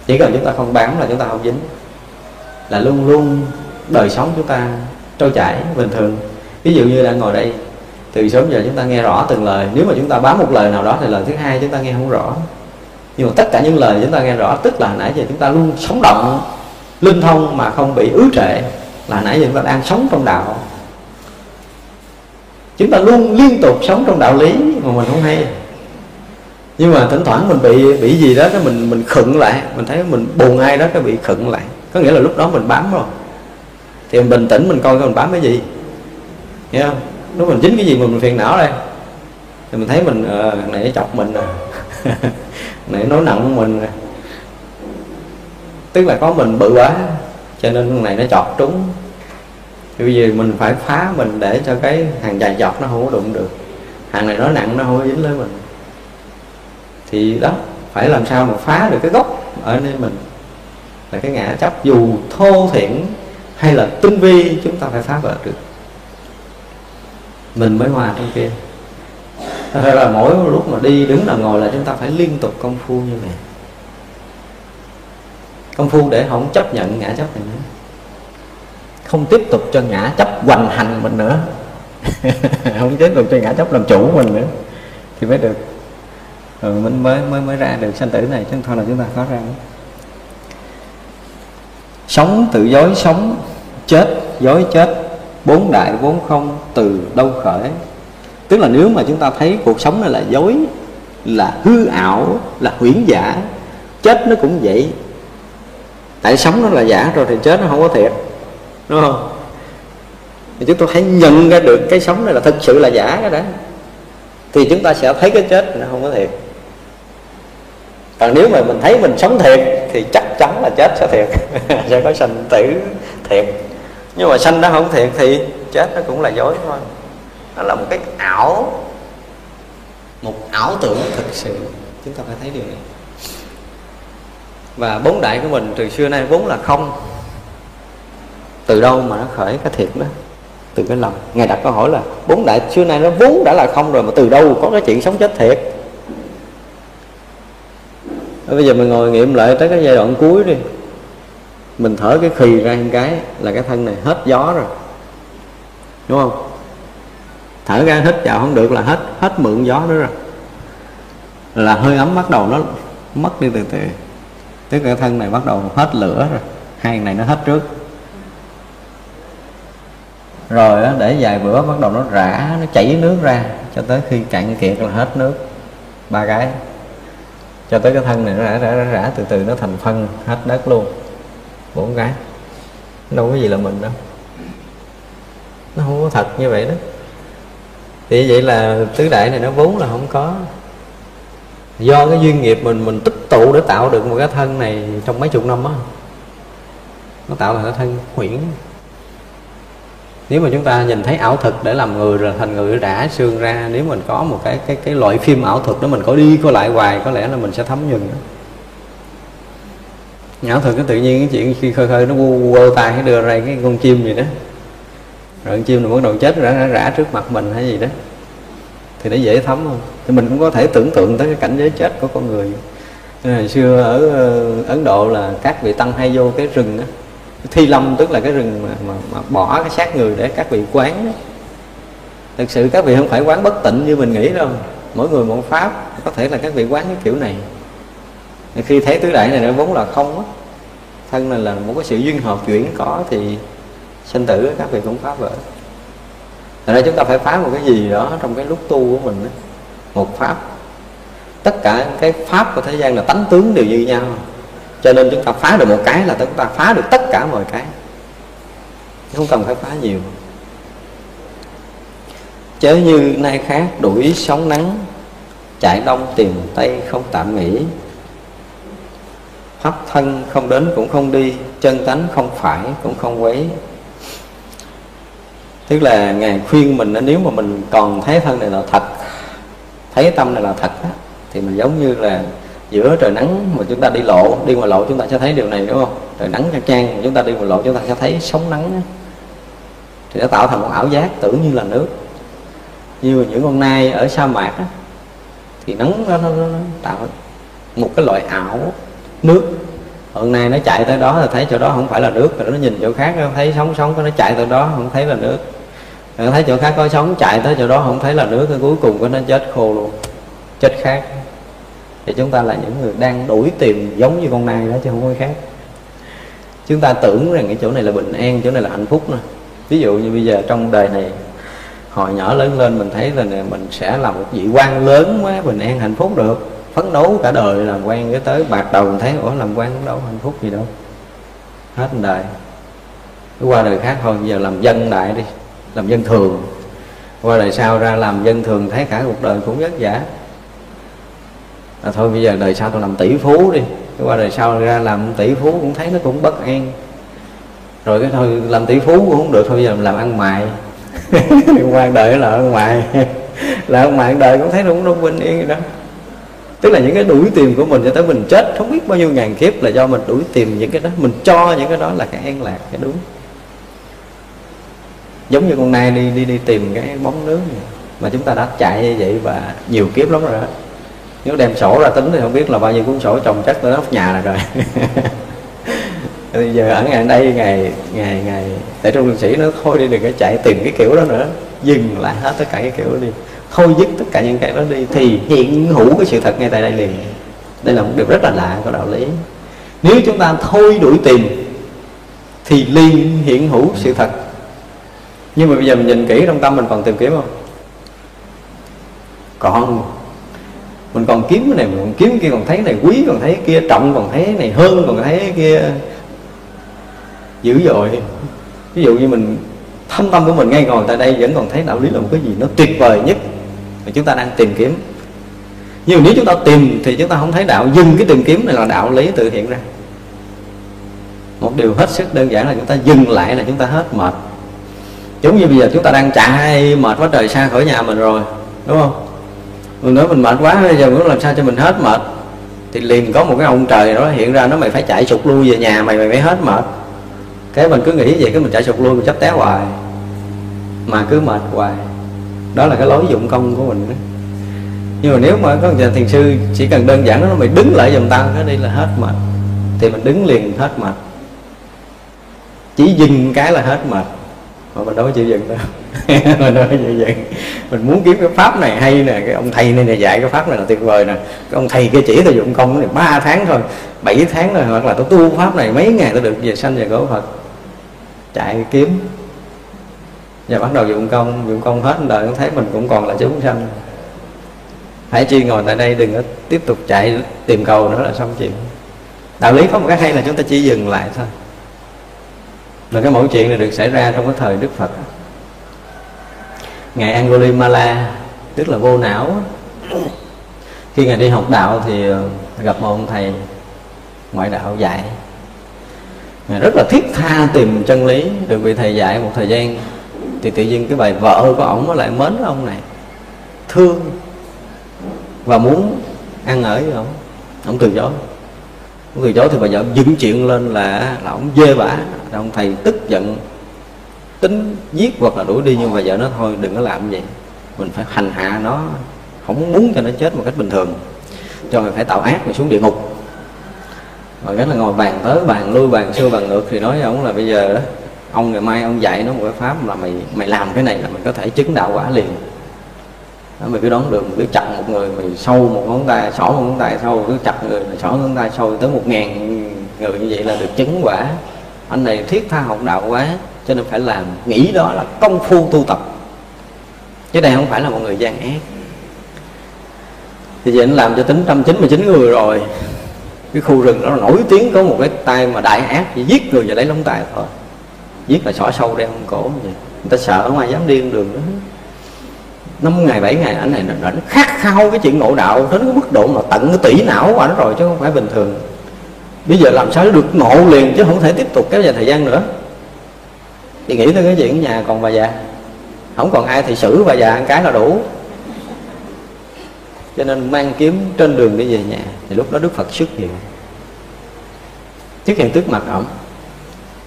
chỉ cần chúng ta không bám là chúng ta không dính. Là luôn luôn đời sống chúng ta trôi chảy bình thường. Ví dụ như đang ngồi đây, từ sớm giờ chúng ta nghe rõ từng lời. Nếu mà chúng ta bám một lời nào đó thì lời thứ hai chúng ta nghe không rõ. Nhưng mà tất cả những lời chúng ta nghe rõ, tức là nãy giờ chúng ta luôn sống động, linh thông mà không bị ứ trệ, là nãy giờ chúng ta đang sống trong đạo. Chúng ta luôn liên tục sống trong đạo lý mà mình không hay nhưng mà thỉnh thoảng mình bị bị gì đó cái mình mình khựng lại. Mình thấy mình buồn ai đó cái bị khựng lại. Có nghĩa là lúc đó mình bám rồi. Thì mình bình tĩnh mình coi coi mình bám cái gì. Nghe không? Lúc mình dính cái gì mà mình phiền não đây? Thì mình thấy mình à, này chọc mình rồi [laughs] này nói nặng mình rồi tức là có mình bự quá cho nên này nó chọt trúng. Thì bây giờ mình phải phá mình để cho cái hàng dài dọc nó không có đụng được. Hàng này nó nặng nó không có dính lên mình thì đó, phải làm sao mà phá được cái gốc ở nơi mình? Là cái ngã chấp dù thô thiển hay là tinh vi, chúng ta phải phá vỡ được. Mình mới hòa trong kia. Thật là mỗi lúc mà đi đứng là ngồi là chúng ta phải liên tục công phu như vậy. Công phu để không chấp nhận ngã chấp này nữa. Không tiếp tục cho ngã chấp hoành hành mình nữa. [laughs] Không tiếp tục cho ngã chấp làm chủ mình nữa. Thì mới được. Ừ, rồi mình mới mới mới ra được sanh tử này, chứ thôi là chúng ta khó ra. Sống tự dối sống, chết, dối chết, bốn đại vốn không từ đâu khởi. Tức là nếu mà chúng ta thấy cuộc sống này là dối, là hư ảo, là huyễn giả, chết nó cũng vậy. Tại sống nó là giả rồi thì chết nó không có thiệt, đúng không? Thì chúng ta hãy nhận ra được cái sống này là thực sự là giả cái đó thì chúng ta sẽ thấy cái chết nó không có thiệt còn nếu mà mình thấy mình sống thiệt thì chắc chắn là chết sẽ thiệt. Sẽ [laughs] dạ, có sanh tử thiệt. Nhưng mà sanh nó không thiệt thì chết nó cũng là dối thôi. Nó là một cái ảo, một ảo tưởng thực sự. Chúng ta phải thấy điều này. Và bốn đại của mình từ xưa nay vốn là không. Từ đâu mà nó khởi cái thiệt đó? Từ cái lòng. Ngài đặt câu hỏi là, bốn đại xưa nay nó vốn đã là không rồi mà từ đâu có cái chuyện sống chết thiệt? Bây giờ mình ngồi nghiệm lại tới cái giai đoạn cuối đi. Mình thở cái khì ra một cái là cái thân này hết gió rồi. Đúng không? Thở ra hít vào không được là hết hết mượn gió nữa rồi. Là hơi ấm bắt đầu nó mất đi từ từ. Tức cái thân này bắt đầu hết lửa rồi. Hai này nó hết trước. Rồi đó, để vài bữa bắt đầu nó rã nó chảy nước ra cho tới khi cạn kiệt là hết nước. Ba cái cho tới cái thân này nó rã rã rã, rã từ từ nó thành phân hết đất luôn. Bốn cái. Đâu có gì là mình đâu. Nó không có thật như vậy đó. Thì vậy là tứ đại này nó vốn là không có. Do cái duyên nghiệp mình mình tích tụ để tạo được một cái thân này trong mấy chục năm á. Nó tạo thành cái thân huyễn nếu mà chúng ta nhìn thấy ảo thực để làm người rồi thành người đã xương ra nếu mình có một cái cái cái loại phim ảo thực đó mình có đi có lại hoài có lẽ là mình sẽ thấm nhuần ảo thực cái tự nhiên cái chuyện khi khơi khơi nó quơ tay cái đưa ra cái con chim gì đó. Rồi con chim nó bắt đầu chết rã rã, rã trước mặt mình hay gì đó. Thì nó dễ thấm không thì mình cũng có thể tưởng tượng tới cái cảnh giới chết của con người. Ờ, hồi xưa ở ờ, ấn độ là các vị tăng hay vô cái rừng đó, thi lâm tức là cái rừng mà, mà, mà bỏ cái xác người để các vị quán đó. thực sự các vị không phải quán bất tịnh như mình nghĩ đâu mỗi người một pháp có thể là các vị quán cái kiểu này khi thấy tứ đại này nó vốn là không á thân này là một cái sự duyên hợp chuyển có thì sinh tử các vị cũng phá vỡ Thật ra chúng ta phải phá một cái gì đó trong cái lúc tu của mình đó. Một pháp Tất cả cái pháp của thế gian là tánh tướng đều như nhau cho nên chúng ta phá được một cái là chúng ta phá được tất cả mọi cái. Không cần phải phá nhiều. Chớ như nay khác đuổi sóng nắng Chạy đông tìm tây không tạm nghỉ. Pháp thân không đến cũng không đi Chân tánh không phải cũng không quấy. Tức là ngài khuyên mình nếu mà mình còn thấy thân này là thật thấy tâm này là thật á, thì mình giống như là giữa trời nắng mà chúng ta đi lộ đi ngoài lộ chúng ta sẽ thấy điều này đúng không? Trời nắng chang chang chúng ta đi ngoài lộ chúng ta sẽ thấy sóng nắng. Thì nó tạo thành một ảo giác tưởng như là nước. Như những con nai ở sa mạc á, thì nắng nó, nó, nó, nó tạo một cái loại ảo nước. Hôm nay nó chạy tới đó là thấy chỗ đó không phải là nước rồi nó nhìn chỗ khác nó thấy sóng sóng nó chạy tới đó không thấy là nước. Rồi thấy chỗ khác có sóng chạy tới chỗ đó không thấy là nước rồi cuối cùng nó chết khô luôn chết khác thì chúng ta là những người đang đuổi tìm giống như con nai đó chứ không có khác. Chúng ta tưởng rằng cái chỗ này là bình an, chỗ này là hạnh phúc nè. Ví dụ như bây giờ trong đời này, hồi nhỏ lớn lên mình thấy là mình sẽ là một vị quan lớn quá, bình an, hạnh phúc được. Phấn đấu cả đời làm quan cái tới bạc đầu mình thấy, ủa, làm quan cũng đâu hạnh phúc gì đâu. Hết đời. Cứ qua đời khác thôi, giờ làm dân đại đi, làm dân thường. Qua đời sau ra làm dân thường thấy cả cuộc đời cũng vất vả à, thôi bây giờ đời sau tôi làm tỷ phú đi. Cái qua đời sau ra làm tỷ phú cũng thấy nó cũng bất an. Rồi cái thôi làm tỷ phú cũng không được thôi bây giờ làm ăn mại [laughs] quan đời là ăn mại là ăn mại đời cũng thấy nó cũng đâu bình yên gì đó. Tức là những cái đuổi tìm của mình cho tới mình chết không biết bao nhiêu ngàn kiếp là do mình đuổi tìm những cái đó. Mình cho những cái đó là cái an lạc cái đúng. Giống như con nai đi đi đi tìm cái bóng nước. Này. mà chúng ta đã chạy như vậy và nhiều kiếp lắm rồi đó nếu đem sổ ra tính thì không biết là bao nhiêu cuốn sổ trồng chất tới nóc nhà là rồi. [laughs] Bây giờ ở ngày đây ngày ngày ngày tại trong sĩ nó thôi đi đừng có chạy tìm cái kiểu đó nữa. Dừng lại hết tất cả cái kiểu đó đi. Thôi dứt tất cả những cái đó đi thì hiện hữu cái sự thật ngay tại đây liền. Đây là một điều rất là lạ của đạo lý. Nếu chúng ta thôi đuổi tìm thì liền hiện hữu sự thật. Nhưng mà bây giờ mình nhìn kỹ trong tâm mình còn tìm kiếm không? Còn mình còn kiếm cái này, mình còn kiếm kia còn thấy này quý, còn thấy kia, trọng, còn thấy này hơn, còn thấy kia. Dữ dội. Ví dụ như mình thâm tâm của mình ngay ngồi tại đây vẫn còn thấy đạo lý là một cái gì nó tuyệt vời nhất mà chúng ta đang tìm kiếm. Nhưng nếu chúng ta tìm thì chúng ta không thấy đạo. Dừng cái tìm kiếm này là đạo lý tự hiện ra. Một điều hết sức đơn giản là chúng ta dừng lại là chúng ta hết mệt. Giống như bây giờ chúng ta đang chạy mệt quá trời xa khỏi nhà mình rồi, đúng không? Mình nói mình mệt quá bây giờ muốn làm sao cho mình hết mệt? Thì liền có một cái ông trời đó, hiện ra nó mày phải chạy sụt lui về nhà mày mày mới hết mệt. Cái mình cứ nghĩ vậy, cái mình chạy sụt lui, mình chấp té hoài. Mà cứ mệt hoài. Đó là cái lối dụng công của mình đó. nhưng mà nếu mà có nhà thiền sư chỉ cần đơn giản nó mày đứng lại giùm tao, cái đi là hết mệt. Thì mình đứng liền hết mệt. Chỉ dừng cái là hết mệt mà mình đâu có chịu dừng đâu. Mình đâu có chịu dừng. Mình muốn kiếm cái pháp này hay nè cái ông thầy này, này dạy cái pháp này là tuyệt vời nè. Cái ông thầy kia chỉ tôi dụng công này ba tháng thôi bảy tháng rồi hoặc là tôi tu pháp này mấy ngày tôi được về sanh về cổ phật. Chạy kiếm. Và bắt đầu dụng công dụng công hết đời cũng thấy mình cũng còn là chúng sanh. Hãy chi ngồi tại đây đừng có tiếp tục chạy tìm cầu nữa là xong chuyện. Đạo lý có một cái hay là chúng ta chỉ dừng lại thôi và cái mẫu chuyện này được xảy ra trong cái thời đức phật. Ngài angulimala tức là vô não, khi ngài đi học đạo thì ờ, gặp một ông thầy ngoại đạo dạy. Ngài rất là thiết tha tìm chân lý, được vị thầy dạy một thời gian. Thì tự nhiên cái bài vợ của ổng lại mến ông này, thương và muốn ăn ở với ổng. Ổng từ chối người từ chối thì bà vợ dựng chuyện lên là là ông dê bả ông thầy tức giận, tính giết hoặc là đuổi đi, nhưng mà vợ nó thôi, đừng có làm vậy. Mình phải hành hạ nó, không muốn cho nó chết một cách bình thường. Cho mình phải tạo ác mà xuống địa ngục. Rồi cái là ngồi bàn tới, bàn lui, bàn xưa, bàn ngược thì nói với ông là bây giờ đó, ông ngày mai ông dạy nó một cái pháp là mày mày làm cái này là mình có thể chứng đạo quả liền mình cứ đón đường cứ chặt một người, mình sâu một ngón tay, xỏ một ngón tay sâu, cứ chặt người, mình xỏ ngón tay sâu tới một ngàn người như vậy là được chứng quả. Anh này thiết tha học đạo quá, cho nên phải làm, nghĩ đó là công phu tu tập. Chứ đây không phải là một người gian ác. Thì vậy anh làm cho tính trăm chín mươi chín người rồi. Cái khu rừng đó nổi tiếng có một cái tay mà đại ác, chỉ giết người và lấy lông tài thôi. Giết là xỏ sâu đeo cổ vậy người ta sợ không ai dám đi đường đó năm ngày, bảy ngày anh này nó khát khao cái chuyện ngộ đạo đến cái mức độ mà tận cái tỷ não của anh rồi chứ không phải bình thường. Bây giờ làm sao được ngộ liền chứ không thể tiếp tục kéo dài thời gian nữa? Thì nghĩ tới cái chuyện nhà còn bà già. Không còn ai thì xử bà già ăn cái là đủ. Cho nên mang kiếm trên đường đi về nhà, thì lúc đó đức phật xuất hiện. Xuất hiện trước mặt ổng.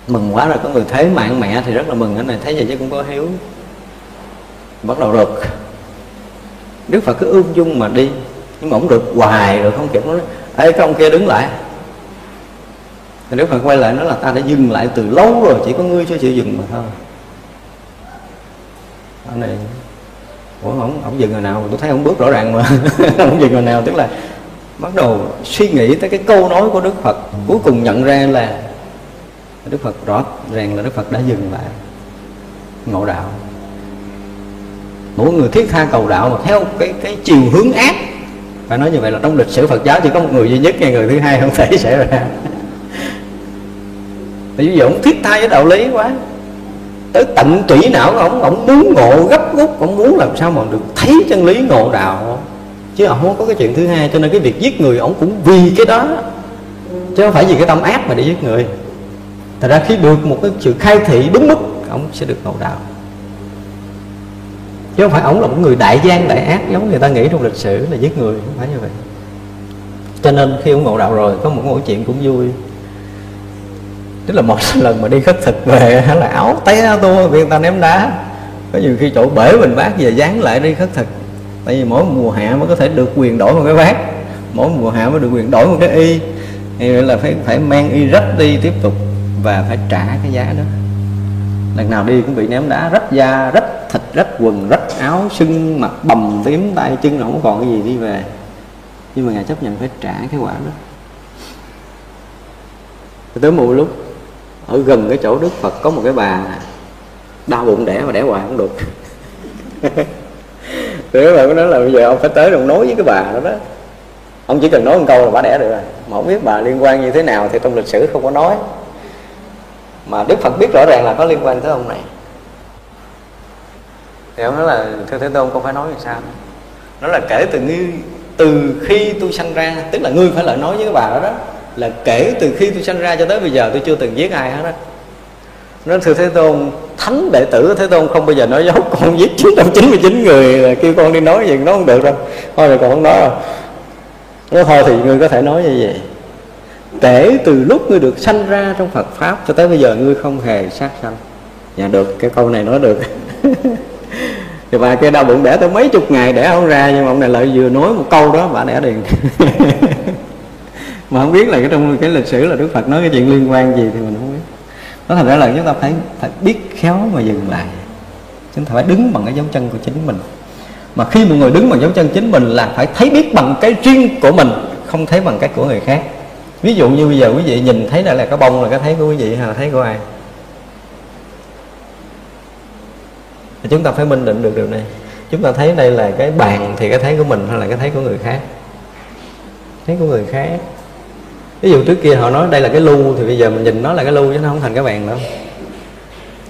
Mừng quá rồi, có người thấy mạng mẹ thì rất là mừng, anh này thấy vậy chứ cũng có hiếu. Bắt đầu rực đức phật cứ ung dung mà đi. Nhưng mà ổng rực hoài rồi không kịp nói ê cái ông kia đứng lại. Thì đức phật quay lại nói là ta đã dừng lại từ lâu rồi chỉ có ngươi cho chịu dừng mà thôi. Ông này ủa ông, ông dừng hồi nào? Tôi thấy ông bước rõ ràng mà. [laughs] Ông dừng hồi nào tức là bắt đầu suy nghĩ tới cái câu nói của đức phật cuối cùng nhận ra là đức phật rõ ràng là đức phật đã dừng lại. Ngộ đạo mỗi người thiết tha cầu đạo mà theo cái cái chiều hướng ác. Phải nói như vậy là trong lịch sử Phật giáo chỉ có một người duy nhất, nghe người thứ hai không thể xảy ra. Ví dụ ông thiết tha với đạo lý quá. Tới tận tủy não ông ông muốn ngộ gấp rút, ông muốn làm sao mà được thấy chân lý ngộ đạo. Chứ ông không có cái chuyện thứ hai, cho nên cái việc giết người ông cũng vì cái đó. Chứ không phải vì cái tâm ác mà để giết người. Thật ra khi được một cái sự khai thị đúng mức, ông sẽ được ngộ đạo chứ không phải ổng là một người đại gian, đại ác giống người ta nghĩ trong lịch sử là giết người, không phải như vậy. Cho nên khi ông ngộ đạo rồi, có một câu chuyện cũng vui. Tức là một [laughs] lần mà đi khất thực về là áo té tua bị người ta ném đá. Có nhiều khi chỗ bể mình bác về dán lại đi khất thực. Tại vì mỗi mùa hạ mới có thể được quyền đổi một cái bát. Mỗi mùa hạ mới được quyền đổi một cái y. Thì là phải phải mang y rách đi tiếp tục và phải trả cái giá đó lần nào đi cũng bị ném đá rách da, rách thịt, rách quần, rách áo, sưng, mặt bầm, tím, tay, chân không còn cái gì đi về. Nhưng mà ngài chấp nhận phải trả cái quả đó. Tới một lúc ở gần cái chỗ đức phật có một cái bà đau bụng đẻ mà đẻ hoài không được. Thì các bạn có nói là bây giờ ông phải tới đồng nói với cái bà đó đó. Ông chỉ cần nói một câu là bà đẻ được rồi. Mà không biết bà liên quan như thế nào thì trong lịch sử không có nói mà đức phật biết rõ ràng là có liên quan tới ông này. Thì ông nói là thưa thế tôn con phải nói làm sao? Nó là kể từ ngươi từ khi tôi sanh ra tức là ngươi phải lại nói với cái bà đó đó là kể từ khi tôi sanh ra cho tới bây giờ tôi chưa từng giết ai hết á. Nó thưa thế tôn thánh đệ tử thế tôn không bao giờ nói dấu [laughs] con giết 999 người là kêu con đi nói gì nó không được đâu. Thôi rồi còn không nói đâu. Nó thôi thì ngươi có thể nói như vậy kể từ lúc ngươi được sanh ra trong Phật pháp cho tới bây giờ ngươi không hề sát sanh. Dạ được, cái câu này nói được. [laughs] Thì bà kia đau bụng đẻ tới mấy chục ngày đẻ không ra, nhưng mà ông này lại vừa nói một câu đó, bà đẻ liền. [laughs] Mà không biết là cái trong cái lịch sử là đức phật nói cái chuyện liên quan gì thì mình không biết. Nó thành ra là chúng ta phải phải biết khéo mà dừng lại. Chúng ta phải đứng bằng cái dấu chân của chính mình. Mà khi một người đứng bằng dấu chân chính mình là phải thấy biết bằng cái riêng của mình, không thấy bằng cái của người khác ví dụ như bây giờ quý vị nhìn thấy đây là cái bông là cái thấy của quý vị hay là thấy của ai? Thì chúng ta phải minh định được điều này. Chúng ta thấy đây là cái bàn thì cái thấy của mình hay là cái thấy của người khác? Thấy của người khác. Ví dụ trước kia họ nói đây là cái lu thì bây giờ mình nhìn nó là cái lu chứ nó không thành cái bàn đâu.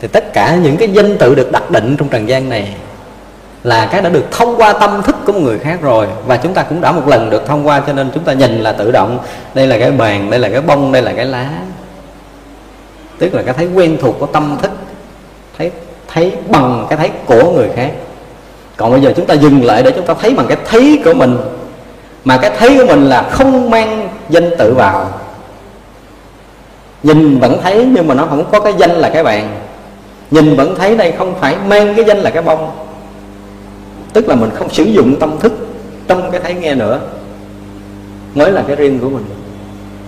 Thì tất cả những cái danh tự được đặt định trong trần gian này là cái đã được thông qua tâm thức của một người khác rồi và chúng ta cũng đã một lần được thông qua cho nên chúng ta nhìn là tự động. Đây là cái bàn, đây là cái bông, đây là cái lá. Tức là cái thấy quen thuộc của tâm thức, thấy thấy bằng cái thấy của người khác. Còn bây giờ chúng ta dừng lại để chúng ta thấy bằng cái thấy của mình. Mà cái thấy của mình là không mang danh tự vào. Nhìn vẫn thấy nhưng mà nó không có cái danh là cái bàn. Nhìn vẫn thấy đây không phải mang cái danh là cái bông tức là mình không sử dụng tâm thức trong cái thấy nghe nữa. Mới là cái riêng của mình.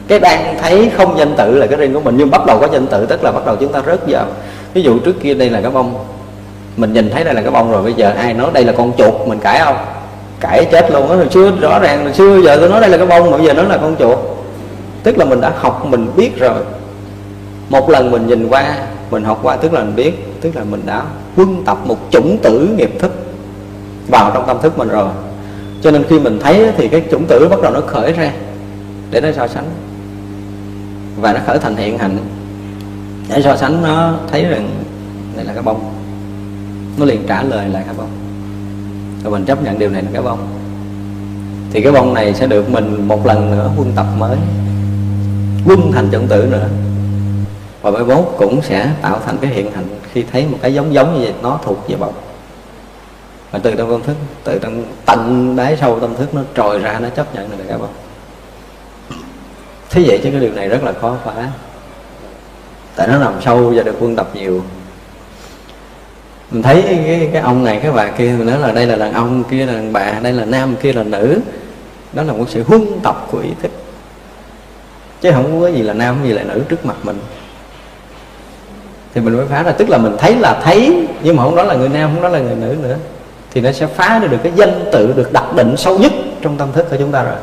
Cái đang thấy không danh tự là cái riêng của mình, nhưng bắt đầu có danh tự, tức là bắt đầu chúng ta rớt vào. Ví dụ trước kia đây là cái bông. Mình nhìn thấy đây là cái bông rồi, bây giờ ai nói đây là con chuột, mình cãi không? Cãi chết luôn á hồi xưa rõ ràng hồi xưa giờ tôi nói đây là cái bông, mà bây giờ nó là con chuột. Tức là mình đã học, mình biết rồi. Một lần mình nhìn qua, mình học qua, tức là mình biết, tức là mình đã quân tập một chủng tử nghiệp thức vào trong tâm thức mình rồi. Cho nên khi mình thấy thì cái chủng tử bắt đầu nó khởi ra để nó so sánh. Và nó khởi thành hiện hành để so sánh nó thấy rằng đây là cái bông. Nó liền trả lời lại cái bông. Rồi mình chấp nhận điều này là cái bông. Thì cái bông này sẽ được mình một lần nữa quân tập mới quân thành chủng tử nữa. Và mai mốt cũng sẽ tạo thành cái hiện hành khi thấy một cái giống giống như vậy, nó thuộc về bông và từ trong tâm thức từ trong tận đáy sâu tâm thức nó trồi ra nó chấp nhận được các bạn thế vậy chứ cái điều này rất là khó phá. Tại nó nằm sâu và được quân tập nhiều. Mình thấy cái, cái ông này cái bà kia mình nói là đây là đàn ông kia là đàn bà đây là nam kia là nữ. Đó là một sự huân tập của ý thức. Chứ không có gì là nam gì là nữ trước mặt mình. Thì mình mới phá ra. Tức là mình thấy là thấy nhưng mà không đó là người nam không đó là người nữ nữa thì nó sẽ phá được cái danh tự được đặt định sâu nhất trong tâm thức của chúng ta rồi.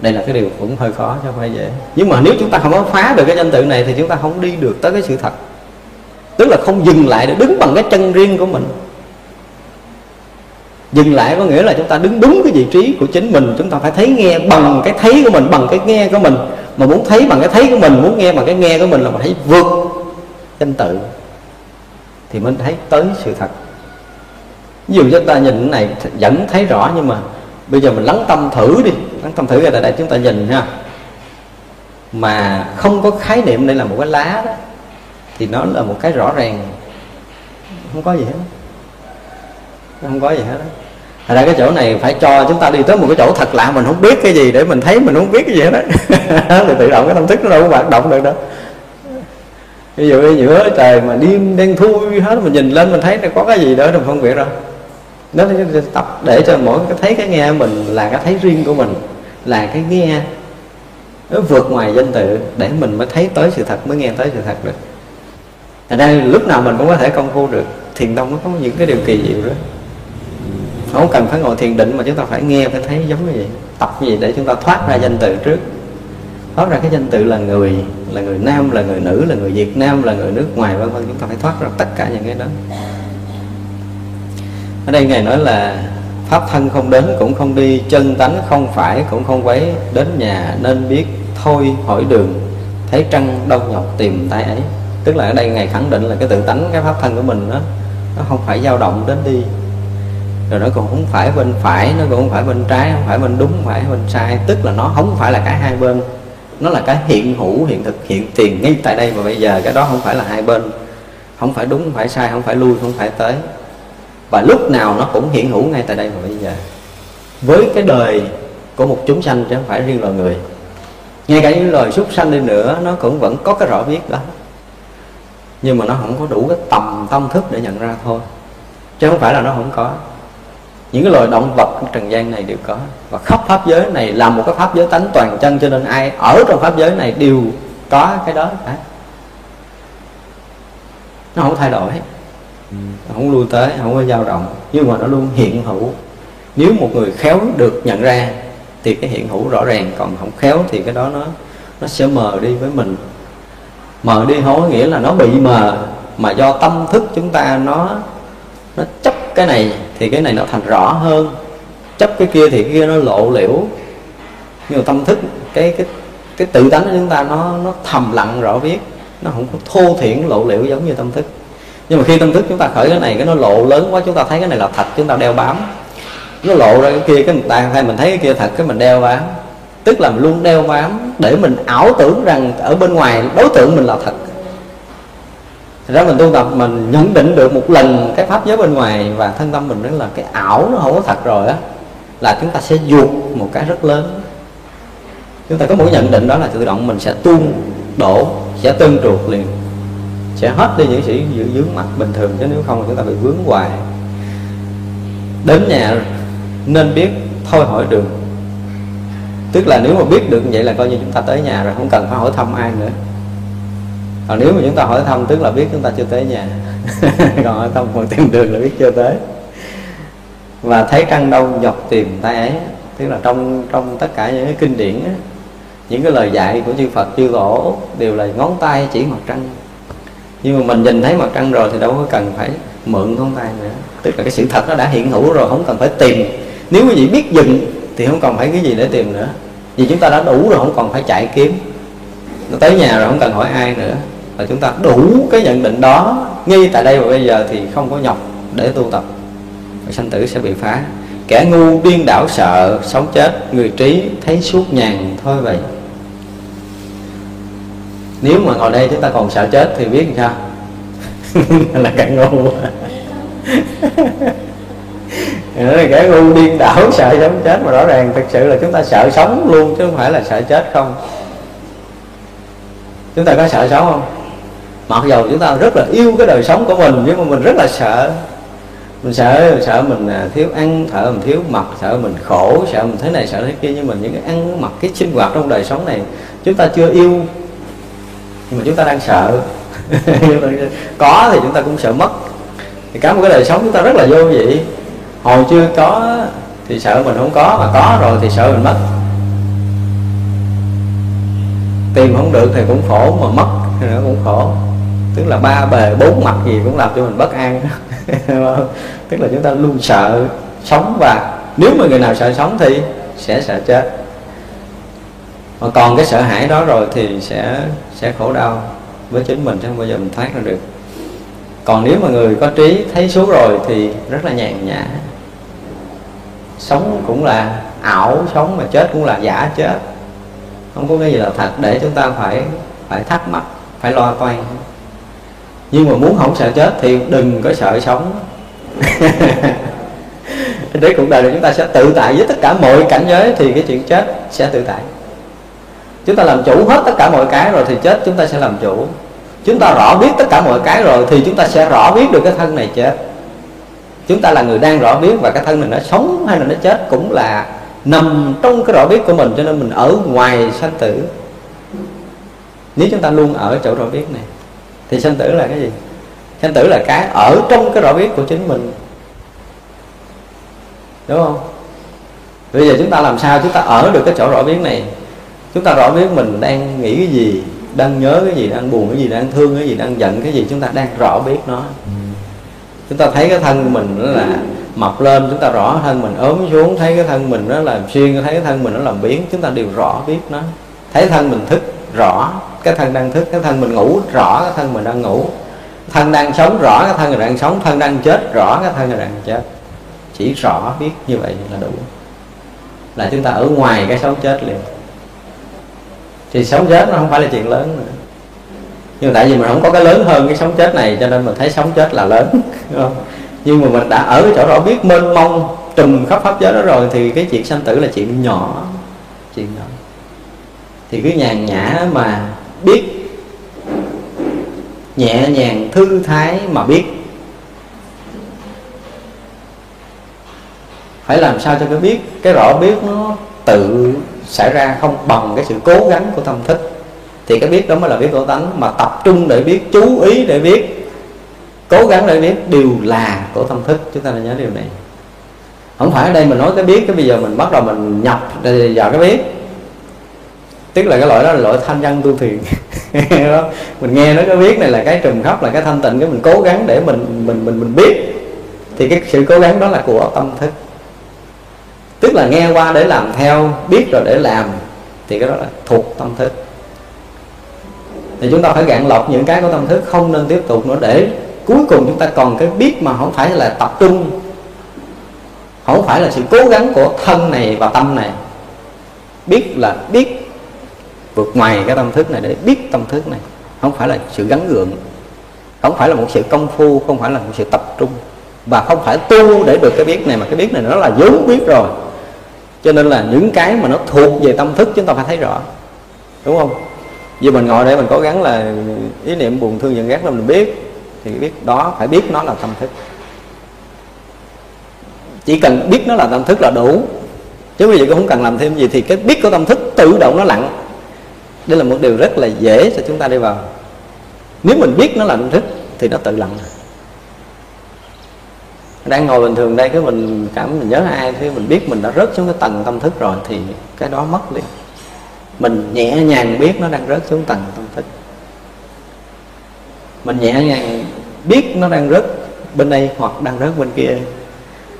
Đây là cái điều cũng hơi khó cho phải dễ. Nhưng mà nếu chúng ta không có phá được cái danh tự này thì chúng ta không đi được tới cái sự thật. Tức là không dừng lại để đứng bằng cái chân riêng của mình. Dừng lại có nghĩa là chúng ta đứng đúng cái vị trí của chính mình. Chúng ta phải thấy nghe bằng cái thấy của mình, bằng cái nghe của mình. Mà muốn thấy bằng cái thấy của mình, muốn nghe bằng cái nghe của mình là mình thấy vượt danh tự. Thì mình thấy tới sự thật ví dụ chúng ta nhìn cái này vẫn thấy rõ nhưng mà bây giờ mình lắng tâm thử đi, lắng tâm thử ra đây chúng ta nhìn ha. Mà không có khái niệm đây là một cái lá đó, thì nó là một cái rõ ràng. Không có gì hết. Không có gì hết đó. Thật ra cái chỗ này phải cho chúng ta đi tới một cái chỗ thật lạ, mình không biết cái gì để mình thấy mình không biết cái gì hết đó [laughs] thì tự động cái tâm thức nó đâu có hoạt động được đâu. Ví dụ như giữa trời mà đêm đen thui hết, mình nhìn lên mình thấy là có cái gì đó, mình không biết đâu nó tập để cho mỗi cái thấy cái nghe mình là cái thấy riêng của mình, là cái nghe nó vượt ngoài danh tự để mình mới thấy tới sự thật, mới nghe tới sự thật được. Ở đây lúc nào mình cũng có thể công phu được, thiền tông nó có những cái điều kỳ diệu đó. Không cần phải ngồi thiền định mà chúng ta phải nghe, phải thấy giống như vậy, tập như vậy để chúng ta thoát ra danh từ trước. Thoát ra cái danh từ là người là người nam, là người nữ, là người việt nam, là người nước ngoài, vân vân, chúng ta phải thoát ra tất cả những cái đó ở đây ngài nói là pháp thân không đến cũng không đi chân tánh không phải cũng không quấy đến nhà nên biết thôi hỏi đường thấy trăng đâu nhọc tìm tay ấy tức là ở đây ngài khẳng định là cái tự tánh cái pháp thân của mình đó nó không phải dao động đến đi rồi nó còn không phải bên phải nó cũng không phải bên trái không phải bên đúng không phải bên sai tức là nó không phải là cả hai bên nó là cái hiện hữu hiện thực hiện tiền ngay tại đây và bây giờ cái đó không phải là hai bên không phải đúng không phải sai không phải lui không phải tới và lúc nào nó cũng hiện hữu ngay tại đây và bây giờ với cái đời của một chúng sanh chứ không phải riêng loài người. Ngay cả những loài súc sanh đi nữa, nó cũng vẫn có cái rõ biết đó. Nhưng mà nó không có đủ cái tầm tâm thức để nhận ra thôi. Chứ không phải là nó không có. Những cái loài động vật trần gian này đều có. Và khắp pháp giới này là một cái pháp giới tánh toàn chân, cho nên ai ở trong pháp giới này đều có cái đó cả. Nó không thay đổi. Ừ, không lui tới, không có dao động. Nhưng mà nó luôn hiện hữu. Nếu một người khéo được nhận ra, thì cái hiện hữu rõ ràng. Còn không khéo thì cái đó nó nó sẽ mờ đi với mình. Mờ đi không có nghĩa là nó bị mờ, mà do tâm thức chúng ta nó nó chấp cái này, thì cái này nó thành rõ hơn. Chấp cái kia thì cái kia nó lộ liễu. Nhưng mà tâm thức, cái cái cái tự tánh của chúng ta nó nó thầm lặng rõ biết nó không có thô thiển lộ liễu giống như tâm thức nhưng mà khi tâm thức chúng ta khởi cái này, cái nó lộ lớn quá, chúng ta thấy cái này là thật, chúng ta đeo bám. Nó lộ ra cái kia, cái mình ta hay mình thấy cái kia thật, cái mình đeo bám. Tức là mình luôn đeo bám để mình ảo tưởng rằng ở bên ngoài đối tượng mình là thật. Thật ra mình tu tập, mình nhận định được một lần cái pháp giới bên ngoài và thân tâm mình đó là cái ảo nó không có thật rồi á, là chúng ta sẽ duột một cái rất lớn. Chúng ta có một nhận định đó là tự động mình sẽ tuôn đổ, sẽ tương trượt liền sẽ hết đi những sự dướng mặt bình thường chứ nếu không là chúng ta bị vướng hoài. Đến nhà nên biết thôi hỏi đường. Tức là nếu mà biết được vậy là coi như chúng ta tới nhà rồi không cần phải hỏi thăm ai nữa. Còn nếu mà chúng ta hỏi thăm tức là biết chúng ta chưa tới nhà. [laughs] Còn hỏi thăm còn tìm đường là biết chưa tới. Và thấy trăng đâu dọc tìm tay ấy tức là trong trong tất cả những cái kinh điển á, những cái lời dạy của chư Phật chư Tổ đều là ngón tay chỉ mặt trăng nhưng mà mình nhìn thấy mặt trăng rồi thì đâu có cần phải mượn ngón tay nữa. Tức là cái sự thật nó đã hiện hữu rồi, không cần phải tìm. Nếu quý vị biết dừng thì không còn phải cái gì để tìm nữa. Vì chúng ta đã đủ rồi, không còn phải chạy kiếm. Nó tới nhà rồi không cần hỏi ai nữa. Và chúng ta đủ cái nhận định đó ngay tại đây và bây giờ thì không có nhọc để tu tập. Và sanh tử sẽ bị phá. Kẻ ngu điên đảo sợ, sống chết, người trí thấy suốt nhàn thôi vậy nếu mà ngồi đây chúng ta còn sợ chết thì biết làm sao? [laughs] Là kẻ ngu nữa là kẻ ngu điên đảo, sợ sống chết mà rõ ràng thực sự là chúng ta sợ sống luôn chứ không phải là sợ chết không. Chúng ta có sợ sống không? Mặc dầu chúng ta rất là yêu cái đời sống của mình nhưng mà mình rất là sợ. Mình sợ sợ mình à, thiếu ăn, sợ mình thiếu mặc, sợ mình khổ, sợ mình thế này, sợ thế kia. Nhưng mà những cái ăn mặc, cái sinh hoạt trong đời sống này, chúng ta chưa yêu nhưng mà chúng ta đang sợ. [laughs] Có thì chúng ta cũng sợ mất. Thì cả một cái đời sống chúng ta rất là vô vị. Hồi chưa có thì sợ mình không có, mà có rồi thì sợ mình mất. Tìm không được thì cũng khổ, mà mất thì nó cũng khổ. Tức là ba bề bốn mặt gì cũng làm cho mình bất an. [laughs] Tức là chúng ta luôn sợ sống, và nếu mà người nào sợ sống thì sẽ sợ chết. Mà còn cái sợ hãi đó rồi thì sẽ sẽ khổ đau với chính mình chứ không bao giờ mình thoát ra được. Còn nếu mà người có trí thấy số rồi thì rất là nhàn nhã. Sống cũng là ảo sống mà chết cũng là giả chết. Không có cái gì là thật để chúng ta phải phải thắc mắc, phải lo toan. Nhưng mà muốn không sợ chết thì đừng có sợ sống. [laughs] Đấy cũng đời chúng ta sẽ tự tại với tất cả mọi cảnh giới thì cái chuyện chết sẽ tự tại chúng ta làm chủ hết tất cả mọi cái rồi thì chết, chúng ta sẽ làm chủ. Chúng ta rõ biết tất cả mọi cái rồi thì chúng ta sẽ rõ biết được cái thân này chết. Chúng ta là người đang rõ biết và cái thân này nó sống hay là nó chết cũng là nằm trong cái rõ biết của mình, cho nên mình ở ngoài sanh tử. Nếu chúng ta luôn ở chỗ rõ biết này, thì sanh tử là cái gì? Sanh tử là cái ở trong cái rõ biết của chính mình. Đúng không? Bây giờ chúng ta làm sao chúng ta ở được cái chỗ rõ biết này? Chúng ta rõ biết mình đang nghĩ cái gì, đang nhớ cái gì, đang buồn cái gì, đang thương cái gì, đang giận cái gì, chúng ta đang rõ biết nó. Chúng ta thấy cái thân của mình nó là mập lên, chúng ta rõ thân mình ốm xuống, thấy cái thân mình nó làm xuyên thấy cái thân mình nó làm biến, chúng ta đều rõ biết nó. Thấy thân mình thức, rõ cái thân đang thức, cái thân mình ngủ, rõ cái thân mình đang ngủ. Thân đang sống, rõ cái thân mình đang sống, thân đang chết, rõ cái thân mình đang chết. Chỉ rõ biết như vậy là đủ. Là chúng ta ở ngoài cái sống chết liền thì sống chết nó không phải là chuyện lớn nữa. Nhưng tại vì mình không có cái lớn hơn cái sống chết này, cho nên mình thấy sống chết là lớn [laughs] nhưng mà mình đã ở cái chỗ đó biết mênh mông, trùm khắp pháp giới đó rồi, thì cái chuyện sanh tử là chuyện nhỏ chuyện nhỏ. Thì cứ nhàn nhã mà biết, nhẹ nhàng thư thái mà biết. Phải làm sao cho cái biết, cái rõ biết nó tự xảy ra không bằng cái sự cố gắng của tâm thức. Thì cái biết đó mới là biết của tánh, mà tập trung để biết, chú ý để biết, cố gắng để biết đều là của tâm thức. Chúng ta nên nhớ điều này. Không phải ở đây mình nói cái biết, cái bây giờ mình bắt đầu mình nhập vào cái biết. Tức là cái loại đó là loại thanh văn tu thiền. [laughs] Mình nghe nó cái biết này là cái trùm khóc là cái thanh tịnh, cái mình cố gắng để mình mình mình mình biết. Thì cái sự cố gắng đó là của tâm thức tức là nghe qua để làm theo, biết rồi để làm, thì cái đó là thuộc tâm thức. Thì chúng ta phải gạn lọc những cái của tâm thức, không nên tiếp tục nữa, để cuối cùng chúng ta còn cái biết mà không phải là tập trung. Không phải là sự cố gắng của thân này và tâm này. Biết là biết vượt ngoài cái tâm thức này để biết tâm thức này. Không phải là sự gắn gượng, không phải là một sự công phu, không phải là một sự tập trung. Và không phải tu để được cái biết này, mà cái biết này nó là vốn biết rồi cho nên là những cái mà nó thuộc về tâm thức chúng ta phải thấy rõ. Đúng không? Vì mình ngồi để mình cố gắng là ý niệm buồn thương giận ghét là mình biết, thì biết đó, phải biết nó là tâm thức. Chỉ cần biết nó là tâm thức là đủ. Chứ bây giờ cũng không cần làm thêm gì thì cái biết của tâm thức tự động nó lặng. Đây là một điều rất là dễ cho chúng ta đi vào. Nếu mình biết nó là tâm thức thì nó tự lặng đang ngồi bình thường đây, cái mình cảm mình nhớ ai thì mình biết mình đã rớt xuống cái tầng tâm thức rồi thì cái đó mất liền mình nhẹ nhàng biết nó đang rớt xuống tầng tâm thức. Mình nhẹ nhàng biết nó đang rớt bên đây hoặc đang rớt bên kia.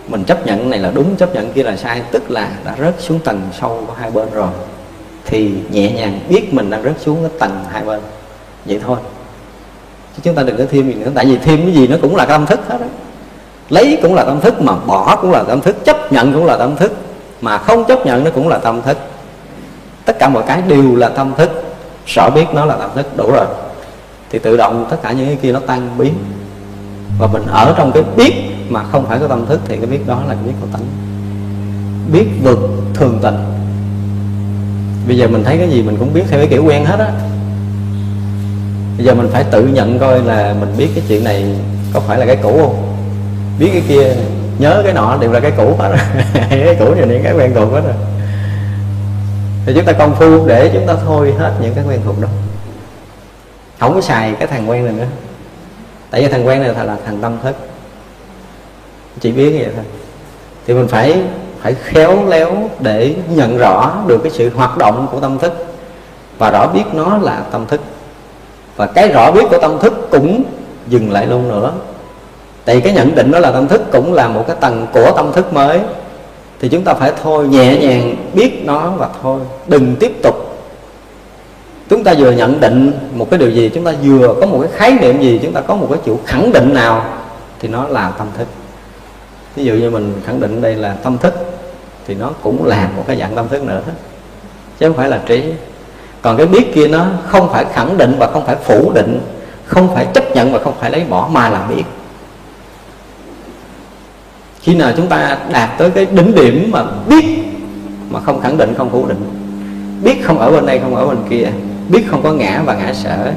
Mình chấp nhận này là đúng, chấp nhận kia là sai, tức là đã rớt xuống tầng sâu của hai bên rồi. Thì nhẹ nhàng biết mình đang rớt xuống cái tầng hai bên. Vậy thôi. Chứ chúng ta đừng có thêm gì nữa, tại vì thêm cái gì nó cũng là cái tâm thức hết đó lấy cũng là tâm thức, mà bỏ cũng là tâm thức, chấp nhận cũng là tâm thức, mà không chấp nhận nó cũng là tâm thức. Tất cả mọi cái đều là tâm thức, sợ biết nó là tâm thức, đủ rồi. Thì tự động tất cả những cái kia nó tan biến. Và mình ở trong cái biết mà không phải có tâm thức, thì cái biết đó là cái biết của tánh. Biết vượt thường tình. Bây giờ mình thấy cái gì mình cũng biết theo cái kiểu quen hết á. Bây giờ mình phải tự nhận coi là mình biết cái chuyện này có phải là cái cũ không? Biết cái kia, nhớ cái nọ, đều là cái cũ hết rồi. [laughs] Cái cũ rồi những cái quen thuộc hết rồi. Thì chúng ta công phu để chúng ta thôi hết những cái quen thuộc đó. Không có xài cái thằng quen này nữa. Tại vì thằng quen này là thằng tâm thức. Chỉ biết vậy thôi. Thì mình phải phải khéo léo để nhận rõ được cái sự hoạt động của tâm thức và rõ biết nó là tâm thức. Và cái rõ biết của tâm thức cũng dừng lại luôn nữa tại cái nhận định đó là tâm thức cũng là một cái tầng của tâm thức mới. Thì chúng ta phải thôi, nhẹ nhàng biết nó và thôi, đừng tiếp tục. Chúng ta vừa nhận định một cái điều gì, chúng ta vừa có một cái khái niệm gì, chúng ta có một cái chủ khẳng định nào, thì nó là tâm thức. Ví dụ như mình khẳng định đây là tâm thức, thì nó cũng là một cái dạng tâm thức nữa. Chứ không phải là trí. Còn cái biết kia nó không phải khẳng định và không phải phủ định, không phải chấp nhận và không phải lấy bỏ, mà là biết khi nào chúng ta đạt tới cái đỉnh điểm mà biết mà không khẳng định, không phủ định, biết không ở bên đây, không ở bên kia, biết không có ngã và ngã sở,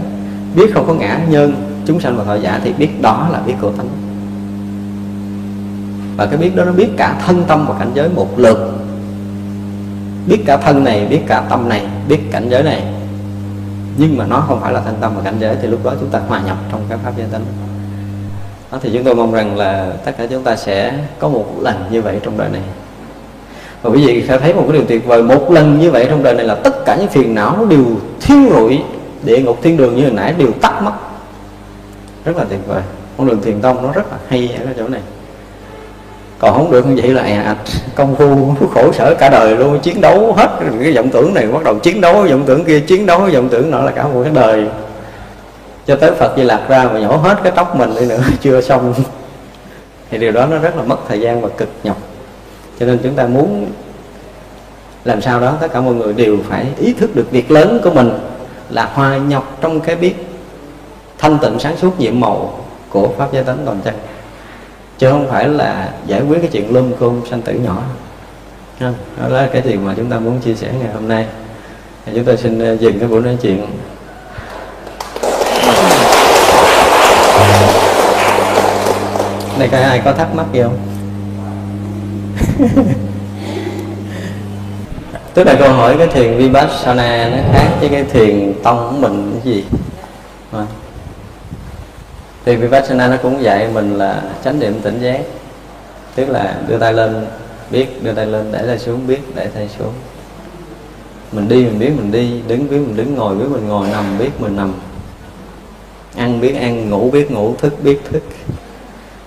biết không có ngã nhân, chúng sanh và thọ giả thì biết đó là biết của thánh. Và cái biết đó nó biết cả thân tâm và cảnh giới một lượt. Biết cả thân này, biết cả tâm này, biết cảnh giới này. Nhưng mà nó không phải là thân tâm và cảnh giới thì lúc đó chúng ta hòa nhập trong cái pháp giới tánh đó thì chúng tôi mong rằng là tất cả chúng ta sẽ có một lần như vậy trong đời này. Và quý vị sẽ thấy một cái điều tuyệt vời một lần như vậy trong đời này là tất cả những phiền não nó đều thiêu rụi địa ngục thiên đường như hồi nãy đều tắt mất. Rất là tuyệt vời. Con đường thiền tông nó rất là hay ở cái chỗ này. Còn không được như vậy là à, công phu khổ sở cả đời luôn chiến đấu hết cái vọng tưởng này bắt đầu chiến đấu vọng tưởng kia chiến đấu vọng tưởng nọ là cả một cái đời cho tới Phật Di Lạc ra mà nhổ hết cái tóc mình đi nữa, [laughs] chưa xong. Thì điều đó nó rất là mất thời gian và cực nhọc. Cho nên chúng ta muốn làm sao đó, tất cả mọi người đều phải ý thức được việc lớn của mình là hòa nhập trong cái biết thanh tịnh sáng suốt nhiệm màu của pháp giới tánh toàn chân. Chứ không phải là giải quyết cái chuyện lum côn sanh tử nhỏ. Đó là cái điều mà chúng ta muốn chia sẻ ngày hôm nay. Chúng tôi xin ờ, dừng cái buổi nói chuyện đây có ai có thắc mắc gì không? [laughs] Tức là câu hỏi cái thiền vipassana nó khác với cái thiền tông của mình cái gì? À. thì vipassana nó cũng dạy mình là chánh niệm tỉnh giác. Tức là đưa tay lên biết đưa tay lên để tay xuống biết để tay xuống. Mình đi mình biết mình đi đứng biết mình đứng ngồi biết mình ngồi nằm biết mình nằm. Ăn biết ăn ngủ biết ngủ thức biết thức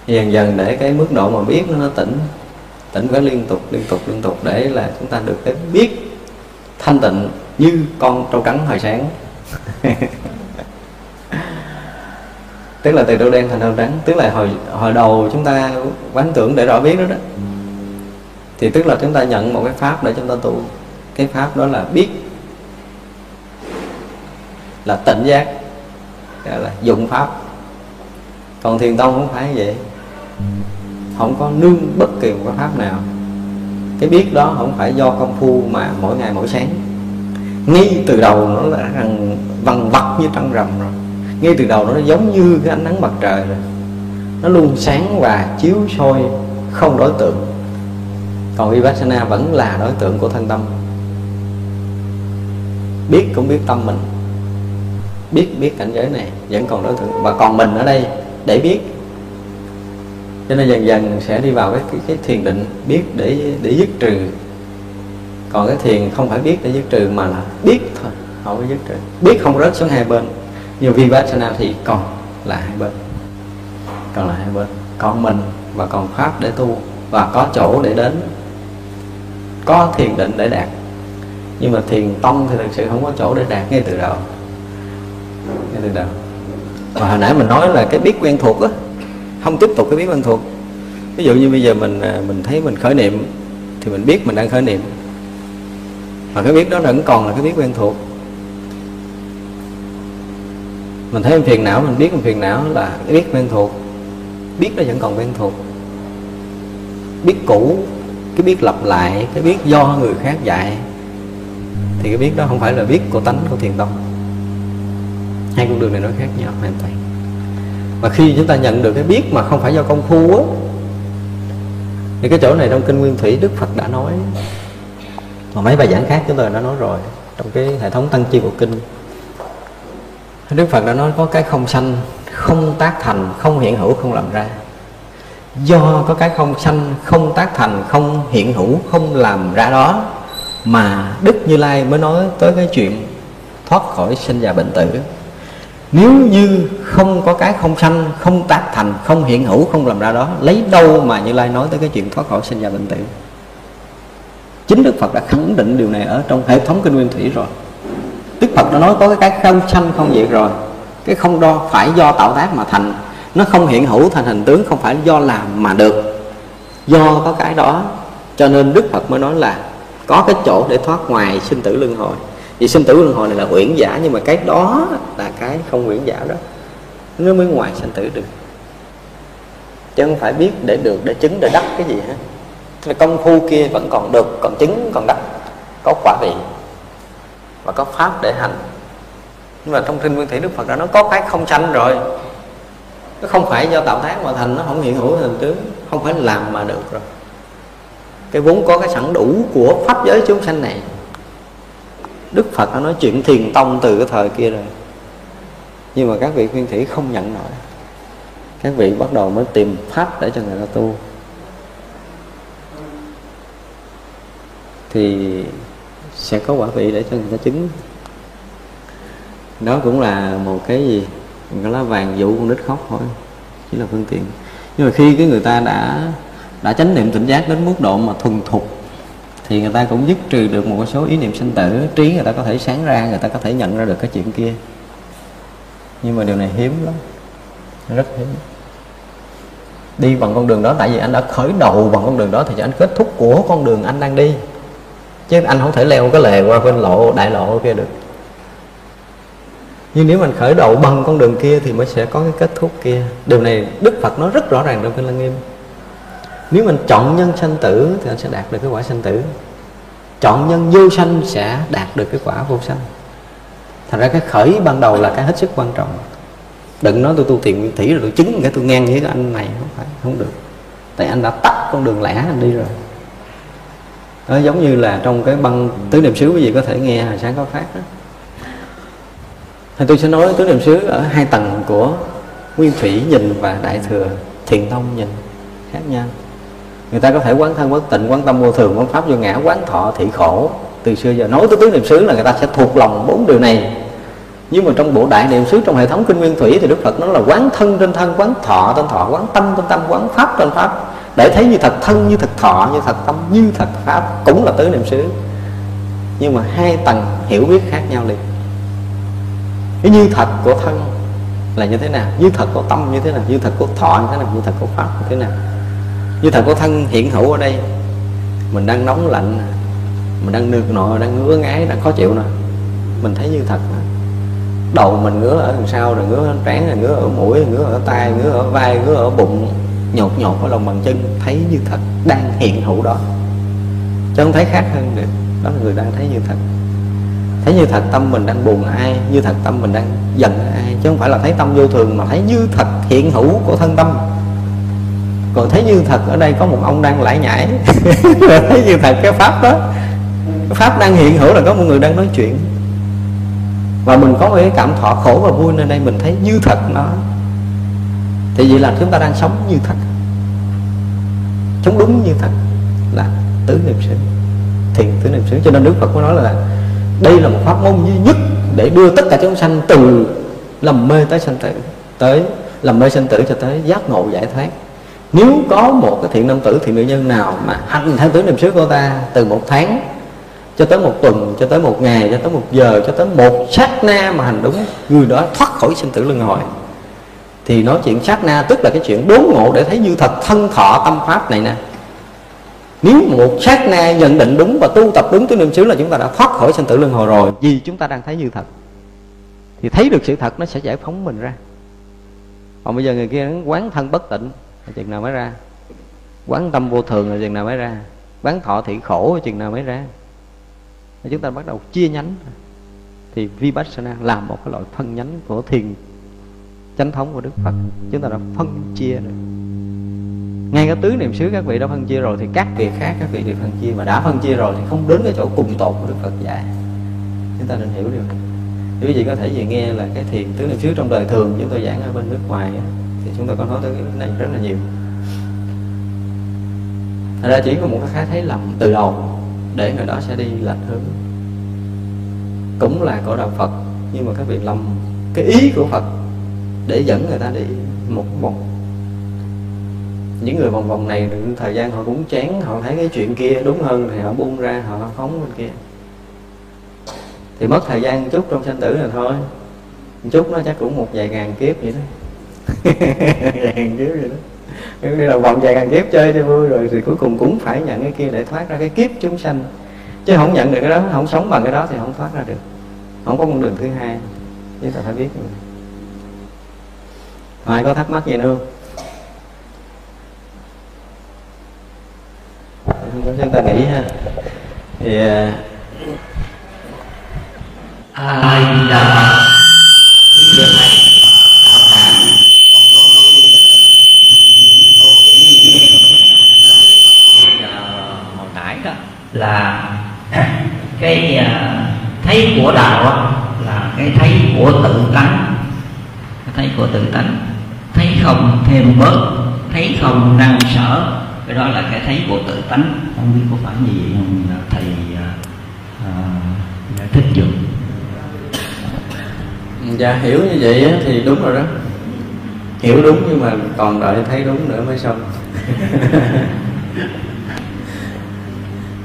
dần dần để cái mức độ mà biết nó, nó tỉnh tỉnh phải liên tục liên tục liên tục để là chúng ta được cái biết thanh tịnh như con trâu cắn hồi sáng. [laughs] Tức là từ đâu đen thành đâu trắng tức là hồi hồi đầu chúng ta quán tưởng để rõ biết đó đó. Thì tức là chúng ta nhận một cái pháp để chúng ta tu. Cái pháp đó là biết là tỉnh giác gọi là dụng pháp. Còn thiền tông không phải vậy không có nương bất kỳ một cái pháp nào. Cái biết đó không phải do công phu mà mỗi ngày mỗi sáng. Ngay từ đầu nó là rằng vằn vặt như trăng rằm rồi. Ngay từ đầu nó giống như cái ánh nắng mặt trời rồi. Nó luôn sáng và chiếu soi không đối tượng. Còn vipassana vẫn là đối tượng của thân tâm. Biết cũng biết tâm mình. Biết biết cảnh giới này vẫn còn đối tượng. Và còn mình ở đây để biết cho nên dần dần sẽ đi vào cái cái, cái thiền định biết để để dứt trừ. Còn cái thiền không phải biết để dứt trừ mà là biết thôi không có dứt trừ. Biết không rớt xuống hai bên. Nhưng vipassana thì còn là hai bên. Còn là hai bên. Còn mình và còn pháp để tu và có chỗ để đến. Có thiền định để đạt. Nhưng mà thiền tông thì thực sự không có chỗ để đạt ngay từ đầu. Ngay từ đầu. Và hồi nãy mình nói là cái biết quen thuộc á không tiếp tục cái biết quen thuộc ví dụ như bây giờ mình à, mình thấy mình khởi niệm thì mình biết mình đang khởi niệm. Mà cái biết đó vẫn còn là cái biết quen thuộc. Mình thấy mình phiền não, mình biết mình phiền não là cái biết quen thuộc. Biết nó vẫn còn quen thuộc. Biết cũ, cái biết lặp lại, cái biết do người khác dạy, thì cái biết đó không phải là biết của tánh của thiền tông. Hai con đường này nó khác nhau hoàn toàn mà khi chúng ta nhận được cái biết mà không phải do công phu á, thì cái chỗ này trong kinh nguyên thủy đức phật đã nói. Mà mấy bài giảng khác chúng tôi đã nói rồi, trong cái hệ thống tăng chi của kinh. Đức phật đã nói có cái không sanh, không tác thành, không hiện hữu, không làm ra. Do có cái không sanh, không tác thành, không hiện hữu, không làm ra đó, mà đức như lai mới nói tới cái chuyện thoát khỏi sinh già bệnh tử nếu như không có cái không sanh, không tác thành, không hiện hữu, không làm ra đó, lấy đâu mà như lai nói tới cái chuyện thoát khỏi sinh già bệnh tử? Chính đức phật đã khẳng định điều này ở trong hệ thống kinh nguyên thủy rồi. Đức phật đã nói có cái không sanh, không diệt rồi. Cái không đo phải do tạo tác mà thành. Nó không hiện hữu, thành hình tướng, không phải do làm mà được. Do có cái đó, cho nên đức phật mới nói là có cái chỗ để thoát ngoài sinh tử luân hồi vì sinh tử luân hồi này là uyển giả, nhưng mà cái đó là cái không uyển giả đó. Nó mới ngoài sinh tử được. Chứ không phải biết để được, để chứng, để đắc cái gì hết. Là công phu kia vẫn còn được, còn chứng, còn đắc. Có quả vị và có pháp để hành. Nhưng mà trong kinh nguyên thủy đức phật đã nói có cái không sanh rồi. Nó không phải do tạo tác mà thành, nó không hiện hữu hình tướng. Không phải làm mà được rồi. Cái vốn có cái sẵn đủ của pháp giới chúng sanh này đức phật đã nói chuyện thiền tông từ cái thời kia rồi. Nhưng mà các vị khuyên thủy không nhận nổi. Các vị bắt đầu mới tìm pháp để cho người ta tu. Thì sẽ có quả vị để cho người ta chứng. Đó cũng là một cái gì? Một cái lá vàng dụ con nít khóc thôi. Chỉ là phương tiện. Nhưng mà khi cái người ta đã đã chánh niệm tỉnh giác đến mức độ mà thuần thục thì người ta cũng dứt trừ được một số ý niệm sinh tử, trí người ta có thể sáng ra, người ta có thể nhận ra được cái chuyện kia. Nhưng mà điều này hiếm lắm, rất hiếm. Đi bằng con đường đó, tại vì anh đã khởi đầu bằng con đường đó, thì anh kết thúc của con đường anh đang đi. Chứ anh không thể leo cái lề qua bên lộ, đại lộ kia được. Nhưng nếu mình khởi đầu bằng con đường kia thì mới sẽ có cái kết thúc kia. Điều này đức phật nói rất rõ ràng trong kinh lăng nghiêm nếu mình chọn nhân sanh tử thì anh sẽ đạt được cái quả sanh tử. Chọn nhân vô sanh sẽ đạt được cái quả vô sanh. Thành ra cái khởi ban đầu là cái hết sức quan trọng. Đừng nói tôi tu tiền nguyên thủy rồi tôi chứng cái tôi ngang với cái anh này không phải không được. Tại anh đã tắt con đường lẻ anh đi rồi. Đó, giống như là trong cái băng tứ niệm xứ quý vị có thể nghe hồi sáng có phát đó. Thì tôi sẽ nói tứ niệm xứ ở hai tầng của nguyên thủy nhìn và đại thừa thiền tông nhìn khác nhau người ta có thể quán thân, quán tịnh quán tâm vô thường, quán pháp vô ngã, quán thọ thị khổ. Từ xưa giờ nói tới tứ niệm xứ là người ta sẽ thuộc lòng bốn điều này. Nhưng mà trong bộ đại niệm xứ, trong hệ thống kinh nguyên thủy thì đức phật nói là quán thân trên thân, quán thọ trên thọ, quán tâm trên tâm, quán pháp trên pháp. Để thấy như thật thân, như thật thọ, như thật tâm, như thật pháp, cũng là tứ niệm xứ. Nhưng mà hai tầng hiểu biết khác nhau liền. Cái như thật của thân là như thế nào? Như thật của tâm như thế nào? Như thật của thọ như thế nào? Như thật của pháp như thế nào? Như thật của thân hiện hữu ở đây, mình đang nóng lạnh, mình đang nực nọ, đang ngứa ngáy đang khó chịu nè. Mình thấy như thật mà. Đầu mình ngứa ở đằng sau, rồi ngứa ở trán, rồi ngứa ở mũi, ngứa ở tay ngứa ở vai, ngứa ở bụng, nhột nhột ở lòng bàn chân. Thấy như thật, đang hiện hữu đó. Chứ không thấy khác hơn được. Đó là người đang thấy như thật. Thấy như thật tâm mình đang buồn ai, như thật tâm mình đang giận ai. Chứ không phải là thấy tâm vô thường mà thấy như thật hiện hữu của thân tâm còn thấy như thật, ở đây có một ông đang lải nhải. [laughs] Thấy như thật, cái pháp đó. Cái pháp đang hiện hữu là có một người đang nói chuyện. Và mình có một cái cảm thọ khổ và vui nên đây, mình thấy như thật nó. Thì vậy là chúng ta đang sống như thật. Sống đúng như thật là tứ niệm xứ thiền tứ niệm xứ cho nên đức phật có nói là đây là một pháp môn duy nhất để đưa tất cả chúng sanh từ lầm mê tới sanh tử, tới lầm mê sanh tử cho tới giác ngộ giải thoát nếu có một cái thiện nam tử, thiện nữ nhân nào mà hành theo tứ niệm xứ của ta từ một tháng cho tới một tuần, cho tới một ngày, cho tới một giờ, cho tới một sát na mà hành đúng, người đó thoát khỏi sinh tử luân hồi, thì nói chuyện sát na tức là cái chuyện đốn ngộ để thấy như thật thân thọ tâm pháp này nè. Nếu một sát na nhận định đúng và tu tập đúng tứ niệm xứ là chúng ta đã thoát khỏi sinh tử luân hồi rồi, vì chúng ta đang thấy như thật, thì thấy được sự thật nó sẽ giải phóng mình ra. Còn bây giờ người kia quán thân bất tịnh là chừng nào mới ra. Quán tâm vô thường là chừng nào mới ra. Quán thọ thị khổ là chừng nào mới ra. Thì chúng ta bắt đầu chia nhánh. Thì vipassana là một cái loại phân nhánh của thiền chánh thống của đức phật. Chúng ta đã phân chia rồi. Ngay cái tứ niệm xứ các vị đã phân chia rồi thì các việc khác, các vị đều phân chia. Mà đã phân chia rồi thì không đến cái chỗ cùng tột của đức phật dạy chúng ta nên hiểu điều này. Quý vị có thể về nghe là cái thiền tứ niệm xứ trong đời thường chúng tôi giảng ở bên nước ngoài thì chúng ta có nói tới cái này rất là nhiều. Thật ra chỉ có một cái khái thấy lầm từ đầu để người đó sẽ đi lệch hướng. Cũng là của đạo Phật, nhưng mà các vị lầm cái ý của Phật để dẫn người ta đi một một những người vòng vòng này thời gian họ cũng chán, họ thấy cái chuyện kia đúng hơn thì họ buông ra, họ phóng bên kia. Thì mất thời gian chút trong sanh tử là thôi. Chút nó chắc cũng một vài ngàn kiếp vậy đó vài kiếp vậy đó. Cái là vòng vài hàng kiếp chơi cho vui rồi, thì cuối cùng cũng phải nhận cái kia để thoát ra cái kiếp chúng sanh. Chứ không nhận được cái đó, không sống bằng cái đó thì không thoát ra được. Không có con đường thứ hai chúng ta phải biết ai có thắc mắc gì nữa không? Chúng ta nghĩ ha. Thì à, ai là hồi nãy đó là cái à, thấy của đạo là cái thấy của tự tánh. Thấy của tự tánh. Thấy không thêm bớt thấy không năng sở. Cái đó là cái thấy của tự tánh. Không biết có phải như vậy không? Thầy à, à, giải thích chưa? Dạ hiểu như vậy thì đúng rồi đó. Hiểu đúng nhưng mà còn đợi thấy đúng nữa mới xong [laughs]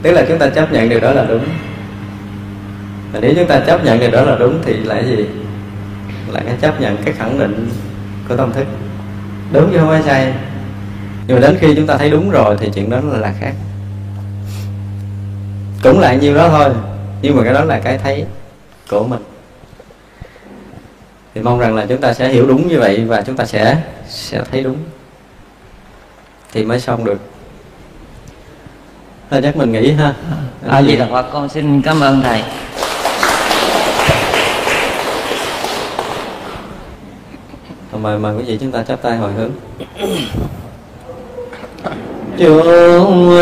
tức là chúng ta chấp nhận điều đó là đúng. Và nếu chúng ta chấp nhận điều đó là đúng thì là gì? Là cái chấp nhận cái khẳng định của tâm thức. Đúng chứ không phải sai. Nhưng mà đến khi chúng ta thấy đúng rồi thì chuyện đó là khác. Cũng lại nhiêu đó thôi, nhưng mà cái đó là cái thấy của mình. Thì mong rằng là chúng ta sẽ hiểu đúng như vậy và chúng ta sẽ sẽ thấy đúng. Thì mới xong được thôi chắc mình nghĩ ha. Ờ. A gì? Là phật con xin cảm ơn thầy. Mời mời quý vị chúng ta chắp tay hồi hướng. Chúng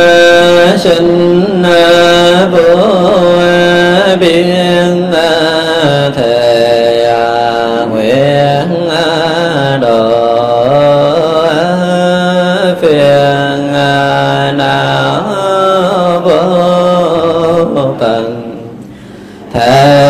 sinh vô biên thể